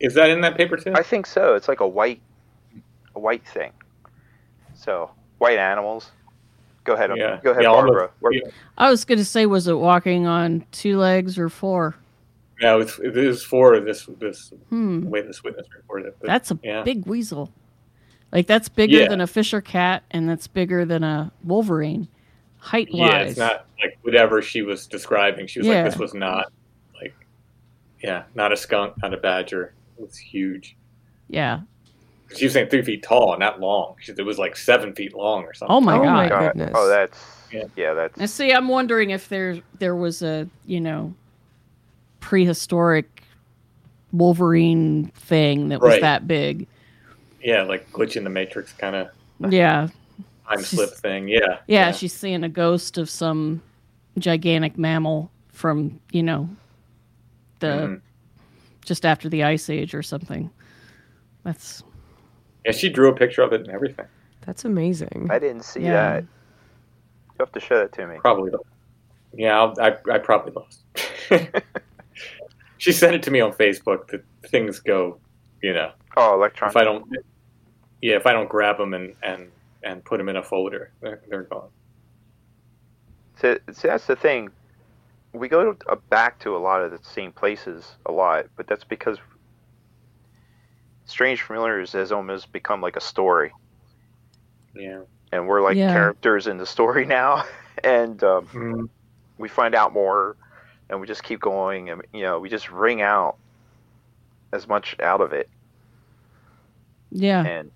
[SPEAKER 4] Is that in that paper too?
[SPEAKER 3] I think so. It's like a white, a white thing. So white animals. Go ahead.
[SPEAKER 4] Yeah.
[SPEAKER 3] Go ahead,
[SPEAKER 4] Yeah,
[SPEAKER 3] Barbara. Where-
[SPEAKER 4] yeah.
[SPEAKER 1] I was going to say, was it walking on two legs or four?
[SPEAKER 4] No, it's, it is for this this
[SPEAKER 1] Hmm.
[SPEAKER 4] way this witness reported. But,
[SPEAKER 1] That's a
[SPEAKER 4] yeah.
[SPEAKER 1] big weasel. Like that's bigger
[SPEAKER 4] Yeah.
[SPEAKER 1] than a Fisher cat, and that's bigger than a Wolverine, height wise.
[SPEAKER 4] yeah, it's not like whatever she was describing. She was
[SPEAKER 1] Yeah.
[SPEAKER 4] like, this was not like, yeah, not a skunk, not a badger. It was huge.
[SPEAKER 1] Yeah.
[SPEAKER 4] She was saying three feet tall, not long. She, it was like seven feet long or something.
[SPEAKER 1] Oh my
[SPEAKER 2] Oh
[SPEAKER 1] god.
[SPEAKER 2] my
[SPEAKER 3] God.
[SPEAKER 2] goodness.
[SPEAKER 3] Oh, that's
[SPEAKER 4] Yeah.
[SPEAKER 3] yeah. that's
[SPEAKER 1] Now, see, I'm wondering if there there was a you know prehistoric Wolverine thing that was
[SPEAKER 4] Right.
[SPEAKER 1] that big.
[SPEAKER 4] Yeah, like glitch in the matrix kind of
[SPEAKER 1] Yeah.
[SPEAKER 4] time
[SPEAKER 1] She's-
[SPEAKER 4] slip thing. Yeah,
[SPEAKER 1] yeah, She's seeing a ghost of some gigantic mammal from you know the
[SPEAKER 4] Mhm.
[SPEAKER 1] just after the ice age or something. That's
[SPEAKER 4] yeah. She drew a picture of it and everything.
[SPEAKER 2] That's amazing.
[SPEAKER 3] I didn't see
[SPEAKER 1] Yeah.
[SPEAKER 3] that. You have to show that to me.
[SPEAKER 4] Probably. Yeah, I'll, I I probably lost. she sent it to me on Facebook. That things go, you know,
[SPEAKER 3] Oh, electronic.
[SPEAKER 4] if I don't, yeah, if I don't grab them and and and put them in a folder, they're, they're gone.
[SPEAKER 3] So, see, that's the thing. We go to, uh, back to a lot of the same places a lot, but that's because Strange Familiars has almost become like a story,
[SPEAKER 4] Yeah.
[SPEAKER 3] and we're like
[SPEAKER 1] Yeah.
[SPEAKER 3] characters in the story now, and um,
[SPEAKER 4] Mhm.
[SPEAKER 3] we find out more, and we just keep going, and you know, we just wring out as much out of it,
[SPEAKER 1] yeah.
[SPEAKER 3] and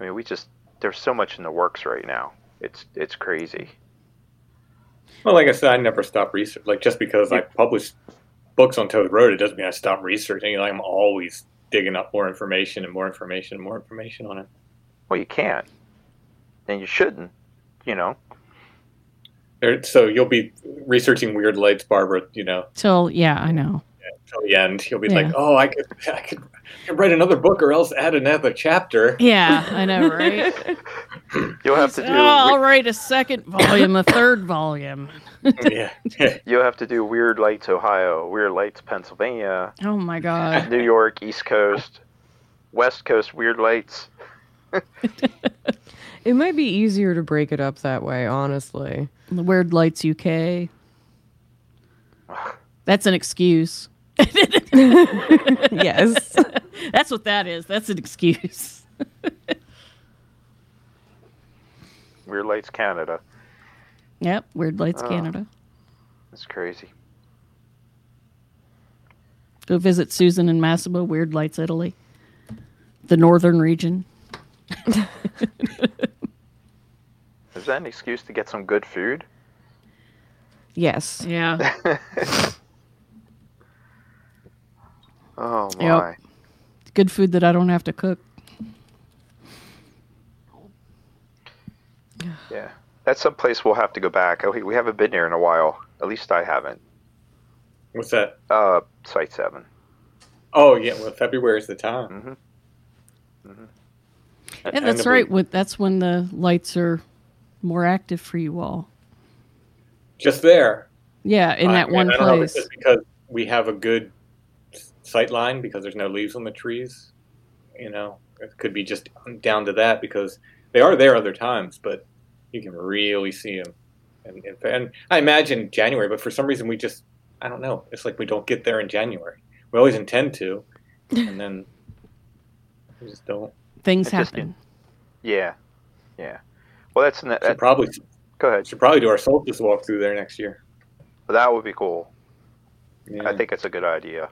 [SPEAKER 3] I mean, we just there's so much in the works right now. It's it's crazy.
[SPEAKER 4] Well, like I said, I never stop research. Like just because I publish books on Toad Road, it doesn't mean I stop researching. Like I'm always digging up more information and more information and more information on it.
[SPEAKER 3] Well, you can't, and you shouldn't. You know.
[SPEAKER 4] There, so you'll be researching weird lights, Barbara. You know,
[SPEAKER 1] Till yeah, I know.
[SPEAKER 4] till the end, you'll be
[SPEAKER 1] Yeah.
[SPEAKER 4] like, "Oh, I could, I could, I could write another book, or else add another chapter."
[SPEAKER 1] Yeah, I know, right?
[SPEAKER 3] You'll have to do.
[SPEAKER 1] Oh, I'll write a second volume, a third volume.
[SPEAKER 4] yeah,
[SPEAKER 3] You'll have to do Weird Lights, Ohio, Weird Lights, Pennsylvania,
[SPEAKER 1] Oh my god.
[SPEAKER 3] New York, East Coast, West Coast Weird Lights.
[SPEAKER 2] It might be easier to break it up that way, honestly.
[SPEAKER 1] The Weird Lights UK. That's an excuse.
[SPEAKER 2] yes.
[SPEAKER 1] That's what that is. That's an excuse.
[SPEAKER 3] Weird Lights Canada.
[SPEAKER 1] Yep, Weird Lights
[SPEAKER 3] Oh.
[SPEAKER 1] Canada.
[SPEAKER 3] That's crazy.
[SPEAKER 1] Go visit Susan in Massimo, Weird Lights Italy. The northern region.
[SPEAKER 3] Is that an excuse to get some good food?
[SPEAKER 2] Yes.
[SPEAKER 1] Yeah.
[SPEAKER 3] Oh my.
[SPEAKER 1] Yep. Good food that I don't have to cook.
[SPEAKER 3] Yeah. That's some place we'll have to go back. Oh, we- we haven't been there in a while. At least I haven't.
[SPEAKER 4] What's that?
[SPEAKER 3] Uh, Site Seven.
[SPEAKER 4] Oh yeah, well February is the time.
[SPEAKER 3] hmm
[SPEAKER 1] Yeah,
[SPEAKER 4] And
[SPEAKER 1] that's right. With that's when the lights are more active for you all.
[SPEAKER 4] Just there.
[SPEAKER 1] Yeah, in that
[SPEAKER 4] I-
[SPEAKER 1] one
[SPEAKER 4] I don't know if it's
[SPEAKER 1] place.
[SPEAKER 4] just because we have a good sight line because there's no leaves on the trees. You know, it could be just down to that because they are there other times, but you can really see them. And, and, and I imagine January, but for some reason we just, I don't know. It's like we don't get there in January. We always intend to, and then we just don't.
[SPEAKER 1] Things
[SPEAKER 3] It just-
[SPEAKER 1] happen.
[SPEAKER 3] Yeah, yeah. Well, that's n-
[SPEAKER 4] Should
[SPEAKER 3] that,
[SPEAKER 4] probably
[SPEAKER 3] go ahead.
[SPEAKER 4] should probably do our solstice walk through there next year.
[SPEAKER 3] That would be cool.
[SPEAKER 4] Yeah.
[SPEAKER 3] I think it's a good idea.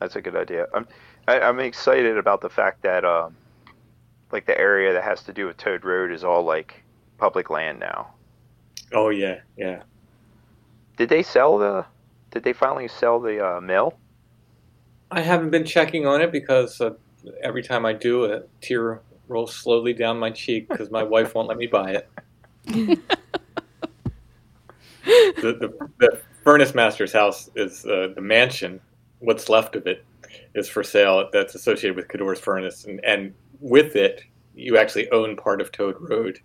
[SPEAKER 3] That's a good idea. I'm I, I'm excited about the fact that um, like the area that has to do with Toad Road is all like public land now.
[SPEAKER 4] Oh yeah, yeah.
[SPEAKER 3] Did they sell the? Did they finally sell the uh, mill?
[SPEAKER 4] I haven't been checking on it because uh, every time I do, a tear rolls slowly down my cheek because my wife won't let me buy it. the, the, the furnace master's house is uh, the mansion. What's left of it is for sale. That's associated with Codorus furnace, and, and with it, you actually own part of Toad Road.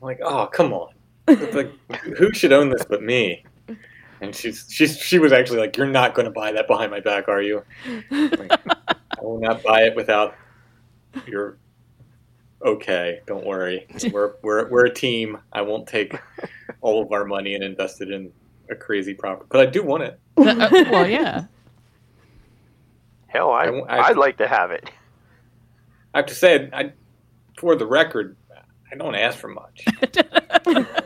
[SPEAKER 4] I'm like, oh, come on! Like, who should own this but me? And she's she's she was actually like, "You're not going to buy that behind my back, are you?" Like, I will not buy it without your okay. Don't worry, we're we're we're a team. I won't take all of our money and invest it in a crazy property, but I do want it.
[SPEAKER 1] Uh, well, yeah.
[SPEAKER 3] Hell, I,
[SPEAKER 4] I, I,
[SPEAKER 3] i'd like to have it.
[SPEAKER 4] I have to say, I for the record, I don't ask for much.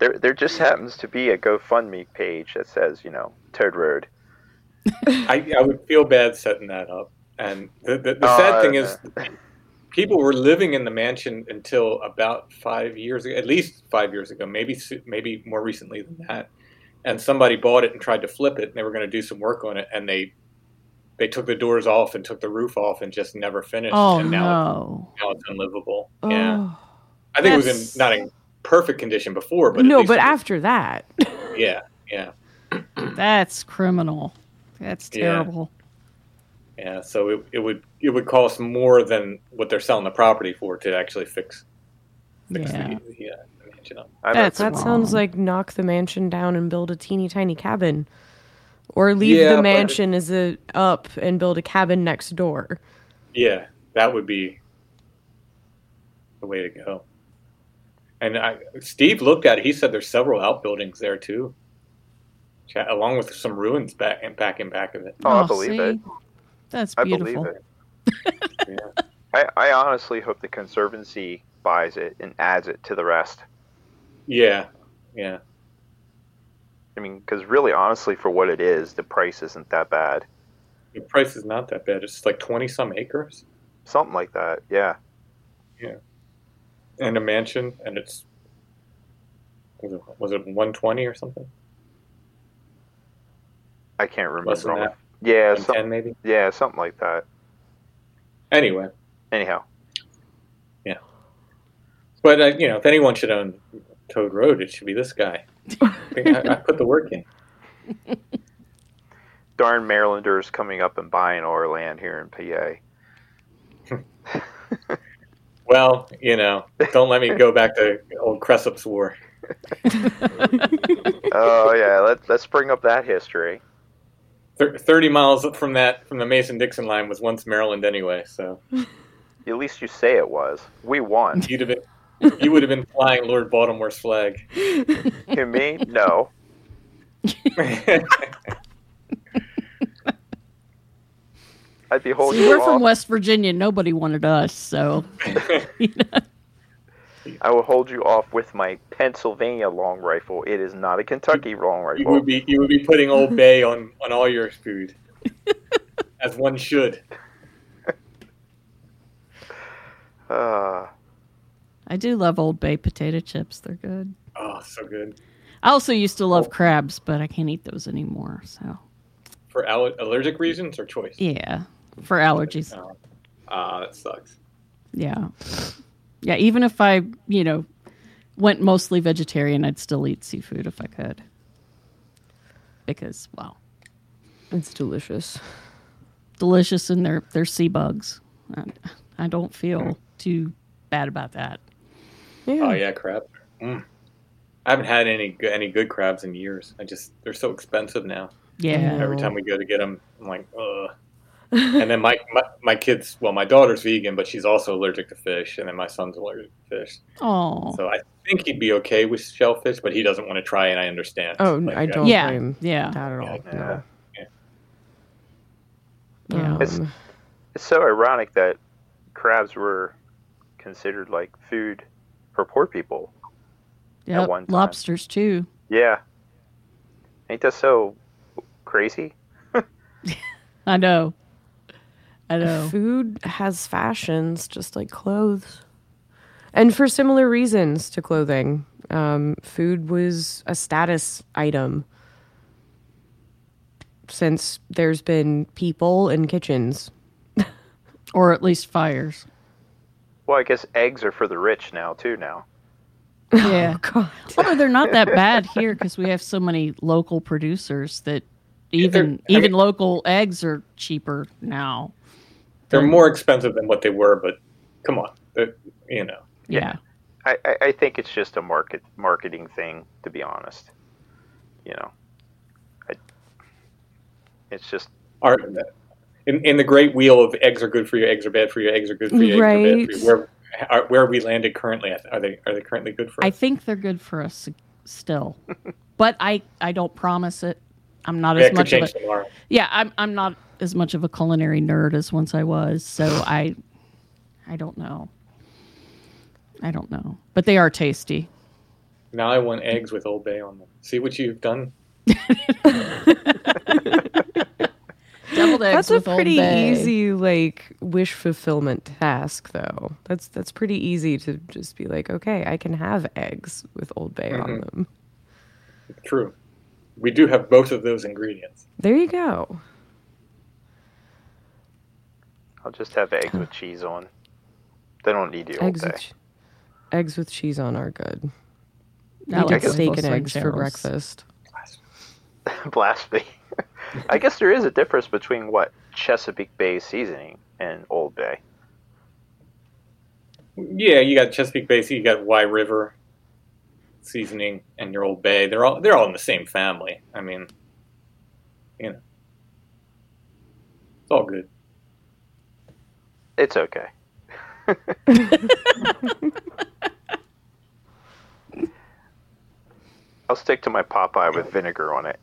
[SPEAKER 3] There, there just happens to be a GoFundMe page that says, you know, Toad Road.
[SPEAKER 4] I, I would feel bad setting that up. And the, the, the
[SPEAKER 3] Oh,
[SPEAKER 4] sad
[SPEAKER 3] I-
[SPEAKER 4] thing is, people were living in the mansion until about five years ago, at least five years ago, maybe maybe more recently than that. And somebody bought it and tried to flip it, and they were going to do some work on it, and they they took the doors off and took the roof off and just never finished.
[SPEAKER 1] Oh
[SPEAKER 4] and now,
[SPEAKER 1] no.
[SPEAKER 4] now it's unlivable. Yeah,
[SPEAKER 2] Oh.
[SPEAKER 4] I think it was in not in perfect condition before, but
[SPEAKER 2] no, but
[SPEAKER 4] it was-
[SPEAKER 2] after that,
[SPEAKER 4] yeah, yeah.
[SPEAKER 1] That's criminal. That's terrible.
[SPEAKER 4] Yeah, so it, it would it would cost more than what they're selling the property for to actually fix fix
[SPEAKER 1] Yeah.
[SPEAKER 4] the, the, uh, the mansion up.
[SPEAKER 3] I
[SPEAKER 1] That's
[SPEAKER 2] that sounds like knock the mansion down and build a teeny tiny cabin, or leave
[SPEAKER 4] Yeah,
[SPEAKER 2] the mansion as a up and build a cabin next door.
[SPEAKER 4] Yeah, that would be the way to go. And I, Steve looked at it. He said there's several outbuildings there too, along with some ruins back and back and back of it.
[SPEAKER 3] Oh, I believe
[SPEAKER 1] see?
[SPEAKER 3] it.
[SPEAKER 1] That's
[SPEAKER 3] I
[SPEAKER 1] beautiful.
[SPEAKER 3] believe it.
[SPEAKER 4] Yeah.
[SPEAKER 3] I, I honestly hope the Conservancy buys it and adds it to the rest.
[SPEAKER 4] Yeah, yeah.
[SPEAKER 3] I mean, because really, honestly, for what it is, the price isn't that bad.
[SPEAKER 4] The price is not that bad. It's like twenty some acres
[SPEAKER 3] Something like that. Yeah. Yeah.
[SPEAKER 4] And a mansion, and it's was it, was it one twenty or something?
[SPEAKER 3] I can't
[SPEAKER 4] Less
[SPEAKER 3] remember.
[SPEAKER 4] than
[SPEAKER 3] off- Yeah,
[SPEAKER 4] One
[SPEAKER 3] some,
[SPEAKER 4] ten maybe.
[SPEAKER 3] yeah, something like that.
[SPEAKER 4] Anyway,
[SPEAKER 3] Anyhow, Yeah.
[SPEAKER 4] but uh, you know, if anyone should own Toad Road, it should be this guy. I, I, I put the work in.
[SPEAKER 3] darn Marylanders coming up and buying our land here in PA.
[SPEAKER 4] Well, you know, don't let me go back to old Cresap's War.
[SPEAKER 3] oh yeah, let, let's bring up that history.
[SPEAKER 4] Thir- Thirty miles from that, from the Mason Dixon line, was once Maryland anyway. So
[SPEAKER 3] At least you say it was. We won.
[SPEAKER 4] you'd have been, you would have been flying Lord Baltimore's flag.
[SPEAKER 3] you mean? No. I'd be holding
[SPEAKER 1] See, we're
[SPEAKER 3] you
[SPEAKER 1] from
[SPEAKER 3] off.
[SPEAKER 1] West Virginia. Nobody wanted us, so
[SPEAKER 3] I will hold you off with my Pennsylvania long rifle. It is not a Kentucky long
[SPEAKER 4] you
[SPEAKER 3] rifle.
[SPEAKER 4] would be, you would be putting Old Bay on on all your food, as one should.
[SPEAKER 3] Uh,
[SPEAKER 1] I do love Old Bay potato chips. They're good.
[SPEAKER 4] Oh, so good
[SPEAKER 1] I also used to love crabs, but I can't eat those anymore. So
[SPEAKER 4] for aller- allergic reasons or choice.
[SPEAKER 1] yeah, for allergies.
[SPEAKER 4] Oh. Ah, that sucks.
[SPEAKER 1] Yeah. Yeah, even if I, you know, went mostly vegetarian, I'd still eat seafood if I could. Because, well,
[SPEAKER 2] It's delicious.
[SPEAKER 1] delicious and they're they're sea bugs. I, I don't feel too bad about that.
[SPEAKER 2] Yeah.
[SPEAKER 4] Oh yeah, crab. Mm. I haven't had any good, any good crabs in years. I just they're so expensive now.
[SPEAKER 1] Yeah.
[SPEAKER 4] Every time we go to get them, I'm like, ugh. and then my, my my kids, well, my daughter's vegan, but she's also allergic to fish, and then my son's allergic to fish.
[SPEAKER 1] Oh.
[SPEAKER 4] So I think he'd be okay with shellfish, but he doesn't want to try, and I understand.
[SPEAKER 2] Oh,
[SPEAKER 4] Like,
[SPEAKER 2] I don't
[SPEAKER 1] Yeah,
[SPEAKER 2] blame
[SPEAKER 1] yeah.
[SPEAKER 2] that at all.
[SPEAKER 3] Yeah.
[SPEAKER 2] No.
[SPEAKER 1] Yeah.
[SPEAKER 3] It's-
[SPEAKER 2] Um,
[SPEAKER 3] It's so ironic that crabs were considered like food for poor people.
[SPEAKER 1] Yeah,
[SPEAKER 3] one.
[SPEAKER 1] Lobsters too.
[SPEAKER 3] Yeah. Ain't that so crazy?
[SPEAKER 1] I know. I know.
[SPEAKER 2] Food has fashions just like clothes. And for similar reasons to clothing. Um, food was a status item since there's been people in kitchens.
[SPEAKER 1] Or at least fires.
[SPEAKER 3] Well, I guess eggs are for the rich now too. Now.
[SPEAKER 1] Yeah.
[SPEAKER 2] God.
[SPEAKER 1] Although they're not that bad here because we have so many local producers that even
[SPEAKER 4] I
[SPEAKER 1] even
[SPEAKER 4] mean-
[SPEAKER 1] local eggs are cheaper now.
[SPEAKER 4] They're more expensive than what they were, but come on, They're- you know.
[SPEAKER 1] Yeah.
[SPEAKER 3] I, I, I think it's just a market marketing thing, to be honest. You know, I, it's just
[SPEAKER 4] Our, in, in the great wheel of eggs are good for you, eggs are bad for you, eggs are good for you, eggs are bad for you. Where, are, where we landed currently, are they are they currently good for us?
[SPEAKER 1] I think they're good for us still, but I I don't promise it. I'm not
[SPEAKER 4] Yeah,
[SPEAKER 1] as
[SPEAKER 4] it
[SPEAKER 1] much of
[SPEAKER 4] change
[SPEAKER 1] a
[SPEAKER 4] tomorrow.
[SPEAKER 1] yeah. I'm I'm not as much of a culinary nerd as once I was. So I I don't know. I don't know, but they are tasty.
[SPEAKER 4] Now I want eggs with Old Bay on them. See what you've done?
[SPEAKER 1] Deviled eggs
[SPEAKER 2] That's a pretty easy like wish fulfillment task though. That's that's pretty easy to just be like, okay, I can have eggs with Old Bay on
[SPEAKER 4] Mhm.
[SPEAKER 2] them.
[SPEAKER 4] True. We do have both of those ingredients.
[SPEAKER 2] There you go.
[SPEAKER 3] I'll just have eggs with cheese on. They don't need you old
[SPEAKER 2] Eggs
[SPEAKER 3] day.
[SPEAKER 2] with, ch- eggs with cheese on are good.
[SPEAKER 1] I
[SPEAKER 2] We
[SPEAKER 1] like
[SPEAKER 2] steak and eggs for breakfast.
[SPEAKER 3] Blasphemy. I guess there is a difference between what Chesapeake Bay seasoning and Old Bay.
[SPEAKER 4] Yeah, you got Chesapeake Bay, you got Wye River seasoning, and your Old Bay. They're all they're all in the same family. I mean, you know, it's all good.
[SPEAKER 3] It's okay. I'll stick to my pot pie with vinegar on it.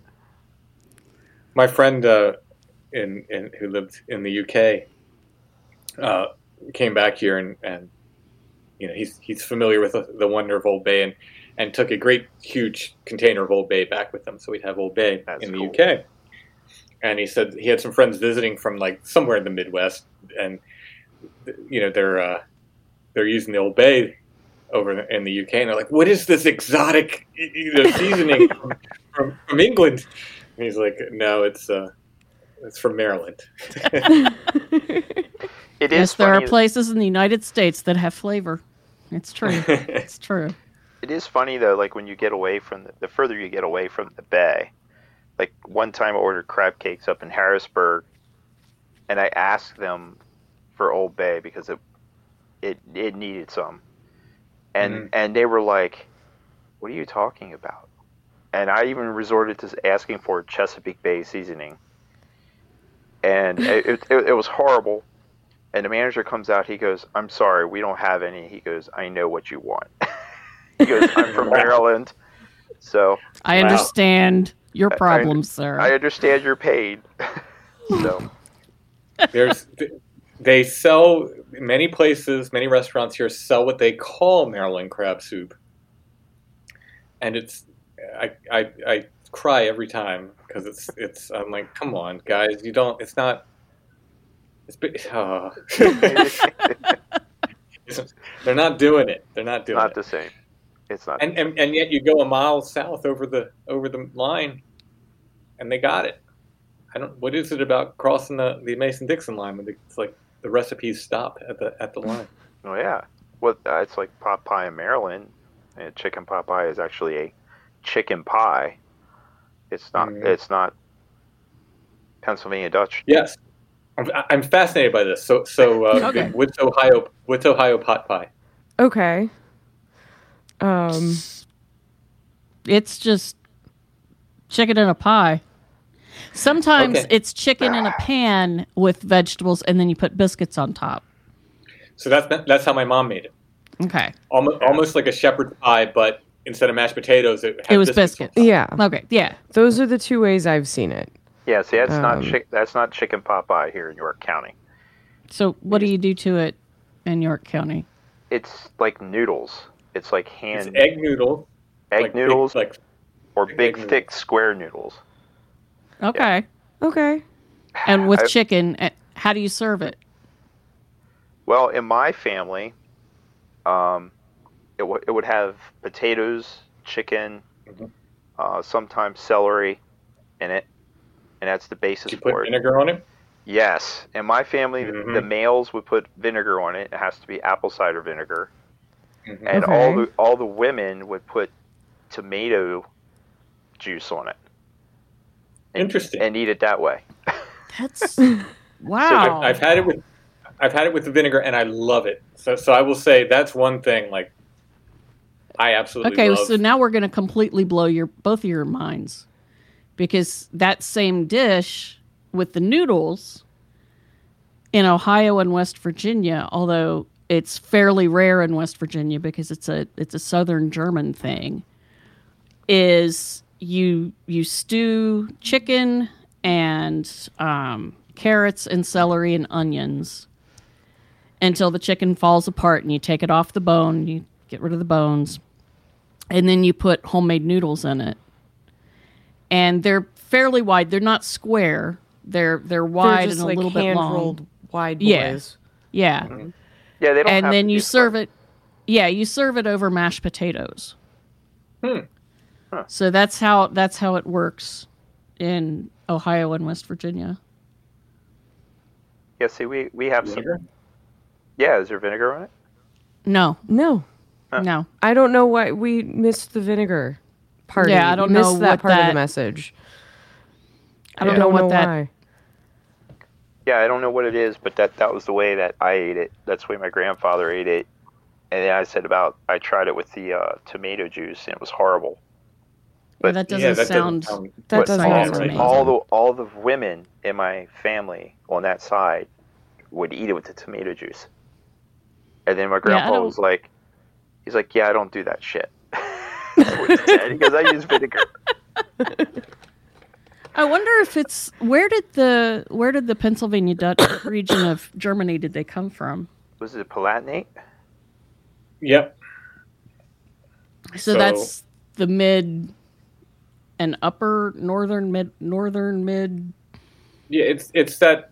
[SPEAKER 4] My friend uh, in, in who lived in the UK uh, came back here and, and you know he's he's familiar with the, the wonder of Old Bay and and took a great huge container of Old Bay back with him. So we'd have Old Bay
[SPEAKER 3] That's
[SPEAKER 4] in the
[SPEAKER 3] cool.
[SPEAKER 4] UK. And he said he had some friends visiting from like somewhere in the Midwest, and you know they're uh, they're using the Old Bay over in the UK, and they're like, "What is this exotic you know, seasoning from, from, from England?" And he's like, "No, it's uh, it's from Maryland."
[SPEAKER 3] It is
[SPEAKER 1] Yes, there are places in the United States that have flavor. It's true. it's true.
[SPEAKER 3] it is funny though. Like when you get away from the, the further you get away from the bay. Like one time, I ordered crab cakes up in Harrisburg, and I asked them for Old Bay because it it it needed some, and
[SPEAKER 4] Mhm.
[SPEAKER 3] and they were like, "What are you talking about?" And I even resorted to asking for Chesapeake Bay seasoning, and it, it, it was horrible. And the manager comes out. He goes, "I'm sorry, we don't have any." He goes, "I know what you want." he goes, "I'm from Maryland, so
[SPEAKER 1] I
[SPEAKER 4] Wow.
[SPEAKER 1] understand your
[SPEAKER 3] I- I-
[SPEAKER 1] problems, sir.
[SPEAKER 3] I understand you're paid." so
[SPEAKER 4] There's they sell many places, many restaurants here sell what they call Maryland crab soup, and it's I I, I cry every time because it's it's I'm like, come on, guys, you don't. It's not. It's oh. They're not doing it. They're not doing
[SPEAKER 3] not
[SPEAKER 4] it.
[SPEAKER 3] the same. It's not.
[SPEAKER 4] and, and and yet you go a mile south over the over the line, and they got it. I don't. What is it about crossing the the Mason Dixon line? When it's like the recipes stop at the at the line.
[SPEAKER 3] oh yeah, Well, uh, it's like pot pie in Maryland. And chicken pot pie is actually a chicken pie. It's not.
[SPEAKER 4] Mhm.
[SPEAKER 3] It's not Pennsylvania Dutch.
[SPEAKER 4] Yes, I'm, I'm fascinated by this. So, so uh,
[SPEAKER 1] Okay.
[SPEAKER 4] what's Ohio? What's Ohio pot pie?
[SPEAKER 2] Okay. Um.
[SPEAKER 1] It's just chicken in a pie. Sometimes
[SPEAKER 4] Okay.
[SPEAKER 1] it's chicken in a pan with vegetables, and then you put biscuits on top.
[SPEAKER 4] So that's that's how my mom made it.
[SPEAKER 1] Okay.
[SPEAKER 4] Almost, almost like a shepherd's pie, but instead of mashed potatoes, it, had
[SPEAKER 1] It was
[SPEAKER 4] on
[SPEAKER 1] biscuits.
[SPEAKER 2] Yeah.
[SPEAKER 1] Okay. Yeah.
[SPEAKER 2] Those are the two ways I've seen it.
[SPEAKER 3] Yeah, see, that's not
[SPEAKER 2] Um,
[SPEAKER 3] chick. That's not chicken pot pie here in York County.
[SPEAKER 1] So what do you do to it in York County?
[SPEAKER 3] It's like noodles. It's like
[SPEAKER 4] It's
[SPEAKER 3] hand
[SPEAKER 4] egg noodles,
[SPEAKER 3] egg
[SPEAKER 4] like big-
[SPEAKER 3] noodles
[SPEAKER 4] like
[SPEAKER 3] or
[SPEAKER 4] big
[SPEAKER 3] big,
[SPEAKER 4] egg
[SPEAKER 3] thick square noodles.
[SPEAKER 1] Okay.
[SPEAKER 2] Okay.
[SPEAKER 1] And with
[SPEAKER 3] I-
[SPEAKER 1] chicken, eh, how do you serve it?
[SPEAKER 3] Well, in my family, um, it, w- it would have potatoes, chicken,
[SPEAKER 4] Mhm.
[SPEAKER 3] uh, sometimes celery in it, and that's the basis
[SPEAKER 4] you put
[SPEAKER 3] for it.
[SPEAKER 4] vinegar on it.
[SPEAKER 3] Yes, in my family,
[SPEAKER 4] Mhm.
[SPEAKER 3] the males would put vinegar on it. It has to be apple cider vinegar,
[SPEAKER 4] Mhm.
[SPEAKER 3] and all the all the women would put tomato juice on it
[SPEAKER 4] Interesting.
[SPEAKER 3] and eat it that way.
[SPEAKER 1] That's
[SPEAKER 4] So
[SPEAKER 1] wow.
[SPEAKER 4] I've, I've had it with I've had it with the vinegar and I love it. So so I will say that's one thing like I absolutely
[SPEAKER 1] okay,
[SPEAKER 4] love.
[SPEAKER 1] so now we're going to completely blow your both of your minds because that same dish with the noodles in Ohio and West Virginia, although it's fairly rare in West Virginia because it's a it's a southern German thing, is you you stew chicken and um, carrots and celery and onions until the chicken falls apart and you take it off the bone, you get rid of the bones, and then you put homemade noodles in it. And they're fairly wide. They're not square. They're they're
[SPEAKER 2] They're
[SPEAKER 1] wide
[SPEAKER 2] just
[SPEAKER 1] and a
[SPEAKER 2] like
[SPEAKER 1] little bit long.
[SPEAKER 2] rolled wide
[SPEAKER 1] Yeah.
[SPEAKER 2] boys.
[SPEAKER 1] Yeah.
[SPEAKER 3] Yeah, they don't.
[SPEAKER 1] And
[SPEAKER 3] have
[SPEAKER 1] then you serve
[SPEAKER 3] square.
[SPEAKER 1] it Yeah, you serve it over mashed potatoes.
[SPEAKER 4] Hmm.
[SPEAKER 3] Huh.
[SPEAKER 1] So that's how that's how it works in Ohio and West Virginia.
[SPEAKER 3] Yeah, see, we we have some. Yeah, is there vinegar on it?
[SPEAKER 1] No.
[SPEAKER 2] No,
[SPEAKER 3] Huh.
[SPEAKER 1] No.
[SPEAKER 2] I don't know why we missed the vinegar part.
[SPEAKER 1] Yeah, I don't
[SPEAKER 2] missed
[SPEAKER 1] know
[SPEAKER 2] that
[SPEAKER 1] what
[SPEAKER 2] part of the message.
[SPEAKER 1] I don't know what that
[SPEAKER 2] why.
[SPEAKER 3] Yeah, I don't know what it is, but that that was the way that I ate it. That's the way my grandfather ate it. And then I said about I tried it with the uh, tomato juice, and it was horrible.
[SPEAKER 1] Yeah,
[SPEAKER 3] But-
[SPEAKER 1] that doesn't
[SPEAKER 4] yeah, that
[SPEAKER 1] sound
[SPEAKER 4] doesn't sound.
[SPEAKER 2] That doesn't
[SPEAKER 3] all,
[SPEAKER 2] sound
[SPEAKER 4] right.
[SPEAKER 2] amazing.
[SPEAKER 3] all the all the women in my family on that side would eat it with the tomato juice. And then my grandpa
[SPEAKER 1] don't-
[SPEAKER 3] was like, he's like, yeah, I don't do that shit. That's what he said, because I use vinegar.
[SPEAKER 1] I wonder if it's where did the where did the Pennsylvania Dutch region of Germany did they come from?
[SPEAKER 3] Was it Palatinate?
[SPEAKER 1] So,
[SPEAKER 4] Yep. So-
[SPEAKER 1] that's the mid and upper northern mid northern mid
[SPEAKER 4] Yeah, it's it's that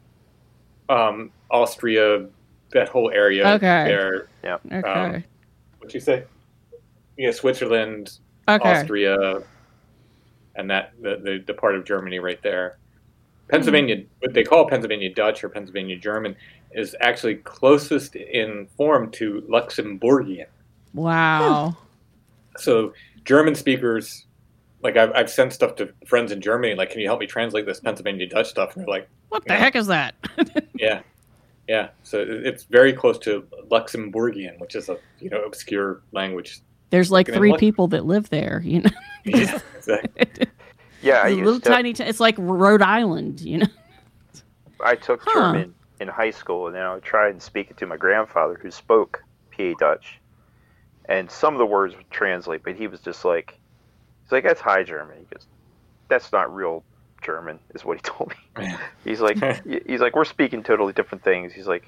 [SPEAKER 4] um, Austria, that whole area
[SPEAKER 1] Okay.
[SPEAKER 4] there.
[SPEAKER 1] okay.
[SPEAKER 4] Um, What you say? Yeah, Switzerland,
[SPEAKER 1] okay.
[SPEAKER 4] Austria, and that the, the the part of Germany right there. Pennsylvania, what they call Pennsylvania Dutch or Pennsylvania German, is actually closest in form to Luxembourgian.
[SPEAKER 1] Wow.
[SPEAKER 4] So German speakers, like I've, I've sent stuff to friends in Germany, like, can you help me translate this Pennsylvania Dutch stuff? And they're like,
[SPEAKER 1] What the
[SPEAKER 4] Yeah.
[SPEAKER 1] heck is that?
[SPEAKER 4] yeah, yeah. So it's very close to Luxembourgian, which is a you know obscure language.
[SPEAKER 1] There's like three
[SPEAKER 4] what-
[SPEAKER 1] people that live there, you know.
[SPEAKER 4] Yeah, exactly.
[SPEAKER 3] Yeah,
[SPEAKER 1] It's a little
[SPEAKER 3] to,
[SPEAKER 1] tiny. T- it's like Rhode Island, you know.
[SPEAKER 3] I took
[SPEAKER 1] Huh.
[SPEAKER 3] German in high school, and then I would try and speak it to my grandfather, who spoke PA Dutch, and some of the words would translate, but he was just like, he's like, that's High German. He goes, that's not real German, is what he told me. He's like, he's like, we're speaking totally different things. He's like,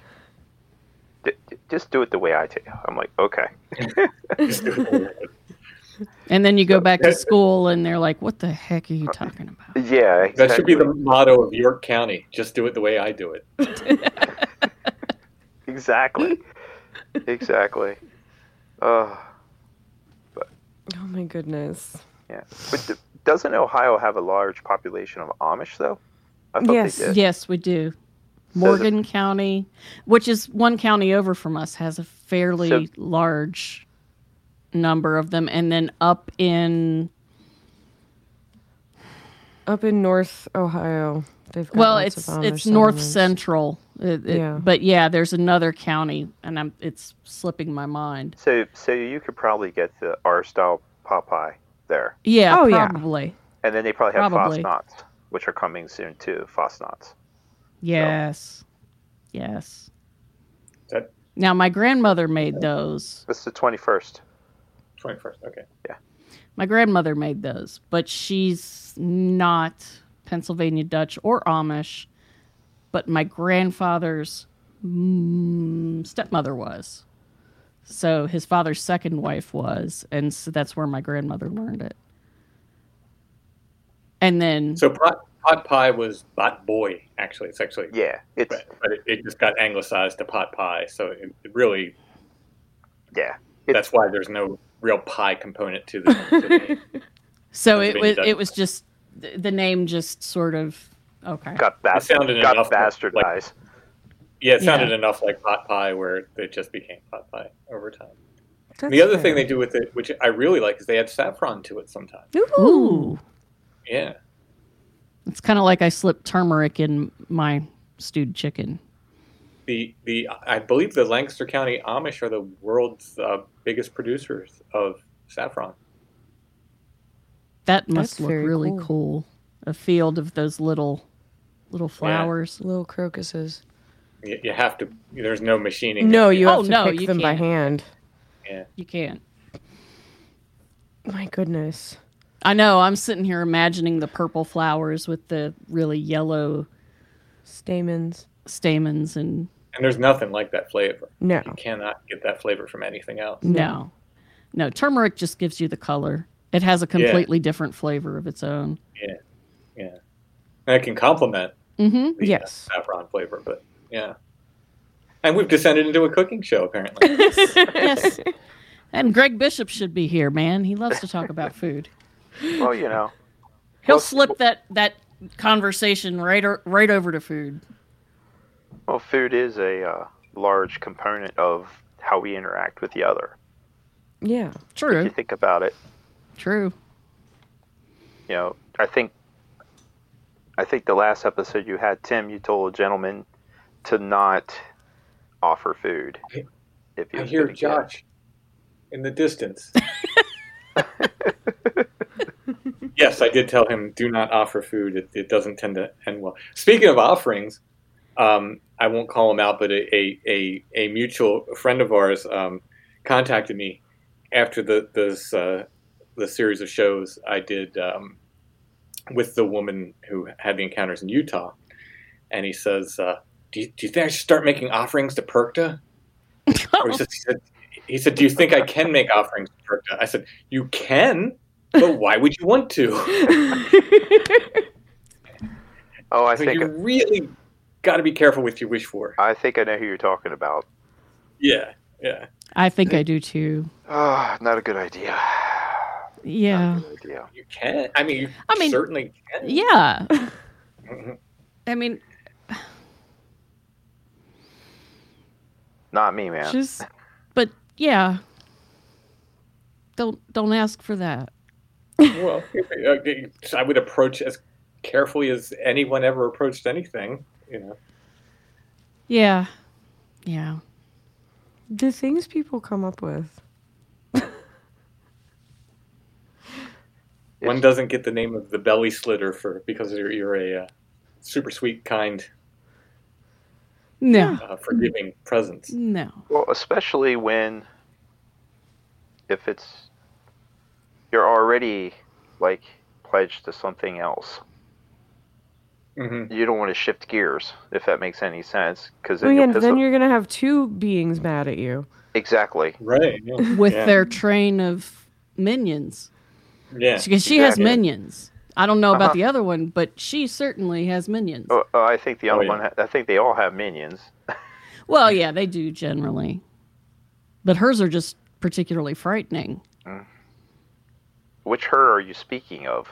[SPEAKER 3] "D- d- just do it the way I do. I'm like, okay.
[SPEAKER 1] And then you go back to school, and they're like, "What the heck are you talking about?"
[SPEAKER 3] Yeah, exactly.
[SPEAKER 4] That should be the motto of York County. Just do it the way I do it.
[SPEAKER 3] exactly, exactly. Uh,
[SPEAKER 2] Oh my goodness.
[SPEAKER 3] Yeah, but d- doesn't Ohio have a large population of Amish though? I
[SPEAKER 2] Yes.
[SPEAKER 3] they did.
[SPEAKER 1] Yes, we do. Morgan County, which is one county over from us, has a fairly
[SPEAKER 3] So-
[SPEAKER 1] large number of them, and then up in
[SPEAKER 2] Up in North Ohio, they've got
[SPEAKER 1] well, it's
[SPEAKER 2] of
[SPEAKER 1] it's north
[SPEAKER 2] settlements.
[SPEAKER 1] central. It- it-
[SPEAKER 2] Yeah.
[SPEAKER 1] but yeah, there's another county, and I'm it's slipping my mind.
[SPEAKER 3] So, so you could probably get the R style pot pie there,
[SPEAKER 1] Yeah,
[SPEAKER 2] Oh, yeah.
[SPEAKER 1] probably.
[SPEAKER 3] and then they probably have
[SPEAKER 1] Probably.
[SPEAKER 3] Fasnachts, which are coming soon too. Fasnachts.
[SPEAKER 1] Yes, yes.
[SPEAKER 4] That
[SPEAKER 1] Now my grandmother made those.
[SPEAKER 3] It's the twenty first.
[SPEAKER 4] twenty first. Okay. Yeah.
[SPEAKER 1] My grandmother made those, but she's not Pennsylvania Dutch or Amish. But my grandfather's mm, stepmother was. So his father's second wife was, and so that's where my grandmother learned it. And then,
[SPEAKER 4] So pot, pot pie was pot boy. Actually, it's actually
[SPEAKER 3] Yeah, it's
[SPEAKER 4] but, but it, it just got anglicized to pot pie. So it, it really
[SPEAKER 3] yeah.
[SPEAKER 4] That's why there's no real pie component to the, to the name.
[SPEAKER 1] so it was it was just the the name just sort of okay.
[SPEAKER 3] Got bas-
[SPEAKER 4] sounded
[SPEAKER 3] got
[SPEAKER 4] enough like-
[SPEAKER 3] bastardized.
[SPEAKER 4] Yeah, it sounded
[SPEAKER 1] Yeah.
[SPEAKER 4] enough like pot pie where it just became pot pie over time.
[SPEAKER 2] That's
[SPEAKER 4] the other
[SPEAKER 2] fair.
[SPEAKER 4] thing they do with it, which I really like, is they add saffron to it sometimes.
[SPEAKER 1] Ooh,
[SPEAKER 4] Yeah.
[SPEAKER 1] it's kind of like I slipped turmeric in my stewed chicken.
[SPEAKER 4] The the I believe the Lancaster County Amish are the world's uh, biggest producers of saffron.
[SPEAKER 1] That must
[SPEAKER 2] That's
[SPEAKER 1] look really
[SPEAKER 2] cool.
[SPEAKER 1] cool. A field of those little little flowers.
[SPEAKER 2] little crocuses.
[SPEAKER 4] You, you have to. There's no machining.
[SPEAKER 2] No,
[SPEAKER 4] it.
[SPEAKER 2] you
[SPEAKER 1] Oh,
[SPEAKER 2] have to
[SPEAKER 1] no,
[SPEAKER 2] pick
[SPEAKER 1] you
[SPEAKER 2] them by
[SPEAKER 1] can't.
[SPEAKER 2] hand.
[SPEAKER 4] Yeah.
[SPEAKER 1] You can't.
[SPEAKER 2] My goodness.
[SPEAKER 1] I know. I'm sitting here imagining the purple flowers with the really yellow
[SPEAKER 2] Stamens.
[SPEAKER 1] stamens and
[SPEAKER 4] And there's nothing like that flavor.
[SPEAKER 2] No.
[SPEAKER 4] You cannot get that flavor from anything else.
[SPEAKER 1] no. No, turmeric just gives you the color. It has a completely different flavor of its own.
[SPEAKER 4] Yeah. Yeah. And it can complement
[SPEAKER 1] Mm-hmm.
[SPEAKER 4] the uh,
[SPEAKER 2] Yes.
[SPEAKER 4] saffron flavor, but yeah. And we've descended into a cooking show apparently.
[SPEAKER 1] yes. And Greg Bishop should be here, man. He loves to talk about food.
[SPEAKER 3] Well, you know,
[SPEAKER 1] He'll
[SPEAKER 3] Well,
[SPEAKER 1] slip that that conversation right o- right over to food.
[SPEAKER 3] well, food is a uh, large component of how we interact with the other.
[SPEAKER 2] Yeah. true.
[SPEAKER 3] If you think about it,
[SPEAKER 1] True.
[SPEAKER 3] you know, I think, I think the last episode you had, Tim, you told a gentleman to not offer food.
[SPEAKER 4] I-
[SPEAKER 3] If he
[SPEAKER 4] I hear
[SPEAKER 3] gonna
[SPEAKER 4] Josh in the distance. yes, I did tell him do not offer food. It, it doesn't tend to end well. Speaking of offerings, um, I won't call him out, but a, a, a, a mutual friend of ours um, contacted me after the this uh, the series of shows I did um, with the woman who had the encounters in Utah, and he says, uh, do, you, "Do you think I should start making offerings to Perchta?" Or he, said, he, said, he said, "Do you think I can make offerings to Perchta?" I said, "You can, but why would you want to?
[SPEAKER 3] Oh, I
[SPEAKER 4] So
[SPEAKER 3] think
[SPEAKER 4] you really got to be careful with your wish for."
[SPEAKER 3] I think I know who you're talking about.
[SPEAKER 4] Yeah, yeah.
[SPEAKER 1] I think I do too.
[SPEAKER 3] Ah, not a good idea.
[SPEAKER 1] Yeah.
[SPEAKER 3] Good idea.
[SPEAKER 4] You can. I mean, you
[SPEAKER 1] I mean-
[SPEAKER 4] certainly can.
[SPEAKER 1] Yeah.
[SPEAKER 4] Mhm.
[SPEAKER 1] I mean,
[SPEAKER 3] Not me, man.
[SPEAKER 1] just but yeah. Don't don't ask for that.
[SPEAKER 4] Well, I would approach as carefully as anyone ever approached anything. You know.
[SPEAKER 1] Yeah. Yeah.
[SPEAKER 2] The things people come up with.
[SPEAKER 4] One doesn't get the name of the belly slitter for because you're, you're a uh, super sweet, kind,
[SPEAKER 1] No.
[SPEAKER 4] uh, forgiving presence.
[SPEAKER 1] No.
[SPEAKER 3] Well, especially when if it's you're already like pledged to something else.
[SPEAKER 4] hmm
[SPEAKER 3] You don't want to shift gears if that makes any sense because
[SPEAKER 2] Well, yeah,
[SPEAKER 3] you'll piss
[SPEAKER 2] then
[SPEAKER 3] them-
[SPEAKER 2] you're gonna have two beings mad at you.
[SPEAKER 3] exactly.
[SPEAKER 4] Right. Yeah.
[SPEAKER 1] With
[SPEAKER 4] Yeah.
[SPEAKER 1] their train of minions.
[SPEAKER 4] yeah.
[SPEAKER 1] Because she has
[SPEAKER 3] Exactly.
[SPEAKER 1] minions. I don't know about
[SPEAKER 3] Uh-huh.
[SPEAKER 1] the other one, but she certainly has minions.
[SPEAKER 3] Oh, oh, I think the
[SPEAKER 4] Oh,
[SPEAKER 3] other
[SPEAKER 4] yeah.
[SPEAKER 3] one. I think they all have minions.
[SPEAKER 1] Well, yeah, they do generally. But hers are just particularly frightening.
[SPEAKER 3] Which her are you speaking of?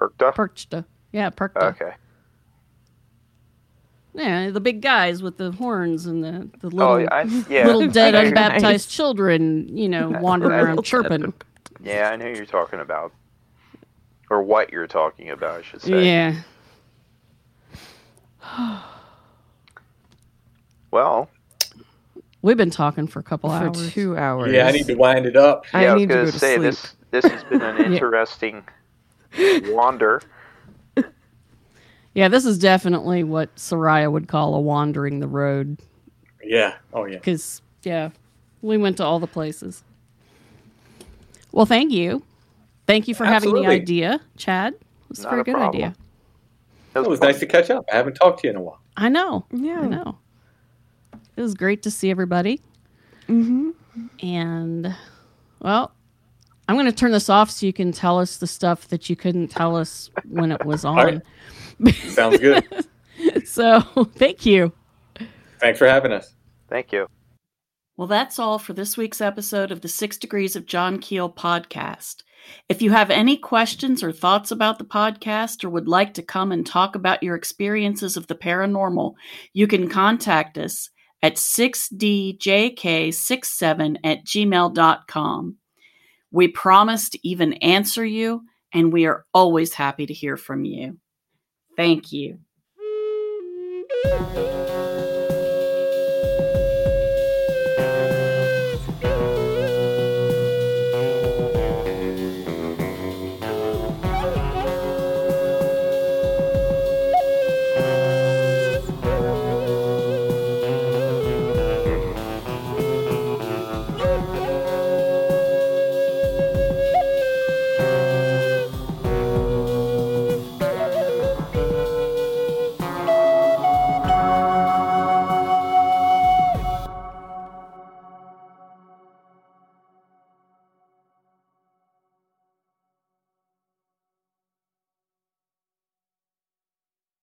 [SPEAKER 3] Perkta.
[SPEAKER 1] Perchta. Yeah, Perchta.
[SPEAKER 3] Okay.
[SPEAKER 1] Yeah, the big guys with the horns and the, the
[SPEAKER 3] Oh,
[SPEAKER 1] little
[SPEAKER 3] I, yeah.
[SPEAKER 1] little dead unbaptized
[SPEAKER 2] Nice.
[SPEAKER 1] children, you know, wandering around chirping.
[SPEAKER 3] Yeah, I know you're talking about, or what you're talking about, I should say.
[SPEAKER 1] Yeah.
[SPEAKER 3] Well,
[SPEAKER 1] We've been talking for a couple
[SPEAKER 2] For
[SPEAKER 1] hours.
[SPEAKER 2] two hours.
[SPEAKER 4] Yeah, I need to wind it up.
[SPEAKER 2] I
[SPEAKER 3] yeah, I, was
[SPEAKER 2] need to
[SPEAKER 3] gonna
[SPEAKER 2] go to
[SPEAKER 3] say
[SPEAKER 2] sleep.
[SPEAKER 3] this. This has been an interesting wander.
[SPEAKER 1] Yeah, this is definitely what Soraya would call a wandering the road.
[SPEAKER 4] Yeah. Oh yeah.
[SPEAKER 1] Because, yeah, we went to all the places. Well, thank you. Thank you for having the idea, Chad. It was a very good
[SPEAKER 3] problem.
[SPEAKER 1] idea.
[SPEAKER 3] That
[SPEAKER 4] It was nice to catch up. I haven't talked to you in a while.
[SPEAKER 1] I know.
[SPEAKER 2] Yeah.
[SPEAKER 1] I know. It was great to see everybody.
[SPEAKER 2] Mm-hmm.
[SPEAKER 1] And, well, I'm going to turn this off so you can tell us the stuff that you couldn't tell us when it was on.
[SPEAKER 4] right. Sounds good.
[SPEAKER 1] So, thank you.
[SPEAKER 4] Thanks for having us.
[SPEAKER 3] Thank you.
[SPEAKER 1] Well, that's all for this week's episode of the Six Degrees of John Keel podcast. If you have any questions or thoughts about the podcast or would like to come and talk about your experiences of the paranormal, you can contact us at 6djk67 at gmail.com. We promise to even answer you, and we are always happy to hear from you. Thank you.